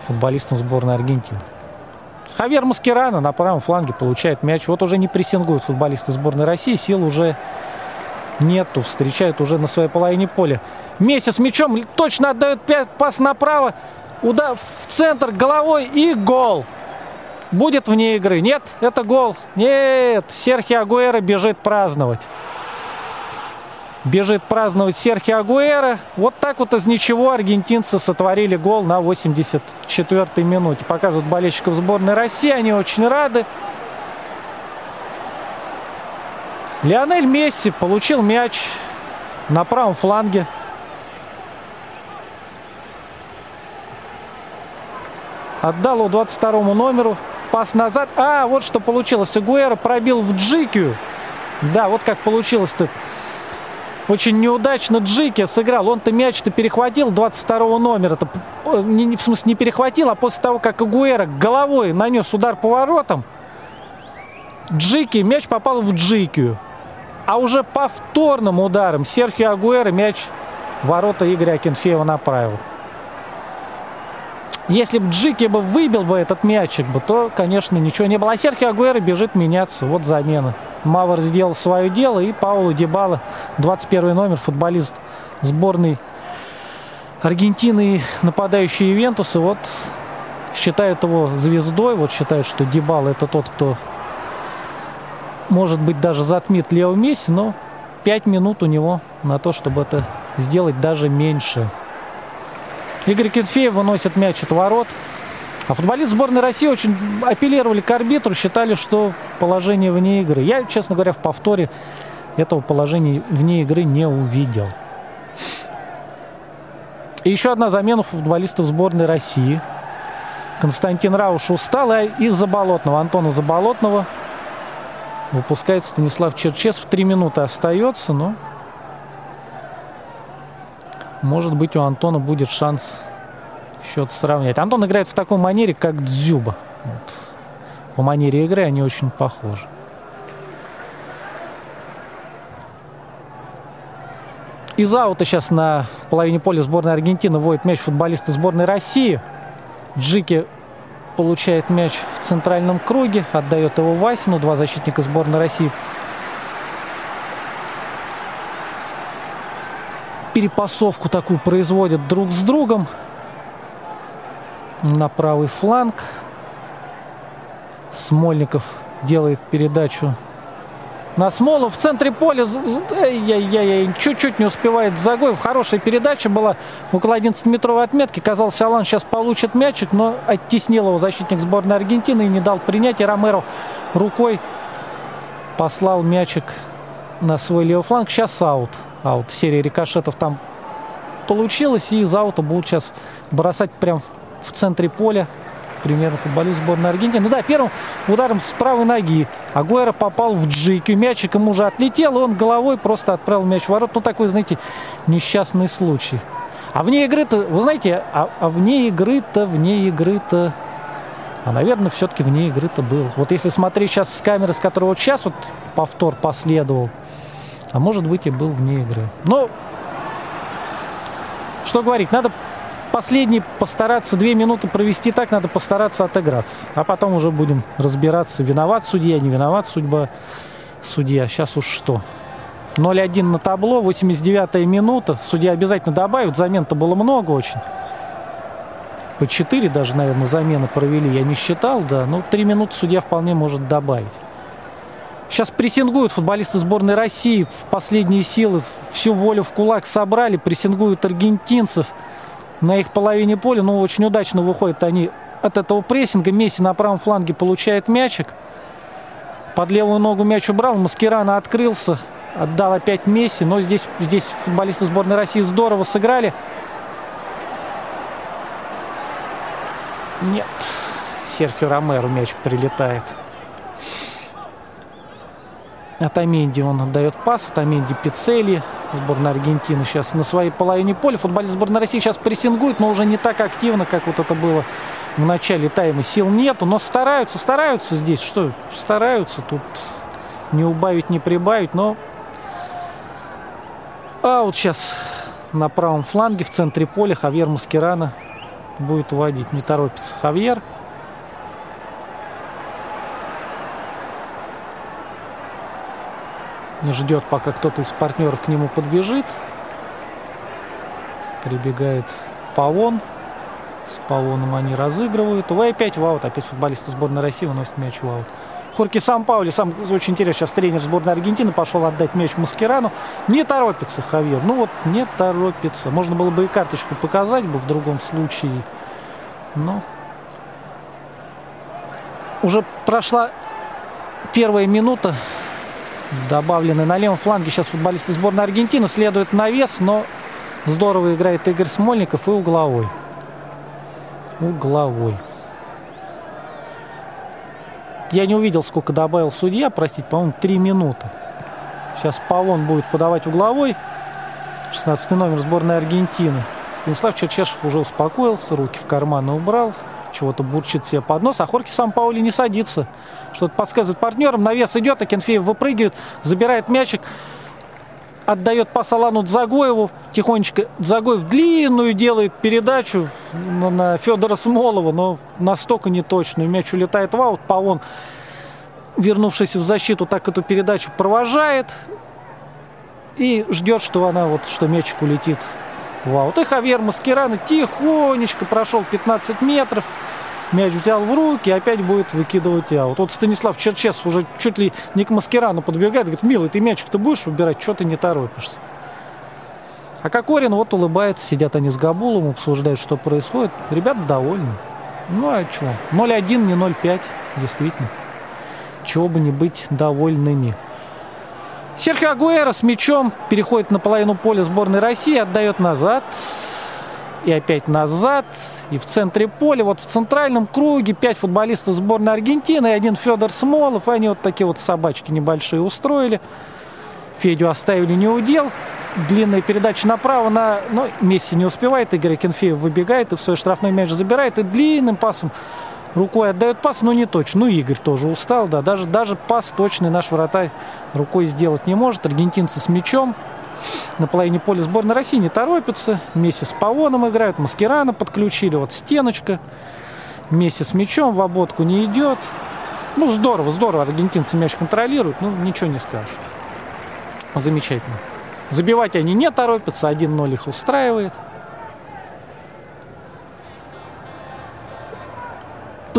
футболистам сборной Аргентины. Хавьер Маскерано на правом фланге получает мяч. Вот уже не прессингуют футболисты сборной России. Сил уже нету. Встречают уже на своей половине поля. Месси с мячом точно отдает пас направо. Удар в центр головой и гол. Будет вне игры. Нет, это гол. Нет, Серхио Агуэро бежит праздновать. Бежит праздновать Серхио Агуэро. Вот так вот из ничего аргентинцы сотворили гол на 84-й минуте. Показывают болельщиков сборной России. Они очень рады. Лионель Месси получил мяч на правом фланге. Отдал его 22 номеру. Пас назад. А, вот что получилось. Игуэра пробил в Джикию. Да, вот как получилось-то. Очень неудачно Джики сыграл. Он-то мяч-то перехватил 22 номера. -то, э, не, в смысле, не перехватил, а после того, как Игуэра головой нанес удар поворотом, Джики, мяч попал в Джикию. А уже повторным ударом Серхио Агуэра мяч ворота Игоря Акинфеева направил. Если бы Джики бы выбил бы этот мячик, бы, то, конечно, ничего не было. А Серхио Агуэра бежит меняться. Вот замена. Мавр сделал свое дело, и Пауло Дебала, 21 номер, футболист сборной Аргентины, нападающий Ивентуса, вот считают его звездой, вот считают, что Дебал это тот, кто может быть даже затмит Лео Месси, но 5 минут у него на то, чтобы это сделать даже меньше. Игорь Кенфеев выносит мяч от ворот. А футболисты сборной России очень апеллировали к арбитру, считали, что положение вне игры. Я, честно говоря, в повторе этого положения вне игры не увидел. И еще одна замена футболистов сборной России. Константин Рауш устал, а из Заболотного, Антона Заболотного выпускает Станислав Черчесов. Три минуты остается, но может быть у Антона будет шанс счет сравнять. Антон играет в такой манере, как Дзюба. Вот. По манере игры они очень похожи. Из аута сейчас на половине поля сборной Аргентины вводит мяч футболисты сборной России. Джики получает мяч в центральном круге, отдает его Васину. Два защитника сборной России перепасовку такую производят друг с другом на правый фланг. Смольников делает передачу на Смолу в центре поля. Чуть-чуть не успевает Загоев. Хорошая передача была около 11-метровой отметки. Казалось, Алан сейчас получит мячик, но оттеснил его защитник сборной Аргентины и не дал принять. И Ромеро рукой послал мячик на свой левый фланг. Сейчас аут. Аут. Серия рикошетов там получилась. И из аута будут сейчас бросать прям в центре поля. Примерно футболист сборной Аргентины. Ну да, первым ударом с правой ноги Агуэро попал в джики. Мячик ему уже отлетел, и он головой просто отправил мяч в ворот. Ну такой, знаете, несчастный случай. А вне игры-то, вы знаете, а, а вне игры-то, вне игры-то... А, наверное, все-таки вне игры-то был. Вот если смотреть сейчас с камеры, с которой вот сейчас вот повтор последовал, а может быть и был вне игры. Но что говорить, надо последний постараться две минуты провести так, надо постараться отыграться. А потом уже будем разбираться, виноват судья, не виноват судьба судья. Сейчас уж что. 0-1 на табло, 89-я минута. Судья обязательно добавит, замен-то было много очень. По 4 даже, наверное, замены провели, я не считал, да. Но 3 минуты судья вполне может добавить. Сейчас прессингуют футболисты сборной России в последние силы. Всю волю в кулак собрали, прессингуют аргентинцев. на их половине поля. Ну, очень удачно выходят они от этого прессинга. Месси на правом фланге получает мячик. Под левую ногу мяч убрал. Маскирана открылся. Отдал опять Месси. Но здесь, здесь футболисты сборной России здорово сыграли. Нет. Серхио Ромеро мяч прилетает. Атаменди он отдает пас. Атаменди Пиццели. Сборная Аргентины сейчас на своей половине поля. Футболист сборной России сейчас прессингует, но уже не так активно, как вот это было в начале тайма. Сил нету, но стараются, стараются здесь. Что, стараются тут не убавить, не прибавить, но... А вот сейчас на правом фланге в центре поля Хавьер Маскирана будет водить. Не торопится Хавьер. Ждет, пока кто-то из партнеров к нему подбежит. Прибегает Павон. С Павоном они разыгрывают. Ой, опять в аут. Опять футболисты сборной России выносят мяч в аут. Хорки Сан Паули, сам очень интересно, сейчас тренер сборной Аргентины пошел отдать мяч Маскирану. Не торопится Хавьер. Ну вот, не торопится. Можно было бы и карточку показать бы в другом случае. Но уже прошла первая минута добавлены на левом фланге. Сейчас футболисты сборной Аргентины следуют на вес, но здорово играет Игорь Смольников и угловой. Угловой. Я не увидел, сколько добавил судья, простите, по-моему, 3 минуты. Сейчас Павлон будет подавать угловой. 16 номер сборной Аргентины. Станислав Черчешев уже успокоился, руки в карманы убрал чего-то бурчит себе под нос, а Хорки сам Паули не садится. Что-то подсказывает партнерам, навес идет, а Кенфеев выпрыгивает, забирает мячик, отдает пас Алану Дзагоеву, тихонечко Дзагоев длинную делает передачу на Федора Смолова, но настолько неточную. Мяч улетает в аут, Павон, вернувшись в защиту, так эту передачу провожает и ждет, что она вот, что мячик улетит Вау. И Хавьер Маскирана тихонечко прошел 15 метров. Мяч взял в руки, опять будет выкидывать аут. Вот Станислав Черчес уже чуть ли не к Маскирану подбегает, говорит, милый, ты мячик-то будешь убирать, что ты не торопишься? А Кокорин вот улыбается, сидят они с Габулом, обсуждают, что происходит. Ребята довольны. Ну а что? 0-1, не 0-5, действительно. Чего бы не быть довольными. Серхио Агуэро с мячом переходит на половину поля сборной России, отдает назад. И опять назад. И в центре поля, вот в центральном круге, пять футболистов сборной Аргентины и один Федор Смолов. И они вот такие вот собачки небольшие устроили. Федю оставили не удел. Длинная передача направо на... Но Месси не успевает. Игорь Кенфеев выбегает и в свой штрафной мяч забирает. И длинным пасом рукой отдает пас, но не точно. Ну, Игорь тоже устал, да. Даже, даже пас точный наш вратарь рукой сделать не может. Аргентинцы с мячом на половине поля сборной России не торопятся. Месси с Павоном играют, Маскирана подключили, вот стеночка. Месси с мячом в ободку не идет. Ну, здорово, здорово. Аргентинцы мяч контролируют, ну, ничего не скажешь. Замечательно. Забивать они не торопятся, 1-0 их устраивает.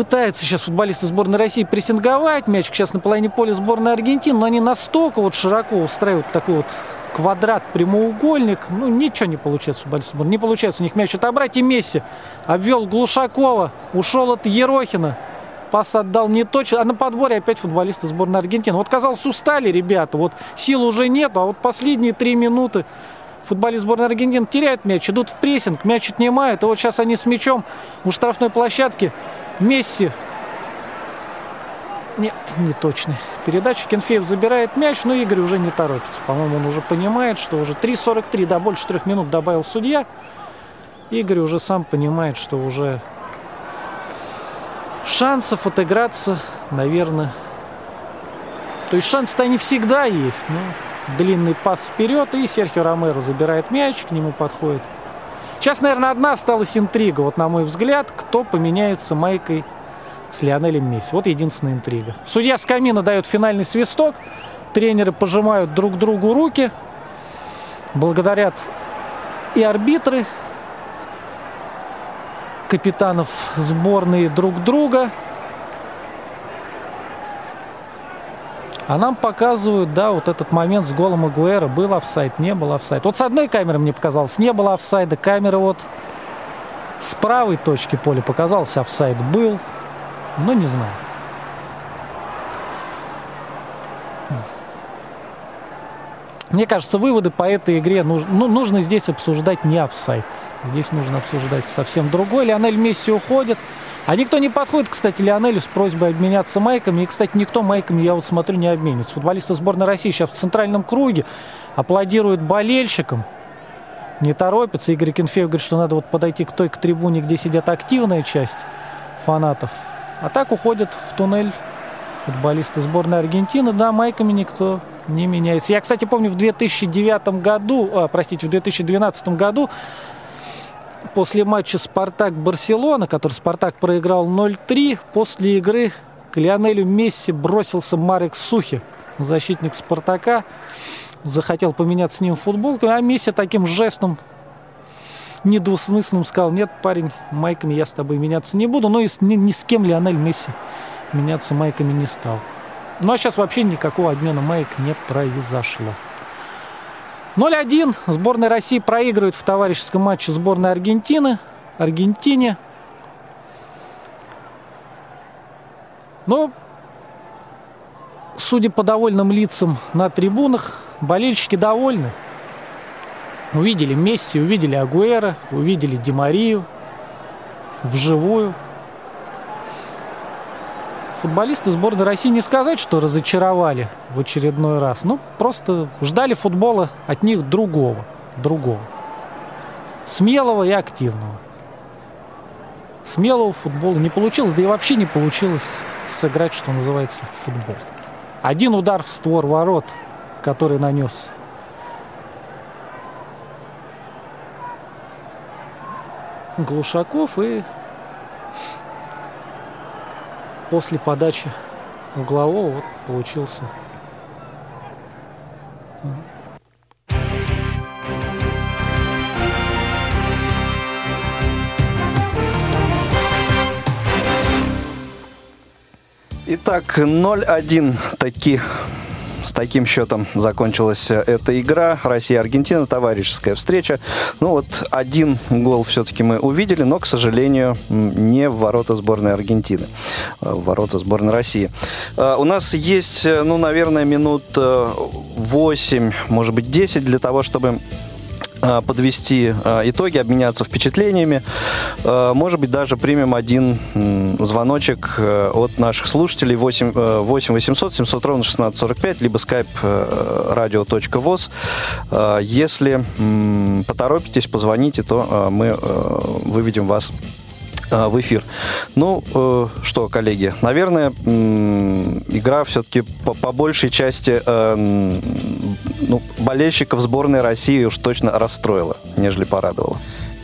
Пытаются сейчас футболисты сборной России прессинговать. Мячик сейчас на половине поля сборной Аргентины, но они настолько вот широко устраивают такой вот квадрат, прямоугольник. Ну, ничего не получается футболистов сборной. Не получается у них мяч отобрать. И Месси обвел Глушакова, ушел от Ерохина. Пас отдал не точно. А на подборе опять футболисты сборной Аргентины. Вот, казалось, устали ребята. Вот сил уже нет, а вот последние три минуты футболист сборной Аргентины теряют мяч, идут в прессинг, мяч отнимают. И вот сейчас они с мячом у штрафной площадки Месси. Нет, не точный. Передача. Кенфеев забирает мяч, но Игорь уже не торопится. По-моему, он уже понимает, что уже 3.43, да, больше трех минут добавил судья. Игорь уже сам понимает, что уже шансов отыграться, наверное... То есть шансы-то они всегда есть. Но длинный пас вперед, и Серхио Ромеро забирает мяч, к нему подходит Сейчас, наверное, одна осталась интрига, вот на мой взгляд, кто поменяется майкой с Лионелем Месси. Вот единственная интрига. Судья с камина дает финальный свисток, тренеры пожимают друг другу руки, благодарят и арбитры, капитанов сборной друг друга – А нам показывают, да, вот этот момент с голом Агуэра. Был офсайд, не был офсайд. Вот с одной камеры мне показалось, не было офсайда. Камера вот С правой точки поля показался офсайд был, но не знаю. Мне кажется, выводы по этой игре ну, нужно здесь обсуждать не офсайд. Здесь нужно обсуждать совсем другой. Лионель Месси уходит. А никто не подходит, кстати, Лионелю с просьбой обменяться майками. И, кстати, никто майками, я вот смотрю, не обменится. Футболисты сборной России сейчас в центральном круге аплодируют болельщикам. Не торопятся. Игорь Кенфеев говорит, что надо вот подойти к той к трибуне, где сидят активная часть фанатов. А так уходят в туннель футболисты сборной Аргентины. Да, майками никто не меняется. Я, кстати, помню, в 2009 году, а, простите, в 2012 году после матча «Спартак-Барселона», который «Спартак» проиграл 0-3, после игры к Лионелю Месси бросился Марек Сухи, защитник «Спартака», захотел поменяться с ним футболками, а Месси таким жестом недвусмысленным сказал, нет, парень, майками я с тобой меняться не буду, но и ни, ни с кем Лионель Месси меняться майками не стал. Ну а сейчас вообще никакого обмена маек не произошло. 0-1. Сборная России проигрывает в товарищеском матче сборной Аргентины. Аргентине. Но, судя по довольным лицам на трибунах, болельщики довольны. Увидели Месси, увидели Агуэра, увидели Димарию вживую футболисты сборной России не сказать, что разочаровали в очередной раз. Ну, просто ждали футбола от них другого. Другого. Смелого и активного. Смелого футбола не получилось, да и вообще не получилось сыграть, что называется, в футбол. Один удар в створ ворот, который нанес Глушаков и после подачи углового вот получился. Итак, 0-1 таки с таким счетом закончилась э, эта игра. Россия-Аргентина, товарищеская встреча. Ну вот один гол все-таки мы увидели, но, к сожалению, не в ворота сборной Аргентины, а в ворота сборной России. А, у нас есть, э, ну, наверное, минут 8, э, может быть, 10 для того, чтобы а, подвести итоги, обменяться впечатлениями. Может быть, даже примем один звоночек э, от наших слушателей 8, 8 800 700 ровно 1645, либо skype э, radio.voz. Если поторопитесь, позвоните, то мы э, выведем вас в эфир. Ну, э, что, коллеги, наверное, игра все-таки по, по большей части э, ну, болельщиков сборной России уж точно расстроила, нежели порадовала.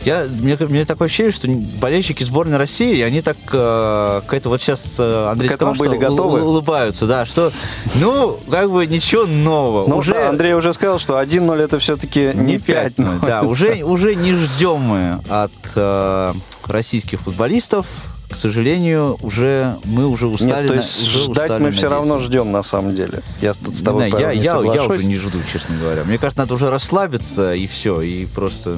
Я, мне, мне такое ощущение, что болельщики сборной России, они так э, к этому вот сейчас э, Андрей к сказал, были что готовы. улыбаются, да, что, ну, как бы ничего нового. Ну, уже... да, Андрей уже сказал, что 1-0 это все-таки не, не 5-0. Да, уже, уже не ждем мы от э, российских футболистов к сожалению, уже мы уже устали. Нет, то есть уже ждать мы все равно ждем на самом деле. Я тут с тобой не, я, не я, я уже не жду, честно говоря. Мне кажется, надо уже расслабиться и все, и просто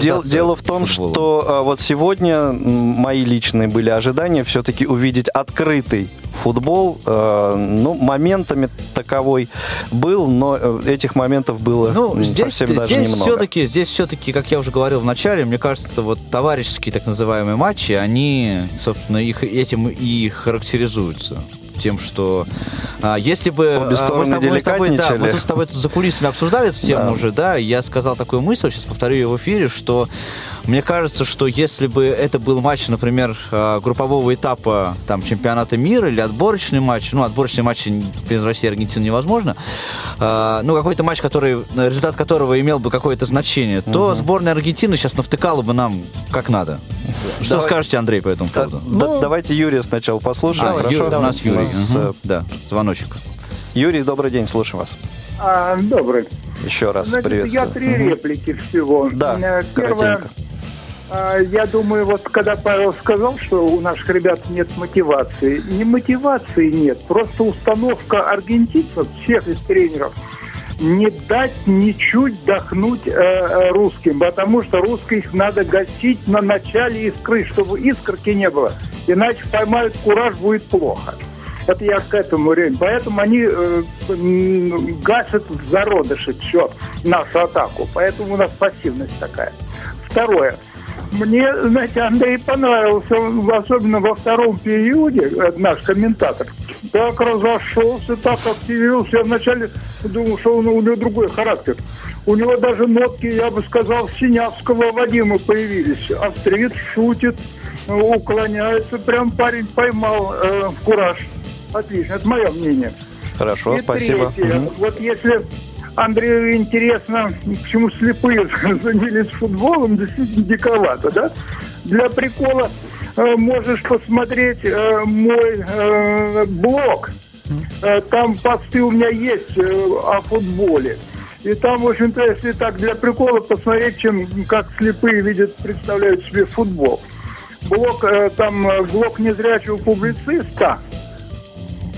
Дел, дело в том, футболом. что а, вот сегодня мои личные были ожидания все-таки увидеть открытый футбол. А, ну, моментами таковой был, но э, этих моментов было ну, здесь, совсем даже здесь немного. Все-таки, здесь все-таки, как я уже говорил в начале, мне кажется, вот товарищеские так называемые матчи, они, собственно, их, этим и характеризуются тем, что а, если бы Обе а, мы, с тобой, мы с тобой, да, мы тут с тобой тут за кулисами обсуждали эту тему да. уже, да, я сказал такую мысль, сейчас повторю ее в эфире, что мне кажется, что если бы это был матч, например, а, группового этапа там, чемпионата мира или отборочный матч, ну, отборочный матч без России и Аргентины невозможно, а, ну, какой-то матч, который, результат которого имел бы какое-то значение, угу. то сборная Аргентины сейчас навтыкала бы нам как надо. Что Давай. скажете, Андрей, по этому поводу? Да, ну, давайте Юрия сначала послушаем. А, Хорошо? Юрий, у нас Юрий. Угу. Да, звоночек. Юрий, добрый день, слушаем вас. А, добрый. Еще раз Значит, приветствую. Я три угу. реплики всего. Да, э, Первое, а, я думаю, вот когда Павел сказал, что у наших ребят нет мотивации, не мотивации нет, просто установка аргентинцев, всех из тренеров, не дать ничуть дохнуть э, русским, потому что русских надо гасить на начале искры, чтобы искорки не было. Иначе поймают кураж, будет плохо. Это я к этому времени. Поэтому они э, гасят в зародыше все, нашу атаку. Поэтому у нас пассивность такая. Второе. Мне, знаете, Андрей понравился, особенно во втором периоде, э, наш комментатор. Так разошелся, так активировался. Я вначале думал, что он, у него другой характер. У него даже нотки, я бы сказал, Синявского Вадима появились. Австриец шутит, уклоняется. Прям парень поймал э, кураж. Отлично, это мое мнение. Хорошо, И спасибо. третье. Мгм. Вот если Андрею интересно, почему слепые занялись футболом, действительно диковато, да? Для прикола э, можешь посмотреть э, мой э, блог. Э, там посты у меня есть э, о футболе. И там, в общем-то, если так для прикола посмотреть, чем как слепые видят, представляют себе футбол. Блог, э, там э, блог незрячего публициста,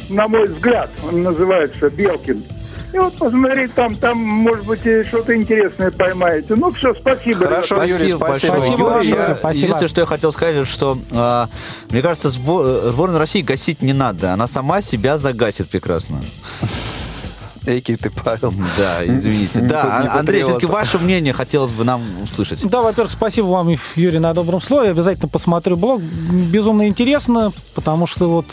на мой взгляд, он называется Белкин. И вот посмотреть там, там, может быть, что-то интересное поймаете. Ну, все, спасибо. Хорошо, ребята. Юрий, спасибо. Спасибо Юрий, я- спасибо. Единственное, что я хотел сказать, что э, мне кажется, сбо- сборную России гасить не надо. Она сама себя загасит прекрасно. Эйки ты, Павел. Да, извините. Не Да, не А- Андрей, все-таки ваше мнение хотелось бы нам услышать. Да, во-первых, спасибо вам, Юрий, на добром слове. Обязательно посмотрю блог. Безумно интересно, потому что вот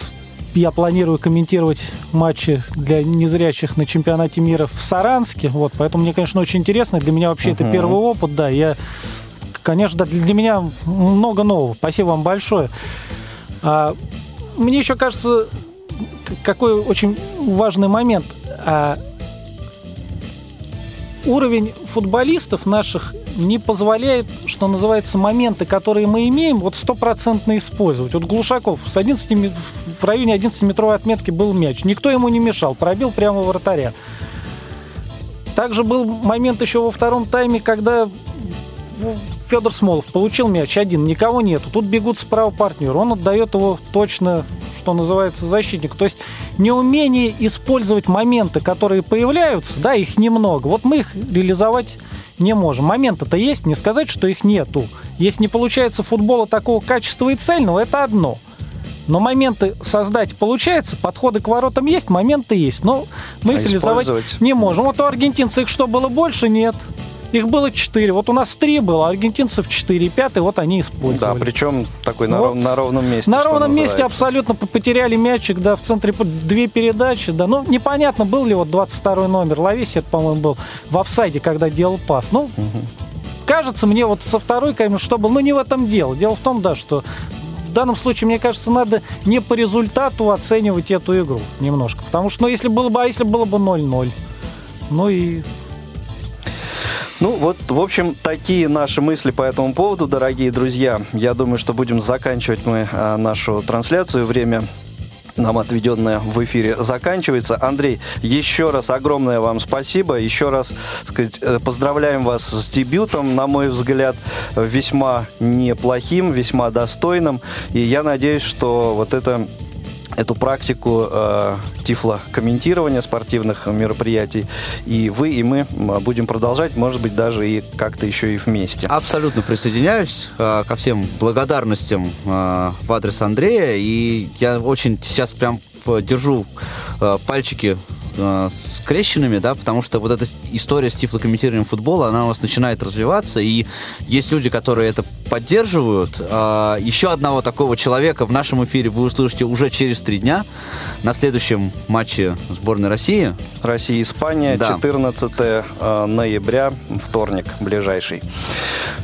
я планирую комментировать матчи для незрячих на чемпионате мира в Саранске. Вот, поэтому мне, конечно, очень интересно. Для меня вообще это первый опыт, да. Я, конечно, да, для меня много нового. Спасибо вам большое. А, мне еще кажется, какой очень важный момент. А, уровень футболистов наших не позволяет, что называется, моменты, которые мы имеем, вот стопроцентно использовать. Вот Глушаков с 11, ме- в районе 11-метровой отметки был мяч. Никто ему не мешал, пробил прямо вратаря. Также был момент еще во втором тайме, когда Федор Смолов получил мяч один, никого нету. Тут бегут справа партнер, он отдает его точно, что называется, защитнику. То есть неумение использовать моменты, которые появляются, да, их немного. Вот мы их реализовать не можем. Моменты-то есть, не сказать, что их нету. Если не получается футбола такого качества и цельного, это одно. Но моменты создать получается, подходы к воротам есть, моменты есть. Но мы А их реализовать не можем. Вот у аргентинцев их что, было больше? Нет. Их было 4. Вот у нас 3 было, а аргентинцев 4. Пятый вот они Да, использовали. причем такой на, Вот. ров- на ровном месте. На ровном месте абсолютно потеряли мячик, да, в центре две передачи, да. Ну, непонятно, был ли вот 22 номер. Лавесет, по-моему, был в офсайде, когда делал пас. Ну, кажется мне вот со второй, конечно, что был, но не в этом дело. Дело в том, да, что в данном случае, мне кажется, надо не по результату оценивать эту игру немножко. Потому что, ну, если было бы, а если было бы 0-0? Ну и Ну вот, в общем, такие наши мысли по этому поводу, дорогие друзья. Я думаю, что будем заканчивать мы а, нашу трансляцию. Время нам отведенное в эфире заканчивается. Андрей, еще раз огромное вам спасибо. Еще раз сказать, э, поздравляем вас с дебютом, на мой взгляд, весьма неплохим, весьма достойным. И я надеюсь, что вот это эту практику э, тифло-комментирования спортивных мероприятий. И вы, и мы будем продолжать, может быть, даже и как-то еще и вместе. Абсолютно присоединяюсь э, ко всем благодарностям э, в адрес Андрея. И я очень сейчас прям э, держу э, пальчики э, скрещенными, да, потому что вот эта история с тифлокомментированием футбола, она у нас начинает развиваться, и есть люди, которые это поддерживают. Э, еще одного такого человека в нашем эфире вы услышите уже через три дня на следующем матче сборной России. Россия-Испания, Да. 14 э, ноября, вторник ближайший.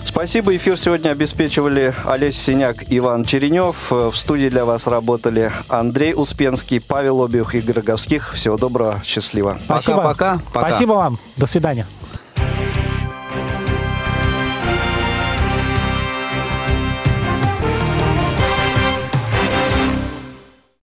Спасибо. Эфир сегодня обеспечивали Олесь Синяк, Иван Черенев. Э, В студии для вас работали Андрей Успенский, Павел Обиух, Игорь Роговских. Всего доброго, счастливо. спасибо. Пока-пока. Пока. Спасибо вам. До свидания.